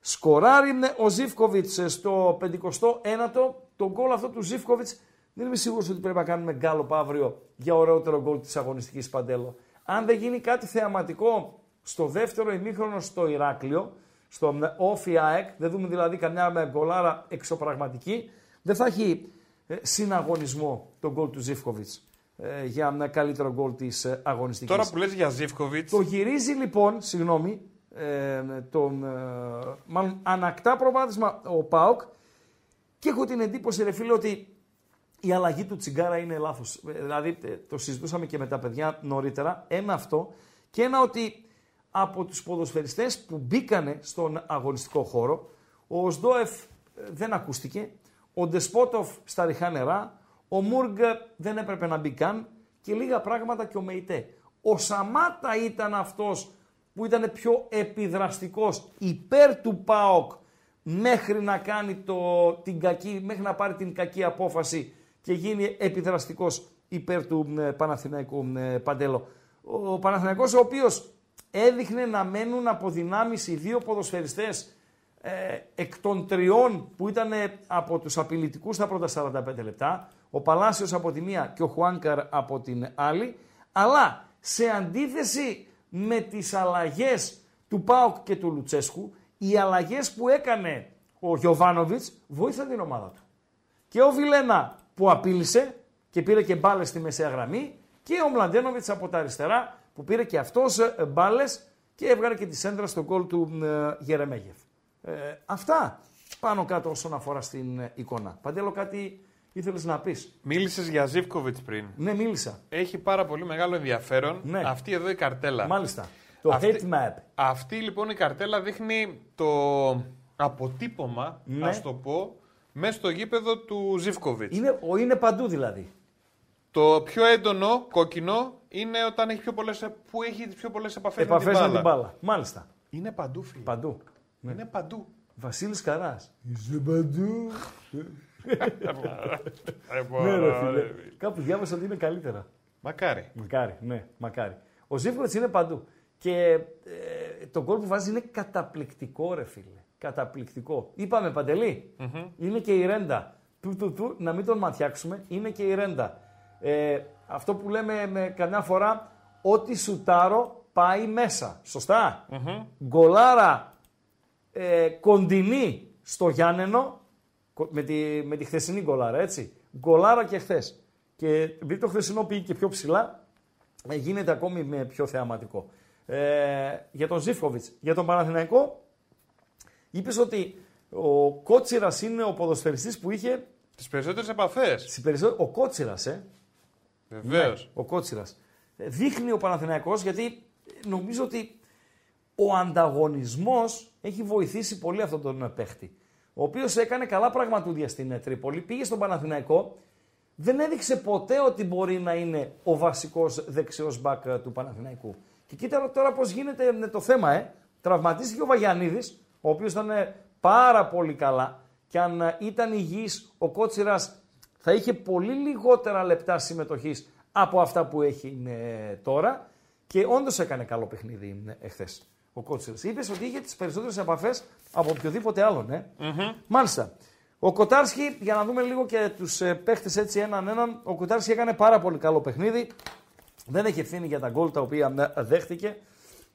Σκοράρει ε, ο Ζήφκοβιτς ε, στο 59ο. Το γκολ αυτό του Ζήφκοβιτς δεν είμαι σίγουρος ότι πρέπει να κάνουμε γκάλωπ αύριο για ωραιότερο γκολ της αγωνιστικής Παντέλο. Αν δεν γίνει κάτι θεαματικό στο δεύτερο ημίχρονο στο Ηράκλειο, στο Όφι ΑΕΚ, δεν δούμε δηλαδή καμιά με γκολάρα εξωπραγματική, δεν θα έχει ε, συναγωνισμό το γκολ του Ζήφκοβιτς ε, για ένα καλύτερο γκολ της ε, αγωνιστικής. Τώρα που λες για Ζήφκοβιτ. Το γυρίζει λοιπόν, συγγνώμη, ε, τον, ε, μάλλον ανακτά προβάδισμα ο ΠΑΟΚ και έχω την εντύπωση, ρε φίλε, ότι η αλλαγή του Τσιγκάρα είναι λάθος. Ε, Δηλαδή, ε, το συζητούσαμε και με τα παιδιά νωρίτερα. Ένα αυτό και ένα ότι από τους ποδοσφαιριστές που μπήκανε στον αγωνιστικό χώρο, ο Σδόεφ ε, δεν ακούστηκε, ο Ντεσπότοφ στα ριχά νερά, ο Μούργκ δεν έπρεπε να μπει καν και λίγα πράγματα και ο Μεϊτέ. Ο Σαμάτα ήταν αυτός που ήταν πιο επιδραστικός υπέρ του ΠΑΟΚ μέχρι να κάνει το, την κακή, μέχρι να πάρει την κακή απόφαση και γίνει επιδραστικός υπέρ του ε, Παναθηναϊκού ε, Παντέλο. Ο Παναθηναϊκός ο οποίος έδειχνε να μένουν από δυνάμεις οι δύο ποδοσφαιριστές ε, εκ των τριών που ήταν από τους απειλητικούς τα πρώτα 45 λεπτά, ο Παλάσιος από τη μία και ο Χουάνκαρ από την άλλη, αλλά σε αντίθεση με τις αλλαγές του Πάοκ και του Λουτσέσκου, οι αλλαγές που έκανε ο Γιωβάνοβιτς βοήθησαν την ομάδα του. Και ο Βιλένα που απείλησε και πήρε και μπάλες στη μεσαία γραμμή και ο Μλαντένοβιτς από τα αριστερά που πήρε και αυτός ε, μπάλες και έβγαλε και τη σέντρα στο γκολ του ε, Γερεμέγεφ. Ε, αυτά πάνω κάτω όσον αφορά στην ε, εικόνα. Παντέλο κάτι ήθελες να πεις; Μίλησες για Ζήφκοβιτς πριν. Ναι, μίλησα. Έχει πάρα πολύ μεγάλο ενδιαφέρον Ναι. αυτή εδώ η καρτέλα. Μάλιστα. Το Αυτή- hate map. Αυτή λοιπόν η καρτέλα δείχνει το αποτύπωμα, Ναι. ας το πω, μέσα στο γήπεδο του Ζήφκοβιτ. Είναι, ο, είναι παντού δηλαδή. Το πιο έντονο κόκκινο είναι όταν έχει πιο πολλές, που έχει τις πιο πολλές επαφές, Επαφές με την μπάλα. με την μπάλα. Μάλιστα. Είναι παντού, φίλε. Παντού. Είναι παντού. Βασίλης Καράς. Είσαι παντού. Ε, ναι, ρε μωρέ, φίλε. ρε. Κάπου διάβασα ότι είναι καλύτερα. Μακάρι. Μακάρι, ναι, μακάρι. Ο Ζήφκοβιτς είναι παντού. Και ε, το γκολ που βάζει είναι καταπληκτικό, ρε φίλε. Καταπληκτικό. Είπαμε, Παντελή, είναι και η ρέντα. Του, του, του, να μην τον ματιάξουμε, είναι και η ρέντα. Ε, αυτό που λέμε με καμιά φορά, ό,τι σουτάρω πάει μέσα. Σωστά; Γκολάρα ε, κοντινή στο Γιάννενο, κο- με τη, με τη χθεσινή γκολάρα, έτσι. Γκολάρα και χθες. Και επειδή το χθεσινό πήγε και πιο ψηλά, ε, γίνεται ακόμη με πιο θεαματικό. Ε, για τον Ζήφκοβιτς, για τον Παναθηναϊκό, είπες ότι ο Κότσιρας είναι ο ποδοσφαιριστής που είχε... Τις περισσότερες επαφές. Τις περισσότερες... Ο Κότσιρας, ε. Βεβαίως. Ναι, ο Κότσιρας. Ε, Δείχνει ο Παναθηναϊκός γιατί νομίζω ότι ο ανταγωνισμός έχει βοηθήσει πολύ αυτόν τον ε, παίχτη. Ο οποίος έκανε καλά πραγματούδια στην ε, Τρίπολη, πήγε στον Παναθηναϊκό, δεν έδειξε ποτέ ότι μπορεί να είναι ο βασικός δεξιός μπακ ε, του Παναθηναϊκού. Και κοίτα τώρα πώς γίνεται ε, το θέμα, ε. Τραυματίστηκε ο Βαγιανίδης, ο οποίος ήταν ε, πάρα πολύ καλά και αν ε, ήταν υγιής ο Κότσιρας θα είχε πολύ λιγότερα λεπτά συμμετοχής από αυτά που έχει ε, τώρα και όντως έκανε καλό παιχνίδι ε, εχθές ο Κότσιρας. Είπες ότι είχε τις περισσότερες επαφές από οποιοδήποτε άλλον. Ε. Μάλιστα. Ο Κοτάρσκι, για να δούμε λίγο και τους ε, παίχτες έτσι έναν έναν, ο Κοτάρσκι έκανε πάρα πολύ καλό παιχνίδι. Δεν έχει ευθύνη για τα γκολ τα οποία ε, δέχτηκε.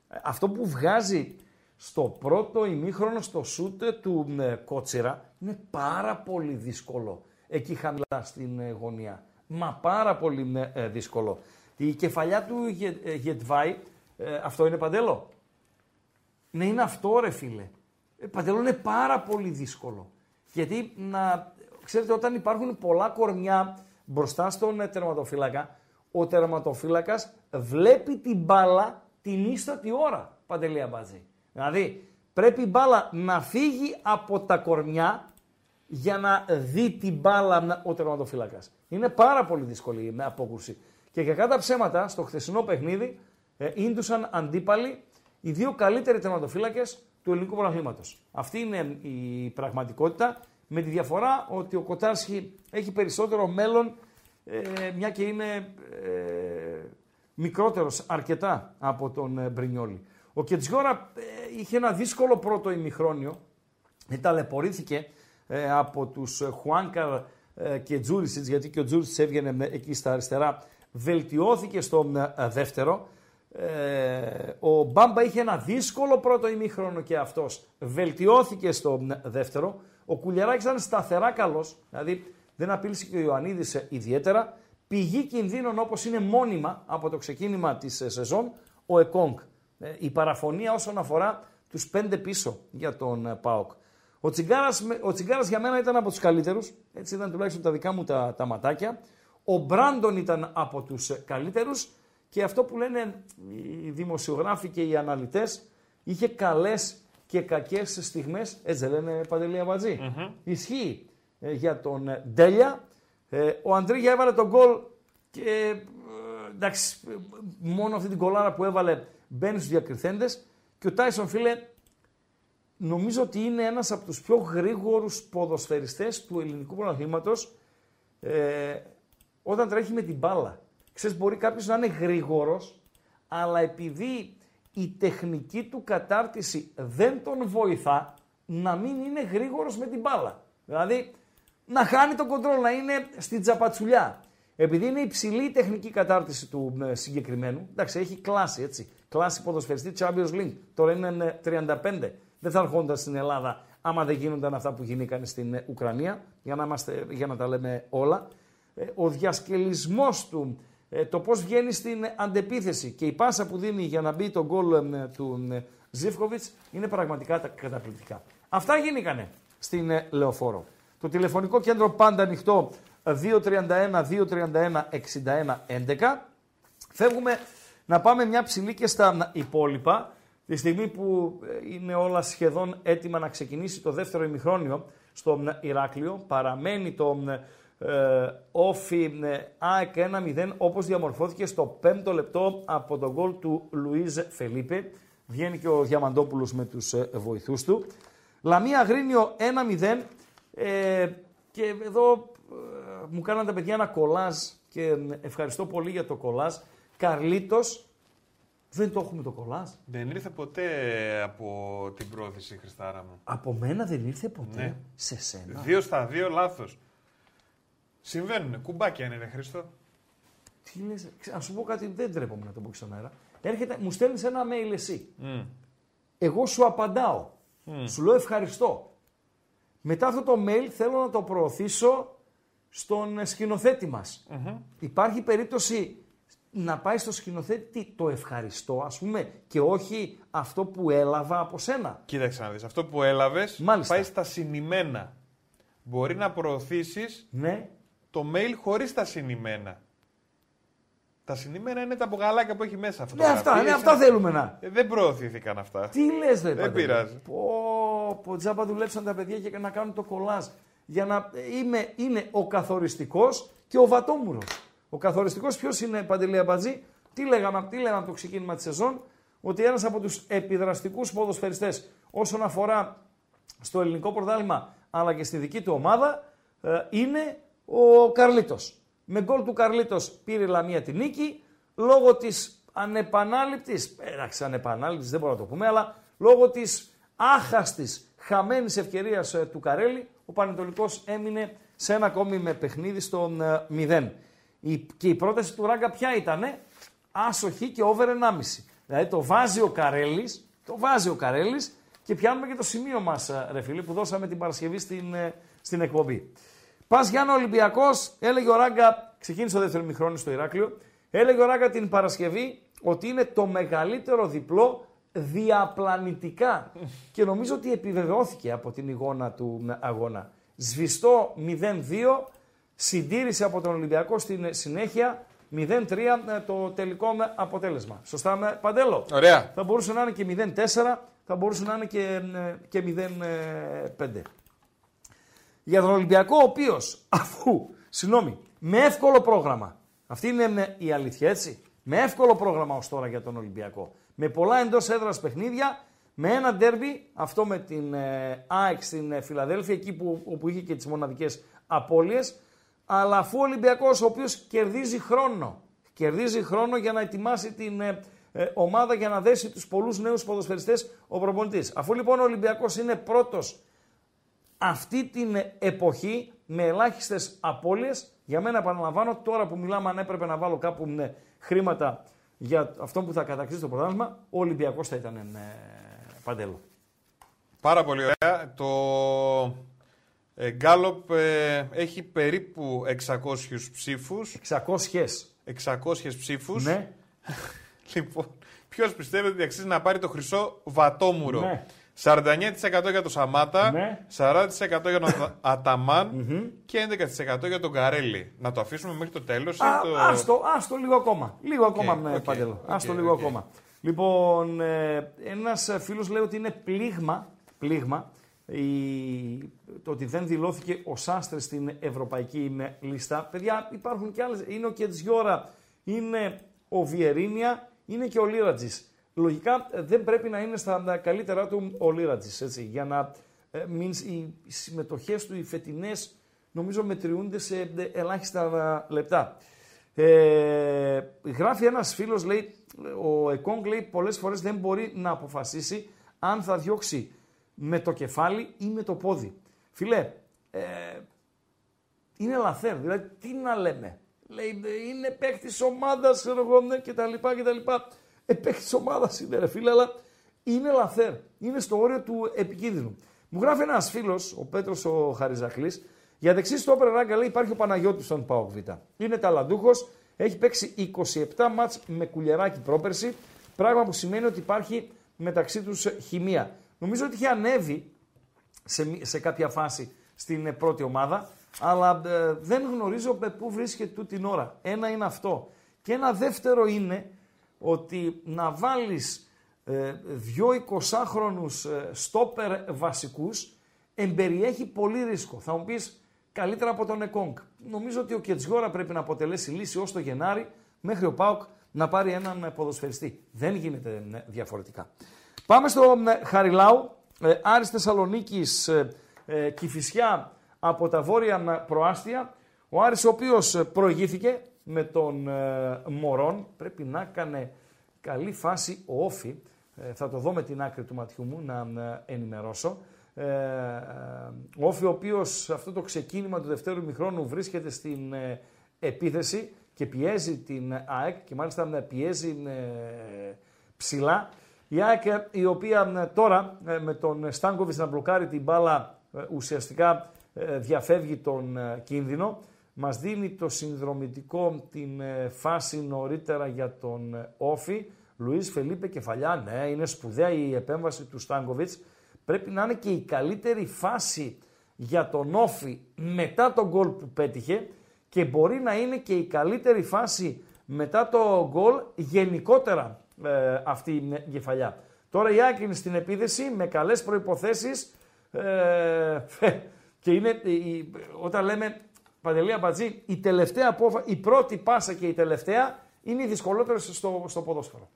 Ε, Αυτό που βγάζει στο πρώτο ημίχρονο στο σούτ του ε, Κότσιρα είναι πάρα πολύ δύσκολο εκεί χαμηλά στην ε, γωνία. Μα πάρα πολύ ε, δύσκολο. Η κεφαλιά του Γε- ε, Γετβάη, ε, αυτό είναι παντέλο; Ναι, είναι αυτό ρε φίλε. Ε, Παντελώ είναι πάρα πολύ δύσκολο. Γιατί να, ξέρετε, όταν υπάρχουν πολλά κορμιά μπροστά στον ε, τερματοφύλακα, ο τερματοφύλακας βλέπει την μπάλα την ίστατη ώρα, Παντελή Αμπάτζη. Δηλαδή, πρέπει η μπάλα να φύγει από τα κορμιά για να δει την μπάλα να- ο τερματοφύλακας. Είναι πάρα πολύ δύσκολη η απόκρουση. Και για κατά ψέματα, στο χθεσινό παιχνίδι, ε, ίντουσαν αντίπαλοι οι δύο καλύτεροι τερματοφύλακες του ελληνικού πρωταθλήματος. Αυτή είναι η πραγματικότητα, με τη διαφορά ότι ο Κοτάρσχη έχει περισσότερο μέλλον, ε, μια και είναι ε, μικρότερος αρκετά από τον ε, Μπρινιόλη. Ο Κετζιόρα ε, είχε ένα δύσκολο πρώτο ημιχρόνιο, ε, ταλαιπωρήθηκε ε, από τους ε, Χουάνκαρ ε, και Τζούρισιτς, γιατί και ο Τζούρισιτς έβγαινε με- εκεί στα αριστερά, βελτιώθηκε στο ε, δεύτερο. Ε, ο Μπάμπα είχε ένα δύσκολο πρώτο ημίχρονο και αυτός βελτιώθηκε στο ε, δεύτερο. Ο Κουλιαράκης ήταν σταθερά καλός, δηλαδή δεν απείλησε και ο Ιωαννίδης ε, ιδιαίτερα. Πηγή κινδύνων όπως είναι μόνιμα από το ξεκίνημα της ε, σεζόν, ο Εκόνγκ. Ε, η παραφωνία όσον αφορά τους πέντε πίσω για τον ε, ΠΑΟΚ. Ο Τσιγκάρας, με- ο Τσιγκάρας για μένα ήταν από τους καλύτερους, έτσι ήταν τουλάχιστον τα δικά μου τα, τα ματάκια. Ο Μπράντον ήταν από τους ε, καλύτερους και αυτό που λένε οι δημοσιογράφοι και οι αναλυτές, είχε καλές και κακές στιγμές, έτσι δεν λένε Παντελή Αμπατζή. Ισχύει ε, για τον ε, Ντέλια. Ε, ο Αντρίγια έβαλε τον γκολ και ε, εντάξει, ε, μόνο αυτή την κολάρα που έβαλε μπαίνει στους διακριθέντες και ο Τάισον φίλε νομίζω ότι είναι ένας από τους πιο γρήγορους ποδοσφαιριστές του ελληνικού πρωταθλήματος ε, όταν τρέχει με την μπάλα. Ξέρεις, μπορεί κάποιος να είναι γρήγορος, αλλά επειδή η τεχνική του κατάρτιση δεν τον βοηθά να μην είναι γρήγορος με την μπάλα. Δηλαδή, να χάνει το κοντρόλ, να είναι στην τσαπατσουλιά. Επειδή είναι υψηλή η τεχνική κατάρτιση του ε, συγκεκριμένου, εντάξει, έχει κλάση, έτσι. Κλάση ποδοσφαιριστή Champions League. Τώρα είναι ε, 35. Δεν θα ερχόνταν στην Ελλάδα άμα δεν γίνονταν αυτά που γινήκαν στην ε, Ουκρανία, για να, είμαστε, για να τα λέμε όλα. Ε, Ο διασκελισμός του, ε, το πώς βγαίνει στην ε, αντεπίθεση και η πάσα που δίνει για να μπει το γκολ ε, του ε, Ζίφκοβιτς είναι πραγματικά τα- καταπληκτικά. Αυτά γίνηκαν στην ε, Λεωφόρο. Το τηλεφωνικό κέντρο πάντα ανοιχτό 231 231 61 11. Φεύγουμε να πάμε μια ψηλή και στα υπόλοιπα. Τη στιγμή που ε, είναι όλα σχεδόν έτοιμα να ξεκινήσει το δεύτερο ημιχρόνιο στο ε, Ηράκλειο, παραμένει το ε, όφι ε, ΑΕΚ 1-0 όπως διαμορφώθηκε στο πέμπτο λεπτό από τον γκολ του Λουίζ Φελίπε. Βγαίνει και ο Διαμαντόπουλος με τους ε, βοηθούς του. Λαμία Αγρίνιο 1-0 ε, και εδώ ε, μου κάναν τα παιδιά ένα κολάζ και ε, ευχαριστώ πολύ για το κολάζ. Καρλίτος, δεν το έχουμε το κολάζ. Δεν ήρθε ποτέ από την πρόθεση, Χριστάρα μου. Από μένα δεν ήρθε ποτέ. Ναι. Σε σένα. Δύο στα δύο λάθος. Συμβαίνουν. Κουμπάκια είναι, ρε Χρήστο. Τι λες, να σου πω κάτι, δεν τρέπομαι να το πω και στον αέρα. Έρχεται, μου στέλνεις ένα mail εσύ. Μμ. Εγώ σου απαντάω. Μμ. Σου λέω ευχαριστώ. Μετά αυτό το mail θέλω να το προωθήσω στον ε, σκηνοθέτη μας. Υπάρχει περίπτωση να πάει στο σκηνοθέτη το ευχαριστώ ας πούμε και όχι αυτό που έλαβα από σένα. Κοίταξε να δεις. Αυτό που έλαβες Μάλιστα. πάει στα συνημένα. Μπορεί να προωθήσεις Ναι. το mail χωρίς τα συνημένα. Τα συνημένα είναι τα μπογαλάκια που έχει μέσα. Ναι, φωτογραφίες, αυτά, ναι, είναι- αυτά θέλουμε να. Ε, δεν προωθήθηκαν αυτά. Τι λες ρε Δεν Παντελή; πειράζει. Πω, πω, τζάμπα δουλέψαν τα παιδιά και να κάνουν το κολάζ. Για να ε, είμαι, είναι ο καθοριστικός και ο βατόμουρος. Ο καθοριστικός ποιος είναι Παντελή Αμπατζή; Τι λέγαμε, τι λέγαμε από το ξεκίνημα της σεζόν; Ότι ένας από τους επιδραστικούς ποδοσφαιριστές όσον αφορά στο ελληνικό πρωτάθλημα αλλά και στη δική του ομάδα ε, είναι ο Καρλίτος. Με γκολ του Καρλίτος πήρε η Λαμία την νίκη λόγω της ανεπανάληπτης, εντάξει ανεπανάληπτης δεν μπορούμε να το πούμε, αλλά λόγω της άχαστης χαμένης ευκαιρίας ε, του Καρέλη, ο Πανετολικός έμεινε σε ένα ακόμη με παιχνίδι στον ε, 0. Η, και η πρόταση του Ράγκα ποια ήτανε, άσοχη και over 1,5. Δηλαδή το βάζει ο Καρέλης, το βάζει ο Καρέλης και πιάνουμε και το σημείο μας, ε, ρε φίλε, που δώσαμε την Παρασκευή στην, ε, στην εκπομπή. Πας Γιάννα Ολυμπιακός, έλεγε ο Ράγκα, ξεκίνησε το δεύτερο μηχρόνιο στο Ηράκλειο, έλεγε ο Ράγκα την Παρασκευή ότι είναι το μεγαλύτερο διπλό διαπλανητικά. και νομίζω ότι επιβεβαιώθηκε από την εικόνα του αγώνα. Σβηστό 0-2, συντήρησε από τον Ολυμπιακό στην συνέχεια 0-3 ε, το τελικό με αποτέλεσμα. Σωστά με Παντέλο; Ωραία. Θα μπορούσε να είναι και 0-4, θα μπορούσε να είναι και, ε, και 0-5. Για τον Ολυμπιακό, ο οποίος, αφού, συγγνώμη, με εύκολο πρόγραμμα, αυτή είναι με- η αλήθεια, έτσι. Με εύκολο πρόγραμμα ως τώρα για τον Ολυμπιακό. Με πολλά εντός έδρας παιχνίδια, με ένα ντέρμπι, αυτό με την ε, ΑΕΚ στην ε, Φιλαδέλφια, εκεί που, όπου είχε και τις μοναδικές απώλειες. Αλλά αφού ο Ολυμπιακός, ο οποίος κερδίζει χρόνο, κερδίζει χρόνο για να ετοιμάσει την ε, ε, ομάδα για να δέσει τους πολλούς νέους ποδοσφαιριστές ο προπονητής. Αφού λοιπόν ο Ολυμπιακός είναι πρώτος αυτή την εποχή με ελάχιστες απώλειες, για μένα επαναλαμβάνω, τώρα που μιλάμε αν έπρεπε να βάλω κάπου ναι, χρήματα για αυτό που θα κατακτήσει το πρωτάθλημα, ο Ολυμπιακός θα ήταν ε, παντέλο. Πάρα πολύ ωραία. Το ε, Γκάλοπ ε, έχει περίπου 600 ψήφους. 600. 600 ψήφους. Ναι. Λοιπόν, ποιος πιστεύει ότι αξίζει να πάρει το χρυσό βατόμουρο; Ναι. 49% για τον Σαμάτα, Ναι. 40% για τον Αταμάν και 11% για τον Καρέλη. Να το αφήσουμε μέχρι το τέλος. ή Α, το... άστο, άστο λίγο ακόμα. Λίγο ακόμα, ναι, οκ, Παντέλο. οκ, άστο λίγο οκ. ακόμα. Λοιπόν, ε, ένας φίλος λέει ότι είναι πλήγμα, πλήγμα η, το ότι δεν δηλώθηκε ο Σάστρες στην ευρωπαϊκή ε, λίστα. Παιδιά, υπάρχουν και άλλες. Είναι ο Κετζιόρα, είναι ο Βιερίνια, είναι και ο Λίρατζης. Λογικά ε, δεν πρέπει να είναι στα καλύτερά του ο Λίρατζης, έτσι, για να ε, μην, οι, οι συμμετοχές του, οι φετινές, νομίζω μετριούνται σε ε, ελάχιστα ε, λεπτά. Ε, γράφει ένας φίλος, λέει, ο Εκόνγκ λέει πολλές φορές δεν μπορεί να αποφασίσει αν θα διώξει με το κεφάλι ή με το πόδι. Φίλε, ε, είναι λαθέρ, δηλαδή τι να λέμε. Λέει, «Ε, είναι παίκτης ομάδας, ξέρω εγώ, ναι, κτλ. κτλ. Ε, παίκτη ομάδας είναι, ρε φίλε, αλλά είναι λαθέρ. Είναι στο όριο του επικίνδυνου. Μου γράφει ένας φίλος, ο Πέτρος ο Χαριζακλής, για δεξί στο όπερα ράγκα λέει υπάρχει ο Παναγιώτης στον Πάοκ Β. Είναι ταλαντούχος, έχει παίξει 27 μάτς με κουλιαράκι πρόπερση, πράγμα που σημαίνει ότι υπάρχει μεταξύ τους χημεία. Νομίζω ότι είχε ανέβει σε, μη- σε κάποια φάση στην ε, πρώτη ομάδα, αλλά ε, δεν γνωρίζω ε, πού βρίσκεται τούτη την ώρα. Ένα είναι αυτό. Και ένα δεύτερο είναι ότι να βάλεις ε, δυο 20χρονους ε, στόπερ βασικούς εμπεριέχει πολύ ρίσκο. Θα μου πεις καλύτερα από τον Εκόνγκ. Νομίζω ότι ο Κετζιόρα πρέπει να αποτελέσει λύση ως το Γενάρη μέχρι ο Πάουκ να πάρει έναν ε, ποδοσφαιριστή. Δεν γίνεται ε, διαφορετικά. Πάμε στο ε, Χαριλάου. Ε, Άρης Θεσσαλονίκης, ε, ε, Κηφισιά από τα βόρεια ε, προάστια. Ο Άρης ο οποίος ε, προηγήθηκε με τον ε, Μωρόν. Πρέπει να έκανε καλή φάση ο Όφη. Ε, θα το δω με την άκρη του ματιού μου να ε, ενημερώσω. Ε, ε, ο Όφη ο οποίος αυτό το ξεκίνημα του δευτέρου μηχρόνου βρίσκεται στην ε, επίθεση και πιέζει την ΑΕΚ και μάλιστα πιέζει ε, ψηλά. Η ΑΕΚ ε, η οποία ε, τώρα με τον Στάνκοβιτς να μπλοκάρει την μπάλα ουσιαστικά διαφεύγει τον κίνδυνο. Μας δίνει το συνδρομητικό την φάση νωρίτερα για τον Όφη. Λουίς Φελίπε κεφαλιά, ναι, είναι σπουδαία η επέμβαση του Στάνκοβιτς. Πρέπει να είναι και η καλύτερη φάση για τον Όφη μετά τον γκολ που πέτυχε και μπορεί να είναι και η καλύτερη φάση μετά το γκολ γενικότερα ε, αυτή η κεφαλιά. Τώρα η Άκη είναι στην επίδεση με καλές προϋποθέσεις ε, και είναι, η, όταν λέμε Παντελία Μπατζή, η τελευταία απόφαση, η πρώτη πάσα και η τελευταία είναι οι δυσκολότερες στο, στο ποδόσφαιρο.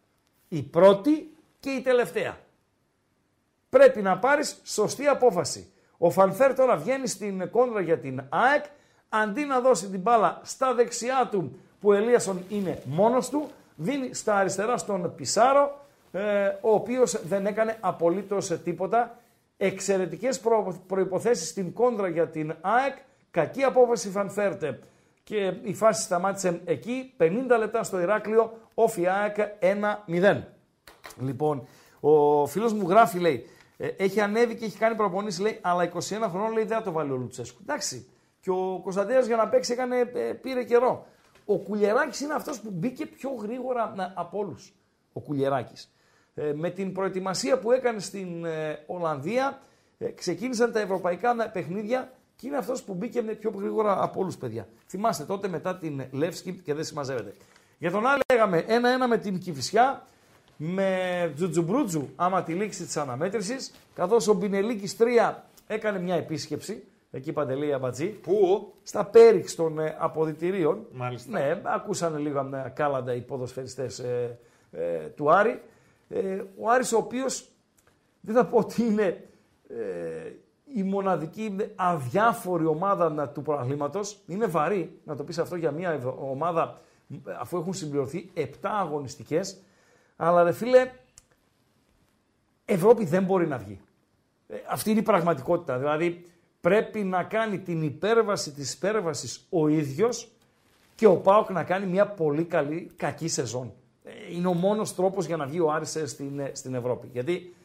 Η πρώτη και η τελευταία. Πρέπει να πάρεις σωστή απόφαση. Ο Φανφέρ τώρα βγαίνει στην κόντρα για την ΑΕΚ, αντί να δώσει την μπάλα στα δεξιά του που ο Ελίασον είναι μόνος του, δίνει στα αριστερά στον Πισάρο, ε, ο οποίος δεν έκανε απολύτως τίποτα. Εξαιρετικές προ, προϋποθέσεις στην κόντρα για την ΑΕΚ, κακή απόφαση Φανφέρτε και η φάση σταμάτησε εκεί, 50 λεπτά στο Ηράκλειο, όφι ΑΕΚ 1-0. Λοιπόν, ο φίλος μου γράφει, λέει, ε, έχει ανέβει και έχει κάνει προπονήσεις, λέει, αλλά 21 χρόνων λέει δεν θα το βάλει ο Λουτσέσκου. Εντάξει. Και ο Κωνσταντέα για να παίξει έκανε, ε, πήρε καιρό. Ο Κουλιεράκης είναι αυτός που μπήκε πιο γρήγορα από όλους. Ο Κουλιεράκης. Ε, με την προετοιμασία που έκανε στην ε, Ολλανδία, ε, ξεκίνησαν τα ευρωπαϊκά παιχνίδια και είναι αυτός που μπήκε πιο γρήγορα από όλους, παιδιά. Θυμάστε τότε μετά την Λεύσκη και δεν συμμαζεύεται. Για τον άλλο λέγαμε 1-1 με την Κυφυσιά με Τζουτζουμπρούτζου άμα τη λήξη της αναμέτρησης, καθώς ο Μπινελίκης 3 έκανε μια επίσκεψη, εκεί παντελή αμπατζή. Πού; Στα πέριξ των ε, αποδητηρίων. Μάλιστα. Ναι, ακούσαν λίγο με κάλαντα οι ποδοσφαιριστές ε, ε, του Άρη. Ε, ο Άρης ο οποίος, δεν θα πω ότι είναι η μοναδική αδιάφορη ομάδα του προαθλήματος. Είναι βαρύ να το πεις αυτό για μια ομάδα αφού έχουν συμπληρωθεί 7 αγωνιστικές αλλά ρε φίλε, Ευρώπη δεν μπορεί να βγει. Ε, αυτή είναι η πραγματικότητα. Δηλαδή πρέπει να κάνει την υπέρβαση της υπέρβασης ο ίδιος και ο Πάοκ να κάνει μια πολύ καλή, κακή σεζόν. Ε, είναι ο μόνος τρόπος για να βγει ο Άρης στην, ε, στην Ευρώπη. Γιατί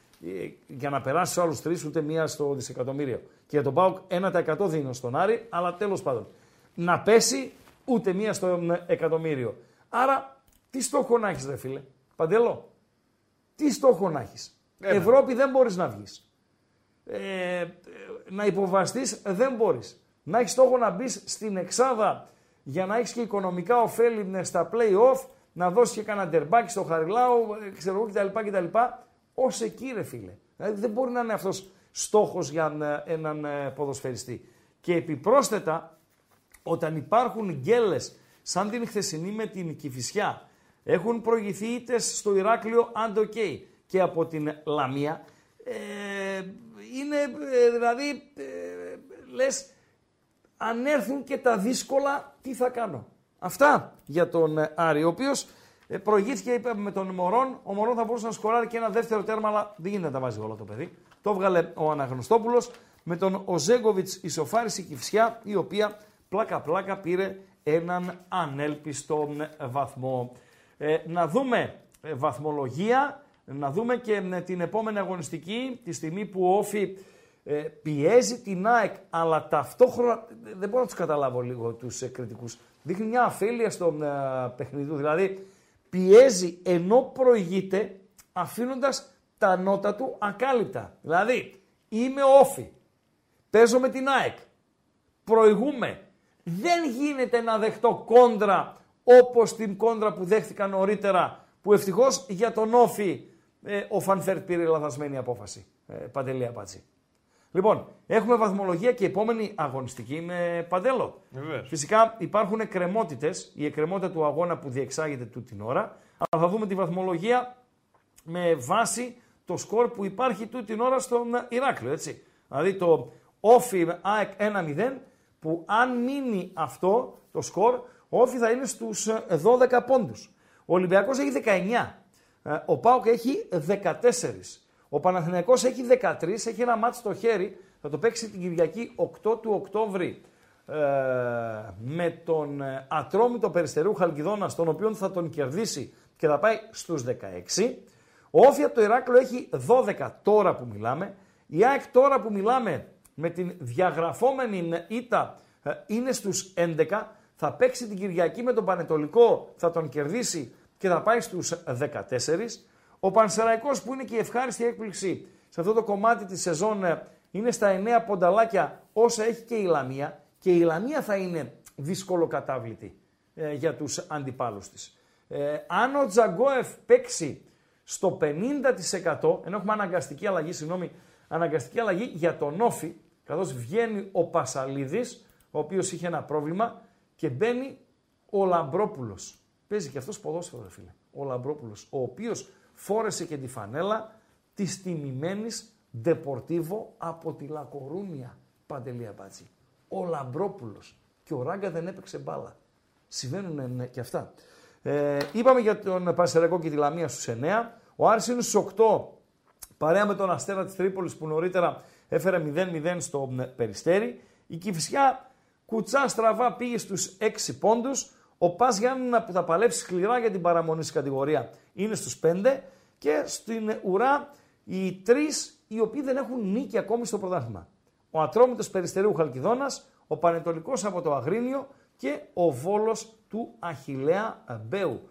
για να περάσει στους άλλους τρεις ούτε μία στο δισεκατομμύριο. Και για τον Πάοκ 1% δίνω στον Άρη, αλλά τέλος πάντων. Να πέσει ούτε μία στο εκατομμύριο. Άρα τι στόχο να έχεις ρε φίλε. Παντελώ; Τι στόχο να έχεις; Ευρώπη δεν μπορείς να βγεις. Ε, να υποβαστείς δεν μπορείς. Να έχεις στόχο να μπεις στην εξάδα για να έχεις και οικονομικά ωφέλη στα play-off, να δώσεις και κανένα ντερμπάκι στο Χαριλάου, ε, ξέρω εγώ κτλ. κτλ. Ω εκεί ρε φίλε. Δηλαδή δεν μπορεί να είναι αυτός στόχος για έναν ε, ποδοσφαιριστή. Και επιπρόσθετα, όταν υπάρχουν γκέλες σαν την χθεσινή με την Κηφισιά, έχουν προηγηθεί είτε στο Ηράκλειο Αντοκέι και από την Λαμία. Ε, είναι ε, δηλαδή, ε, λες, αν έρθουν και τα δύσκολα, τι θα κάνω. Αυτά για τον ε, Άρη, ο οποίος ε, προηγήθηκε είπε, με τον Μωρόν. Ο Μωρόν θα μπορούσε να σκοράρει και ένα δεύτερο τέρμα, αλλά δεν γίνεται να τα βάζει όλο το παιδί. Το βγάλε ο Αναγνωστόπουλος. Με τον Οζέγκοβιτς ισοφάρισε η Κυφσιά, η οποία πλάκα-πλάκα πήρε έναν ανέλπιστο βαθμό. Ε, να δούμε ε, βαθμολογία, να δούμε και ε, την επόμενη αγωνιστική, τη στιγμή που ο Όφη πιέζει την ΑΕΚ, αλλά ταυτόχρονα, δεν μπορώ να τους καταλάβω λίγο τους κριτικούς, δείχνει μια αφέλεια στο παιχνίδι δηλαδή πιέζει ενώ προηγείται αφήνοντας τα νώτα του ακάλυπτα. Δηλαδή, είμαι ΟΦΗ, παίζω με την ΑΕΚ, προηγούμαι, δεν γίνεται να δεχτώ κόντρα όπως την κόντρα που δέχτηκαν νωρίτερα, που ευτυχώς για τον ΟΦΗ ε, ο Φανφέρτ πήρε λαθασμένη απόφαση. Ε, Παντελή Αμπατζή. Λοιπόν, έχουμε βαθμολογία και επόμενη αγωνιστική με Παντέλο. Βεβαίως. Φυσικά υπάρχουν εκκρεμότητες, η εκκρεμότητα του αγώνα που διεξάγεται τούτη την ώρα, αλλά θα δούμε τη βαθμολογία με βάση το σκορ που υπάρχει τούτη την ώρα στον Ηράκλειο, έτσι. Δηλαδή το Όφι ΑΕΚ 1-0, που αν μείνει αυτό το σκορ, ο Όφη θα είναι στους 12 ε, πόντους. Ο Ολυμπιακός έχει 19. Ε, ο Πάοκ έχει 14. Ο Παναθηναϊκός έχει 13. Έχει ένα μάτς στο χέρι. Θα το παίξει την Κυριακή 8 του Οκτώβρη ε, με τον ε, Ατρόμητο Περιστερίου Χαλκιδόνας, τον οποίο θα τον κερδίσει και θα πάει στους 16. Ο Όφη από το Ηράκλειο έχει 12 τώρα που μιλάμε. Η ΑΕΚ τώρα που μιλάμε με την διαγραφόμενη ήττα ε, είναι στους 11. Θα παίξει την Κυριακή με τον Πανετολικό, θα τον κερδίσει και θα πάει στους 14. Ο Πανσεραϊκός που είναι και η ευχάριστη έκπληξη σε αυτό το κομμάτι της σεζόν ε, είναι στα 9 πονταλάκια όσα έχει και η Λαμία και η Λαμία θα είναι δύσκολο κατάβλητη ε, για τους αντιπάλους της. Ε, αν ο Τζαγκόεφ παίξει στο 50% ενώ έχουμε αναγκαστική αλλαγή, συγγνώμη, αναγκαστική αλλαγή για τον Όφη, καθώς βγαίνει ο Πασαλίδης, ο οποίος είχε ένα πρόβλημα και μπαίνει ο Λαμπρόπουλος. Παίζει και αυτός ποδόσφαιρο, φίλε. Ο Λαμπρόπουλος, ο οποίος φόρεσε και τη φανέλα της τιμημένης Ντεπορτίβο από τη Λακορούνια, Παντελία Μπάτση. Ο Λαμπρόπουλος. Και ο Ράγκα δεν έπαιξε μπάλα. Συμβαίνουν ναι, και αυτά. Ε, είπαμε για τον Πανσεραϊκό και τη Λαμία στους 9. Ο Άρης είναι στους 8 παρέα με τον Αστέρα της Τρίπολης που νωρίτερα έφερε 0-0 στο Περιστέρι. Η Κηφισιά κουτσά στραβά πήγε στους 6 πόντους. Ο Πας Γιάννουνα που θα παλέψει σκληρά για την παραμονή στην κατηγορία είναι στους 5 και στην ουρά οι τρεις οι οποίοι δεν έχουν νίκη ακόμη στο πρωτάθλημα. Ο Ατρόμητος Περιστερίου Χαλκιδόνας, ο Πανετολικός από το Αγρίνιο και ο Βόλος του Αχιλέα Μπέου.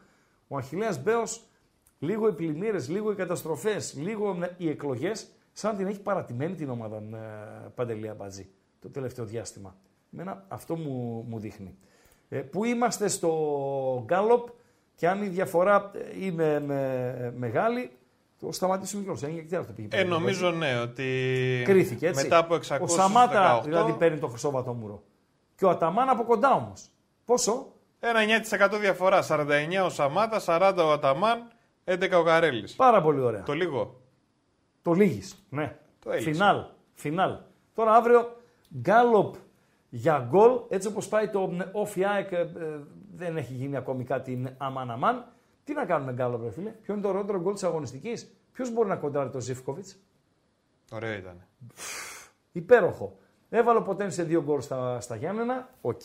Ο Αχιλέας Μπέος, λίγο οι πλημμύρες, λίγο οι καταστροφές, λίγο οι εκλογές, σαν την έχει παρατημένη την ομάδα ε, Παντελία Μπατζή το τελευταίο διάστημα. Μένα αυτό μου, μου δείχνει. Ε, που είμαστε στο Γκάλοπ και αν η διαφορά ε, είναι με, μεγάλη, το σταματήσουμε κιόλα. Είναι γιατί αυτό πήγε. Ε, νομίζω ναι, ότι. Κρίθηκε έτσι. Μετά από 600 Ο Σαμάτα δηλαδή παίρνει το χρυσό βατόμουρο. Και ο Αταμάν από κοντά όμως. Πόσο; Ένα 9% διαφορά. 49 ο Σαμάτα, 40 ο Αταμάν, 11 ο Γαρέλη. Πάρα πολύ ωραία. Το λίγο. Το λίγη. Ναι. Το έλειξε. Φινάλ. Φινάλ. Τώρα αύριο γκάλοπ για γκολ. Έτσι όπως πάει το Όφι ΑΕΚ, ε, δεν έχει γίνει ακόμη κάτι αμάν αμάν. Τι να κάνουμε γκάλοπ, ρε φίλε; Ποιο είναι το ωραιότερο γκολ της αγωνιστικής; Ποιος μπορεί να κοντράρει το Ζίβκοβιτς; Ωραίο ήταν. Υπέροχο. Έβαλε ποτέ σε δύο γκολ στα, στα Γιάννενα. Οκ.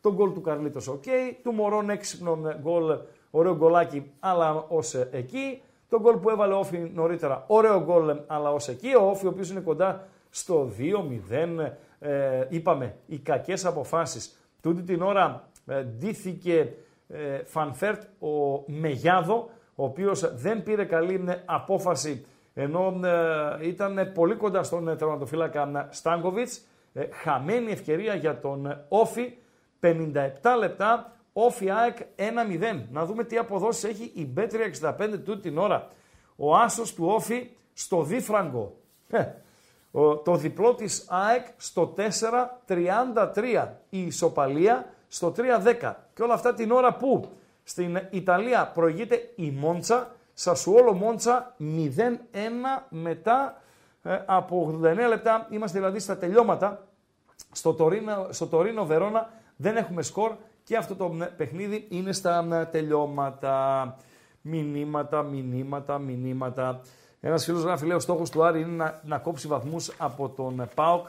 Το γκολ του Καρλίτος, οκ. Του Μορόν έξυπνο γκολ, ωραίο γκολάκι, αλλά ως εκεί. Το γκολ που έβαλε ο ΟΦΗ νωρίτερα, ωραίο γκολ, αλλά ως εκεί. Ο ΟΦΗ, ο οποίος είναι κοντά στο 2-0. Ε, είπαμε, οι κακές αποφάσεις. Τούτη την ώρα ε, ντύθηκε ε, Φανφέρτ ο Μεγιάδο, ο οποίος δεν πήρε καλή ε, απόφαση ενώ ε, ήταν πολύ κοντά στον ε, τερματοφύλακα Στάνκοβιτς. Ε, χαμένη ευκαιρία για τον ΟΦΗ, 57 λεπτά, ΟΦΗ ΑΕΚ 1-0. Να δούμε τι αποδόσεις έχει η B365 τούτη την ώρα. Ο άσος του ΟΦΗ στο δίφραγκο. Το διπλό της ΑΕΚ στο 4-33. Η ισοπαλία στο 3-10. Και όλα αυτά την ώρα που στην Ιταλία προηγείται η Μόντσα, Σασουόλο Μόντσα 0-1 μετά ε, από 89 λεπτά. Είμαστε δηλαδή στα τελειώματα. Στο Τωρίνο, στο Τωρίνο Βερόνα δεν έχουμε σκορ και αυτό το παιχνίδι είναι στα τελειώματα. Μηνύματα, μηνύματα, μηνύματα. Ένας φίλος γράφει: Λέει: Ο στόχος του Άρη είναι να, να κόψει βαθμούς από τον ΠΑΟΚ.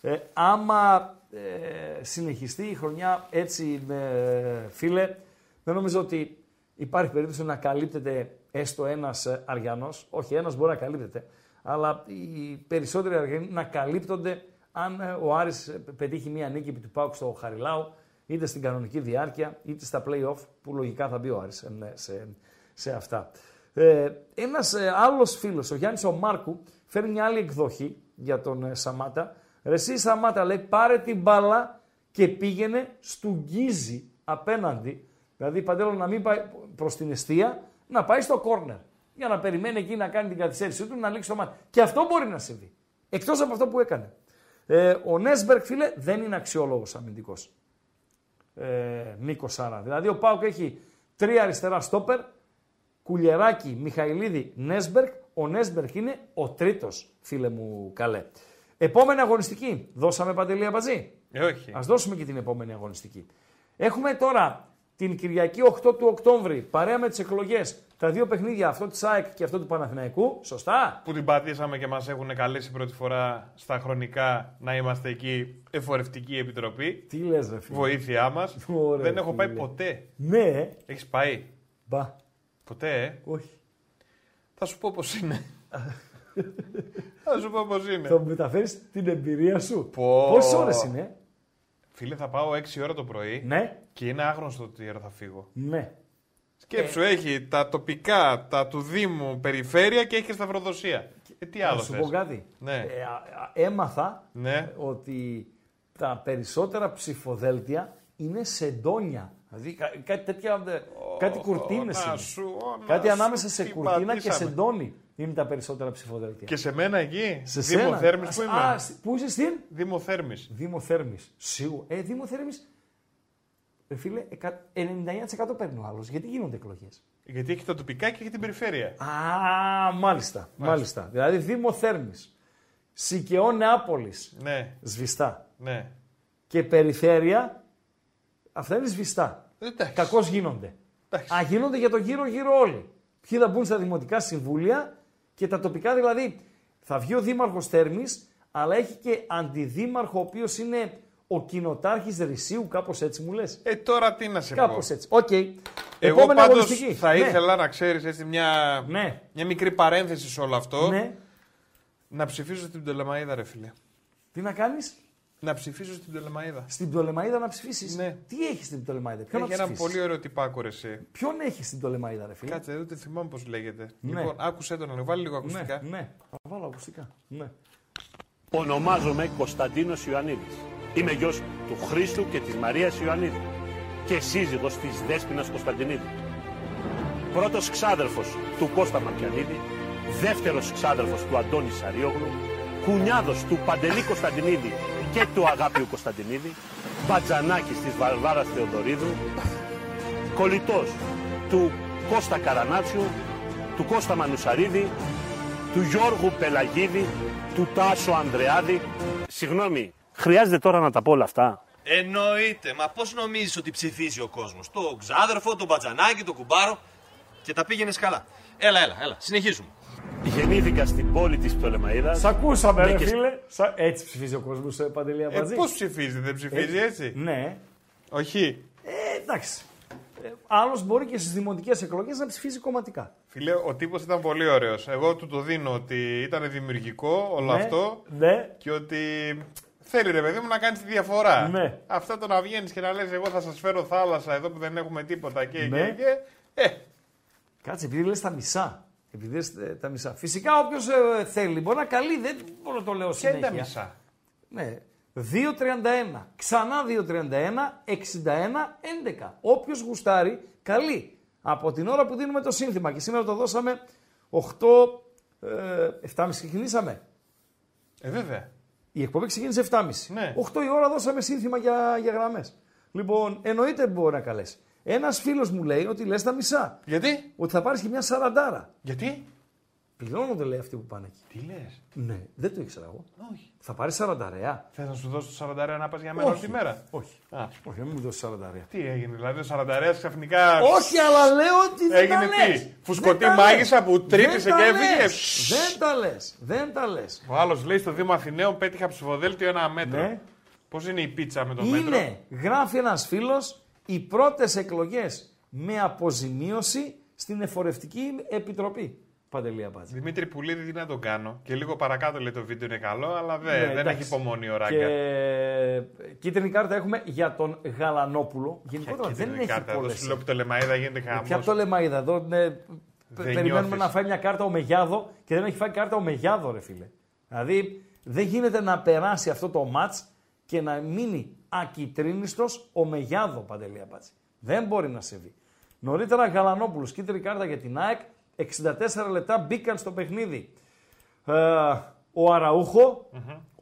Ε, άμα ε, συνεχιστεί η χρονιά έτσι, ε, φίλε, δεν νομίζω ότι υπάρχει περίπτωση να καλύπτεται έστω ένας Αριανό. Όχι, ένας μπορεί να καλύπτεται. Αλλά οι περισσότεροι Αριανοί να καλύπτονται αν ε, ο Άρης πετύχει μία νίκη επί του Πάουκ στο Χαριλάου, είτε στην κανονική διάρκεια, είτε στα play-off, που λογικά θα μπει ο Άρης σε, σε, σε αυτά. Ε, ένας ε, άλλος φίλος, ο Γιάννης ο Μάρκου, φέρνει μια άλλη εκδοχή για τον ε, Σαμάτα. Ρε εσύ Σαμάτα λέει πάρε την μπάλα και πήγαινε στου γκίζι απέναντι. Δηλαδή παντέλο να μην πάει προς την αιστεία, να πάει στο κόρνερ. Για να περιμένει εκεί να κάνει την καθυστέρησή του, να λήξει το μάτι. Και αυτό μπορεί να συμβεί. Εκτός από αυτό που έκανε. Ε, ο Νέσμπερκ, φίλε, δεν είναι αξιόλογος αμυντικός. Ε, Νίκος Σάρα. Δηλαδή ο Πάουκ έχει τρία αριστερά στόπερ, Κουλιεράκη, Μιχαηλίδη, Νέσμπερκ. Ο Νέσμπερκ είναι ο τρίτος, φίλε μου καλέ. Επόμενη αγωνιστική. Δώσαμε παντελή αμπατζή. Ε, όχι. Α δώσουμε και την επόμενη αγωνιστική. Έχουμε τώρα την Κυριακή 8 του Οκτώβρη, παρέα με τις εκλογές, τα δύο παιχνίδια, αυτό της ΑΕΚ και αυτό του Παναθηναϊκού, σωστά; Που την πατήσαμε και μας έχουν καλέσει πρώτη φορά στα χρονικά να είμαστε εκεί εφορευτική επιτροπή. Τι λες, ρε φίλε; Βοήθειά μας. Ωραία, Δεν έχω πάει φίλε. ποτέ. Ναι, Έχεις πάει; μπα. Ποτέ, ε; Όχι. Θα σου πω πώς είναι. Θα σου πω πώς είναι. Θα μου μεταφέρει την εμπειρία σου. Πω. Πόσες ώρες είναι, Φίλε, θα πάω 6 ώρα το πρωί Ναι, και είναι άγνωστο τι ώρα θα φύγω. ναι. Σκέψου, έχει τα τοπικά, τα του Δήμου, περιφέρεια και έχει και σταυροδοσία. Ε, τι άλλο Να σου θες; πω κάτι. Ναι. Ε, α- α- έμαθα Ναι. ότι τα περισσότερα ψηφοδέλτια είναι σεντόνια. Δηλαδή κα- κάτι τέτοια, ε, κάτι κουρτίνες να είναι. σου, ω, να Κάτι σου, ανάμεσα σε τι κουρτίνα και πατήσαμε. σεντόνι είναι τα περισσότερα ψηφοδέλτια. Και σε μένα εκεί, σε Δήμο σένα. Θέρμης που είμαι. Α, σ- πού είσαι στην; Δήμο Θέρμης. Δήμο Θέρμης. Σίγουρα. Ε, Δήμο Θέρμης. Ρε φίλε, εκα- 99% παίρνει ο άλλος. Γιατί γίνονται εκλογές; Γιατί έχει τα τοπικά και έχει την περιφέρεια. Α, μάλιστα. Μάλιστα. Δηλαδή Δήμο Θέρμης. Σικαιό Νεάπολης. Ναι, Σβηστά. ναι. Και περιφέρεια, αυτά είναι σβηστά. Εντάξει. Κακώς γίνονται. Εντάξει. Α, γίνονται για το γύρω-γύρω όλοι. Ποιοι θα μπουν στα δημοτικά συμβούλια και τα τοπικά δηλαδή. Θα βγει ο Δήμαρχος Θέρμης, αλλά έχει και αντιδήμαρχο, ο οποίος είναι ο κοινοτάρχης Ρυσίου, κάπως έτσι μου λες. Ε, τώρα τι να σε Κάπως πω. έτσι. Οκ. Εγώ Επόμενη πάντως αγωνιστική. θα Ναι. ήθελα να ξέρεις έτσι μια, Ναι. μια μικρή παρένθεση σε όλο αυτό. Ναι. Να ψηφίσω στην Πτολεμαίδα ρε φίλε. Τι να κάνεις, Να ψηφίσω στην Πτολεμαίδα. στην Πτολεμαίδα να ψηφίσεις; Ναι. Τι έχεις στην Πτολεμαίδα, ποιον να Έχει ένα ψηφίσεις; πολύ ωραίο τυπάκο ρε εσύ. Ποιον έχεις στην Πτολεμαίδα, ρε φίλε; Κάτσε, ούτε θυμάμαι πώς λέγεται. Ναι. Λοιπόν, άκουσέ τον, λίγο, βάλει λίγο ακουστικά. Ναι, ναι. Θα βάλω ακουστικά. Ναι. Ονομάζομαι Κωνσταντίνος Ιωαννίδης. Είμαι γιος του Χρήστου και της Μαρίας Ιωαννίδη και σύζυγος της Δέσποινας Κωνσταντινίδη. Πρώτος ξάδερφος του Κώστα Μαρκιανίδη, δεύτερος ξάδερφος του Αντώνη Σαριόγλου, κουνιάδος του Παντελή Κωνσταντινίδη και του Αγάπιου Κωνσταντινίδη, μπατζανάκης της Βαρβάρας Θεοδωρίδου, κολλητός του Κώστα Καρανάτσιου, του Κώστα Μανουσαρίδη, του Γιώργου Πελαγίδη, του Τάσο Ανδρεάδη. Συγγνώμη, χρειάζεται τώρα να τα πω όλα αυτά; Εννοείται. Μα πώς νομίζεις ότι ψηφίζει ο κόσμος; Το ξάδερφο, τον μπατζανάκι, τον κουμπάρο. Και τα πήγαινες καλά. Έλα, έλα, έλα. Συνεχίζουμε. Γεννήθηκα στην πόλη της Πτολεμαΐδας. Σ' ακούσαμε, Ναι, ρε και- φίλε. Σα- Έτσι ψηφίζει ο κόσμος, Παντελή Ε, Αμπατζή; πώς ψηφίζει, δεν ψηφίζει Ε, έτσι; Ναι. Όχι. Ε, εντάξει. Ε, Άλλος μπορεί και στις δημοτικές εκλογές να ψηφίζει κομματικά. Φίλε, ο τύπος ήταν πολύ ωραίος. Εγώ του το δίνω ότι ήταν δημιουργικό όλο Ναι, αυτό Ναι. και ότι θέλει ρε παιδί μου να κάνει τη διαφορά. Ναι. Αυτό το να βγαίνεις και να λες εγώ θα σας φέρω θάλασσα εδώ που δεν έχουμε τίποτα και, Ναι. και, και. Ε, Κάτσε, επειδή λες τα μισά. Επειδή λες ε, τα μισά. Φυσικά όποιος θέλει μπορεί να καλεί, δεν μπορώ να το λέω ποια είναι συνέχεια. τα μισά. Ναι. 2.31. Ξανά 2.31, 61, 11. Όποιος γουστάρει, καλεί. Από την ώρα που δίνουμε το σύνθημα και σήμερα το δώσαμε 8, ε, 7.30 ξεκινήσαμε. Ε, βέβαια. Η εκπομπή ξεκίνησε 7.30. Ναι. 8 η ώρα δώσαμε σύνθημα για, για γραμμές. Λοιπόν, εννοείται μπορεί να καλέσει. Ένας φίλος μου λέει ότι λες τα μισά. Γιατί; Ότι θα πάρεις και μια σαραντάρα. Γιατί; Πληρώνονται λέει αυτοί που πάνε εκεί. Τι λες; Ναι, δεν το ήξερα εγώ. Όχι. Θα πάρεις σαρανταρέα. Θες να σου δώσω το 40 να πας για μένα όλη τη μέρα; Όχι. Α, Όχι, μην μου δώσεις σαρανταρέα. τι έγινε, δηλαδή ο 40 ξαφνικά. Όχι, αλλά λέω ότι δεν Έγινε τα λες. τι, φουσκωτή Δεν τα μάγισσα λες. που τρύπησε Δεν και τα έφυγε; λες. Δεν τα λες. Δεν τα λες. Ο άλλος λέει στο Δήμο Αθηναίων πέτυχα ψηφοδέλτιο ένα μέτρο. Ναι. Πώς είναι η πίτσα με το μέτρο; Είναι, γράφει ένας φίλος, οι πρώτες εκλογές με αποζημίωση στην Εφορευτική Επιτροπή. Παντελία Μπάτζη. Δημήτρη Πουλίδη, τι να τον κάνω. Και λίγο παρακάτω λέει το βίντεο είναι καλό, αλλά δεν, Ναι, δεν εντάξει. έχει υπομονή ο Ράγκα. Και κίτρινη κάρτα έχουμε για τον Γαλανόπουλο. Γενικότερα δεν Κίτρινη έχει κάρτα, εδώ πολλές. σου λέω που το Λεμαίδα γίνεται Ποια χαμός. το λεμαίδα εδώ, ναι, πε- περιμένουμε νιώθεις. να φάει μια κάρτα ο Μεγιάδο και δεν έχει φάει κάρτα ο Μεγιάδο, ρε φίλε. Δηλαδή δεν γίνεται να περάσει αυτό το μάτς και να μείνει ακυτρίνιστος ο Μεγιάδο, Παντελή Απάτση. Δεν μπορεί να συμβεί. Νωρίτερα Γαλανόπουλος, κίτρινη κάρτα για την ΑΕΚ, 64 λεπτά μπήκαν στο παιχνίδι. Ε, ο αραουχο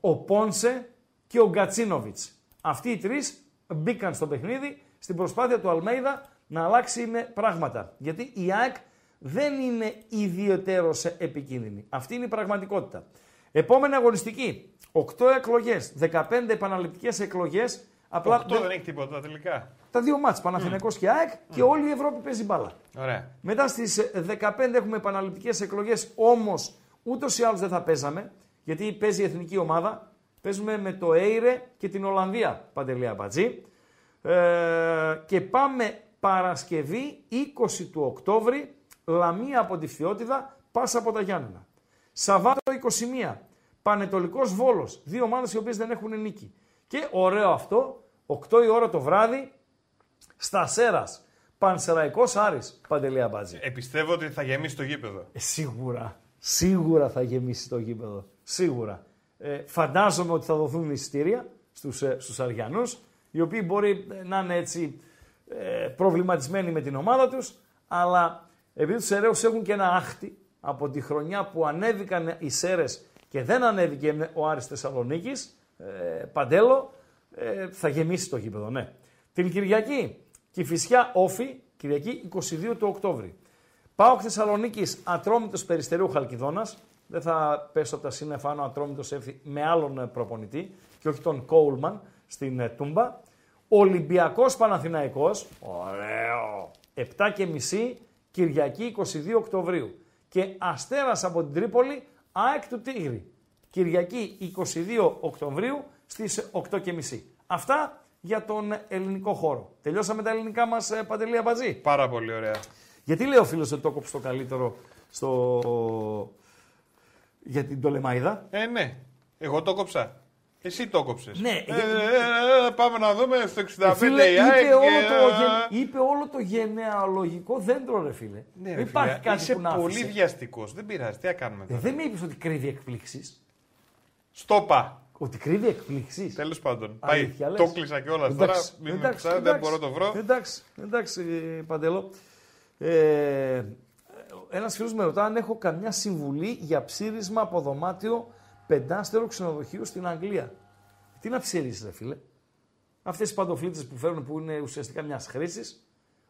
ο Πόνσε και ο Γκατσίνοβιτς. Αυτοί οι τρεις μπήκαν στο παιχνίδι στην προσπάθεια του Αλμέιδα να αλλάξει με πράγματα. Γιατί η ΑΕΚ δεν είναι ιδιαίτερο επικίνδυνη. Αυτή είναι η πραγματικότητα. Επόμενη αγωνιστική. 8 εκλογές, 15 επαναληπτικές εκλογές Απλά Αυτό δεν έχει τίποτα τελικά. τα δύο μάτς, Παναθηναϊκός και ΑΕΚ και όλη η Ευρώπη παίζει μπάλα. Ωραία. Μετά στις 15 έχουμε επαναληπτικές εκλογές, όμως ούτως ή άλλως δεν θα παίζαμε, γιατί παίζει η εθνική ομάδα. Παίζουμε με το Έιρε και την Ολλανδία, Παντελή Αμπατζή. Ε, και πάμε Παρασκευή 20 του Οκτώβρη, Λαμία από τη Φθιώτιδα, Πάσα από τα Γιάννενα. Σαββάτο 21, Πανετολικός Βόλος, δύο ομάδες οι οποίες δεν έχουν νίκη. Και ωραίο αυτό, 8 η ώρα το βράδυ, στα Σέρας, Πανσεραϊκός Άρης, Παντελή Αμπατζή. Ε, πιστεύω ότι θα γεμίσει το γήπεδο. Ε, σίγουρα. Σίγουρα θα γεμίσει το γήπεδο. Σίγουρα. Ε, φαντάζομαι ότι θα δοθούν εισιτήρια στους, ε, στους Αριανούς, οι οποίοι μπορεί ε, να είναι έτσι ε, προβληματισμένοι με την ομάδα τους, αλλά επειδή τους Σεραίους έχουν και ένα άχτη από τη χρονιά που ανέβηκαν οι Σέρες και δεν ανέβηκε ο Άρης Θεσσαλονίκης, ε, Παντέλο, ε, θα γεμίσει το γήπεδο, ναι. Την Κυριακή, Κηφισιά Όφη, Κυριακή 22 του Οκτώβρη. Πάω Θεσσαλονίκης Ατρόμητος Περιστερίου Χαλκιδόνας. Δεν θα πέσω από τα σύννεφα αν ο Ατρόμητος έρθει με άλλον ε, προπονητή και όχι τον Κόουλμαν στην ε, Τούμπα. Ολυμπιακός Παναθηναϊκός, ωραίο, 7 και μισή, Κυριακή 22 Οκτωβρίου. Και Αστέρας από την Τρίπολη, ΑΕΚ του Τίγρη. Κυριακή 22 Οκτωβρίου στις 8 και μισή. Αυτά για τον ελληνικό χώρο. Τελειώσαμε τα ελληνικά μας ε, Παντελή Αμπατζή; Πάρα πολύ ωραία. Γιατί λέει ο φίλος ότι το κόψει το καλύτερο στο... για την Τολεμαϊδά. Ε, ναι. Εγώ το κόψα. Εσύ το κόψες. Ναι. Ε, ε, ε, πάμε να δούμε στο 65 Ε, φίλε, η ΑΕΚ είπε, όλο και- το, γεν- είπε όλο το γενεαλογικό δέντρο, ρε φίλε. Ναι, ρε δεν υπάρχει φίλε, κάτι Είσαι που να πολύ άφησε. βιαστικός. Δεν πειράζει. Τι να κάνουμε Ε, τώρα. δεν με είπες ότι κρύβει εκπλήξεις. Στόπα. Ότι κρύβει εκπλήξεις. Τέλος πάντων. Πάει. Αλήθεια, λες. Το κλείσα κιόλας τώρα. Εντάξει, Μην με εντάξει, ψάχνετε, δεν εντάξει. μπορώ να το βρω. Εντάξει, εντάξει, ε, Παντελό. Ε, ένας φίλος με ρωτά αν έχω καμιά συμβουλή για ψήρισμα από δωμάτιο πεντάστερο ξενοδοχείου στην Αγγλία. Τι να ψηρίσει, ρε φίλε. Αυτές οι παντοφλίτσες που φέρνουν που είναι ουσιαστικά μιας χρήσης.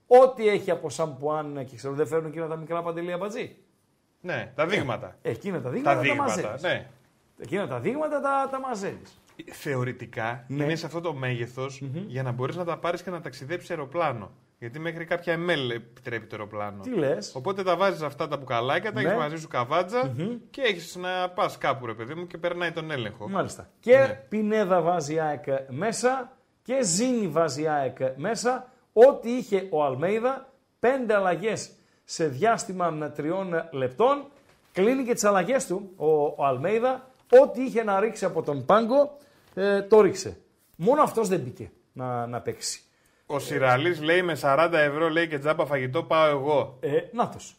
Ό,τι έχει από σαμπουάν και ξέρω, δεν φέρνουν εκείνα τα μικρά παντελεία μπατζή. Ναι, τα δείγματα. Ε, εκείνα τα δείγματα Τα τα, δείγματα, μαζεύεις. ναι. Εκείνα τα δείγματα τα, τα μαζεύεις. Θεωρητικά Ναι. είναι σε αυτό το μεγεθο για να μπορείς να τα πάρεις και να ταξιδέψεις αεροπλάνο. Γιατί μέχρι κάποια ml επιτρέπει το αεροπλάνο. Τι λες; Οπότε τα βάζεις αυτά τα μπουκαλάκια, τα Ναι. έχει μαζί σου καβατζα και έχεις να πας κάπου, ρε παιδί μου, και περνάει τον έλεγχο. Μάλιστα. Και Ναι. Πινέδα βάζει η ΑΕΚ μέσα και Ζήνη βάζει η ΑΕΚ μέσα. Ό,τι είχε ο Αλμέιδα, πέντε αλλαγές σε διάστημα με τριών λεπτών. Κλείνει και τις αλλαγές του ο, ο Αλμέιδα. Ό,τι είχε να ρίξει από τον πάγκο, ε, το ρίξε. Μόνο αυτός δεν μπήκε να, να παίξει. Ο Σιραλής λέει με 40 ευρώ λέει και τζάμπα φαγητό πάω εγώ. Ε, νάτος.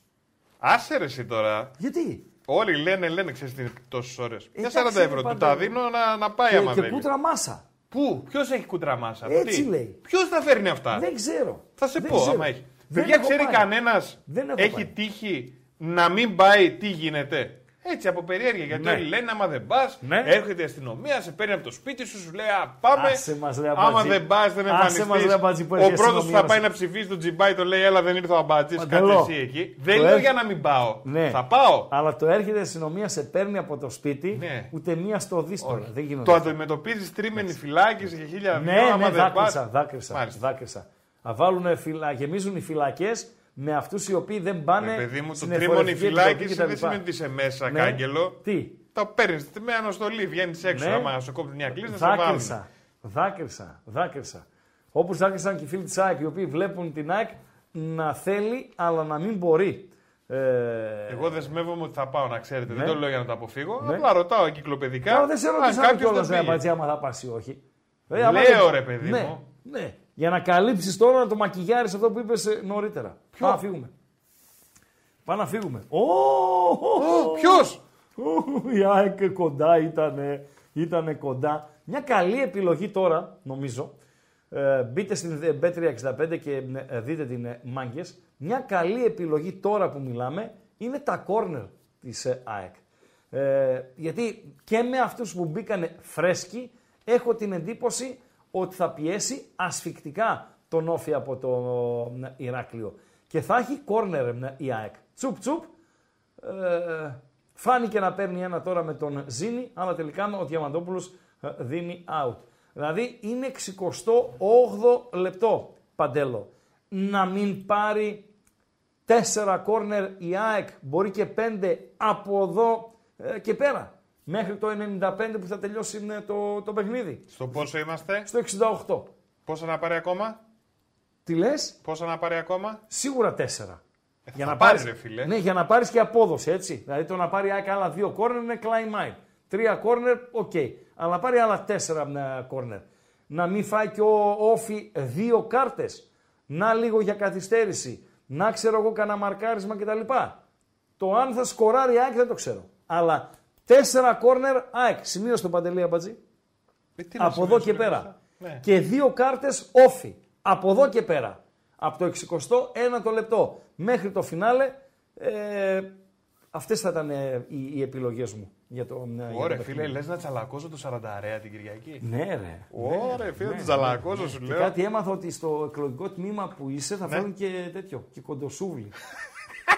Άσε ρε εσύ τώρα. Γιατί; Όλοι λένε, λένε, ξέρεις τι τόσες ώρες. Για Εντάξει, 40 ρε, ευρώ. Του Παντελή. τα δίνω να, να πάει Και, άμα και θέλει. κούτρα μάσα. Πού, ποιος έχει κούτρα μάσα. Έτσι λέει. Ποιος τα φέρνει αυτά; Δεν ξέρω. Θα σε Δεν πω, ξέρω. άμα έχει. Δεν Παιδιά, έχω ξέρει πάει. κανένας Δεν έχω έχει πάει. τύχει να μην πάει τι γίνεται; Έτσι από περιέργεια. Γιατί Ναι. όλοι λένε άμα δεν πας, Ναι. έρχεται η αστυνομία, σε παίρνει από το σπίτι σου, σου λέει Α, πάμε. Άσε μας, ρε, άμα αμπατζή. δεν πας, δεν Άσε μας, ρε, αμπατζή, που Ο έρχεται η πρώτος που αστυνομία θα πάει μας. να ψηφίσει τον Τζιμπάι το λέει Έλα, δεν ήρθε ο αμπατζής, κάτσε Παντελώ. εσύ εκεί. Δεν Το λέω έρχεται- για να μην πάω. Ναι. Θα πάω. Αλλά το έρχεται η αστυνομία, σε παίρνει από το σπίτι, Ναι. ούτε μία στο δεις τώρα. Δεν γίνονται. Το αυτά. αντιμετωπίζεις τρίμενη φυλάκιση και χίλια δυο. Ναι, άμα ναι, δεν δάκρυσα, πας. δάκρυσα, Μάλιστα. δάκρυσα. Θα βάλουν φυλα... γεμίζουν οι φυλακές με αυτούς οι οποίοι δεν πάνε. Ρε παιδί μου, το στην τρίμονη εφορευτική επιτροπή φυλάκιση κτλ. δεν σημαίνει ότι είσαι μέσα, Ναι. κάγκελο. Τι; Τα παίρνεις με αναστολή, βγαίνεις έξω. Ναι. Άμα σου κόψει μια κλίση, θα σε βάλουν. Δάκρυσα, δάκρυσα, δάκρυσα. Όπως δάκρυσαν και οι φίλοι της ΑΕΚ, οι οποίοι βλέπουν την ΑΕΚ να θέλει, αλλά να μην μπορεί. Ε, Εγώ δεσμεύομαι ότι θα πάω, να ξέρετε. Ναι. Δεν το λέω για να το αποφύγω. Ναι. Απλά ρωτάω εγκυκλοπαιδικά. Τώρα δεν σε αν ρωτήσαμε κάποιος κιόλα, δεν ρε πήγε. Αμπατζή, άμα θα πας ή όχι. Ε, Λέω, άμα δεν- ρε παιδί ναι, μου. Ναι, για να καλύψεις τώρα το μακιγιάρι αυτό που είπες νωρίτερα. Πάμε να φύγουμε. Πάμε να φύγουμε. Ω, Ποιος! Η ΑΕΚ κοντά ήτανε, ήτανε κοντά. Μια καλή επιλογή τώρα, νομίζω. Ε, μπείτε στην ε, Bet365 και ε, δείτε την ε, μάγκες. Μια καλή επιλογή τώρα που μιλάμε είναι τα corner της ε, ΑΕΚ. Ε, γιατί και με αυτούς που μπήκανε φρέσκοι έχω την εντύπωση ότι θα πιέσει ασφικτικά τον Όφη από το ε, Ηράκλειο. Και θα έχει corner ε, η ΑΕΚ. Τσουπ τσουπ. Ε, φάνηκε να παίρνει ένα τώρα με τον Ζήνη, αλλά τελικά ο Διαμαντόπουλος ε, δίνει out. Δηλαδή είναι 68 λεπτό, Παντέλο. Να μην πάρει 4 κόρνερ η ΑΕΚ, μπορεί και 5 από εδώ ε, και πέρα. Μέχρι το 95 που θα τελειώσει ε, το, το παιχνίδι. Στο πόσο είμαστε, Στο 68. πόσα να πάρει ακόμα, Τι λες; πόσα να πάρει ακόμα; Σίγουρα 4. για θα να πάρει, πάρεις, ρε φίλε. Ναι, για να πάρεις και απόδοση, έτσι. Δηλαδή το να πάρει η ΑΕΚ άλλα δύο κόρνερ είναι κλάιν μάιν. Τρία κόρνερ, οκ. Αλλά να πάρει άλλα τέσσερα ε, κόρνερ. Να μην φάει και ο ΟΦΗ δύο κάρτες. Να λίγο για καθυστέρηση. Να ξέρω εγώ κανένα μαρκάρισμα κτλ. Το αν θα σκοράρει η ΑΕΚ δεν το ξέρω. Αλλά τέσσερα κόρνερ ΑΕΚ. Σημείωσε το Παντελή Αμπατζή. Ε, τι να Από εδώ σημαίνει, και ρε, πέρα. Ναι. Και δύο κάρτες όφη. Από εδώ και πέρα. Από το 61 το λεπτό μέχρι το φινάλε. Ε, αυτές θα ήταν ε, οι, οι επιλογές μου για το, ε, για το Ωραία, παιχνίδι. φίλε, λες να τσαλακώσω το 40 αρέα την Κυριακή; Ναι, ρε. Ωραία, φίλε, Ναι, το ναι, τσαλακώσω ναι. σου Και λέω. κάτι έμαθα ότι στο εκλογικό τμήμα που είσαι θα Ναι. φέρουν και τέτοιο, και κοντοσούβλι.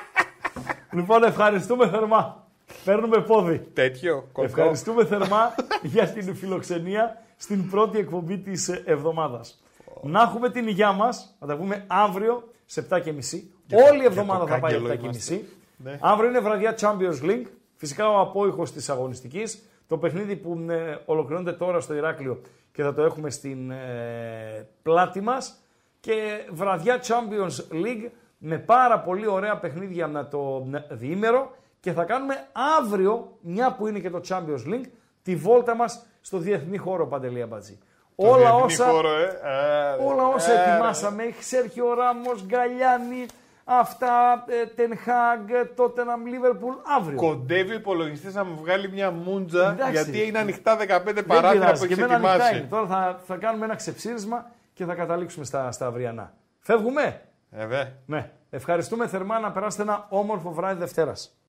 λοιπόν, ευχαριστούμε θερμά. Παίρνουμε πόδι. Τέτοιο, κοντό. Ευχαριστούμε θερμά για την φιλοξενία στην πρώτη εκπομπή της ε, εβδομάδας. Να έχουμε την υγειά μας, θα τα πούμε αύριο σε 7.30. Για- Όλη η για εβδομάδα το θα πάει κάγκελο 7.30. είμαστε. Ναι. Αύριο είναι βραδιά Champions League. Φυσικά ο απόϊχος της αγωνιστικής. Το παιχνίδι που ε, ολοκληρώνεται τώρα στο Ηράκλειο και θα το έχουμε στην ε, πλάτη μας. Και βραδιά Champions League με πάρα πολύ ωραία παιχνίδια με το ε, διήμερο. Και θα κάνουμε αύριο, μια που είναι και το Champions League, τη βόλτα μας στο διεθνή χώρο Παντελή Αμπατζή. Το Όλα διεθνή όσα, χώρο, ε. Α, ρε. όλα όσα Α, ρε. ετοιμάσαμε, Σέρχιο Ράμος, Γκαλιάνη, αυτά, Τενχάγκ, Τότεναμ, Λίβερπουλ, αύριο. Κοντεύει ο υπολογιστής να μου βγάλει μια μούντζα Εντάξει. γιατί είναι ανοιχτά 15 Δεν παράθυρα πειράζει, που και έχει εμένα ανοιχτά ετοιμάσει. είναι. Τώρα θα, θα κάνουμε ένα ξεψίρισμα και θα καταλήξουμε στα, στα αυριανά. Φεύγουμε; Ε, δε. Ναι. Ευχαριστούμε θερμά να περάσετε ένα όμορφο βράδυ Δευτέρας.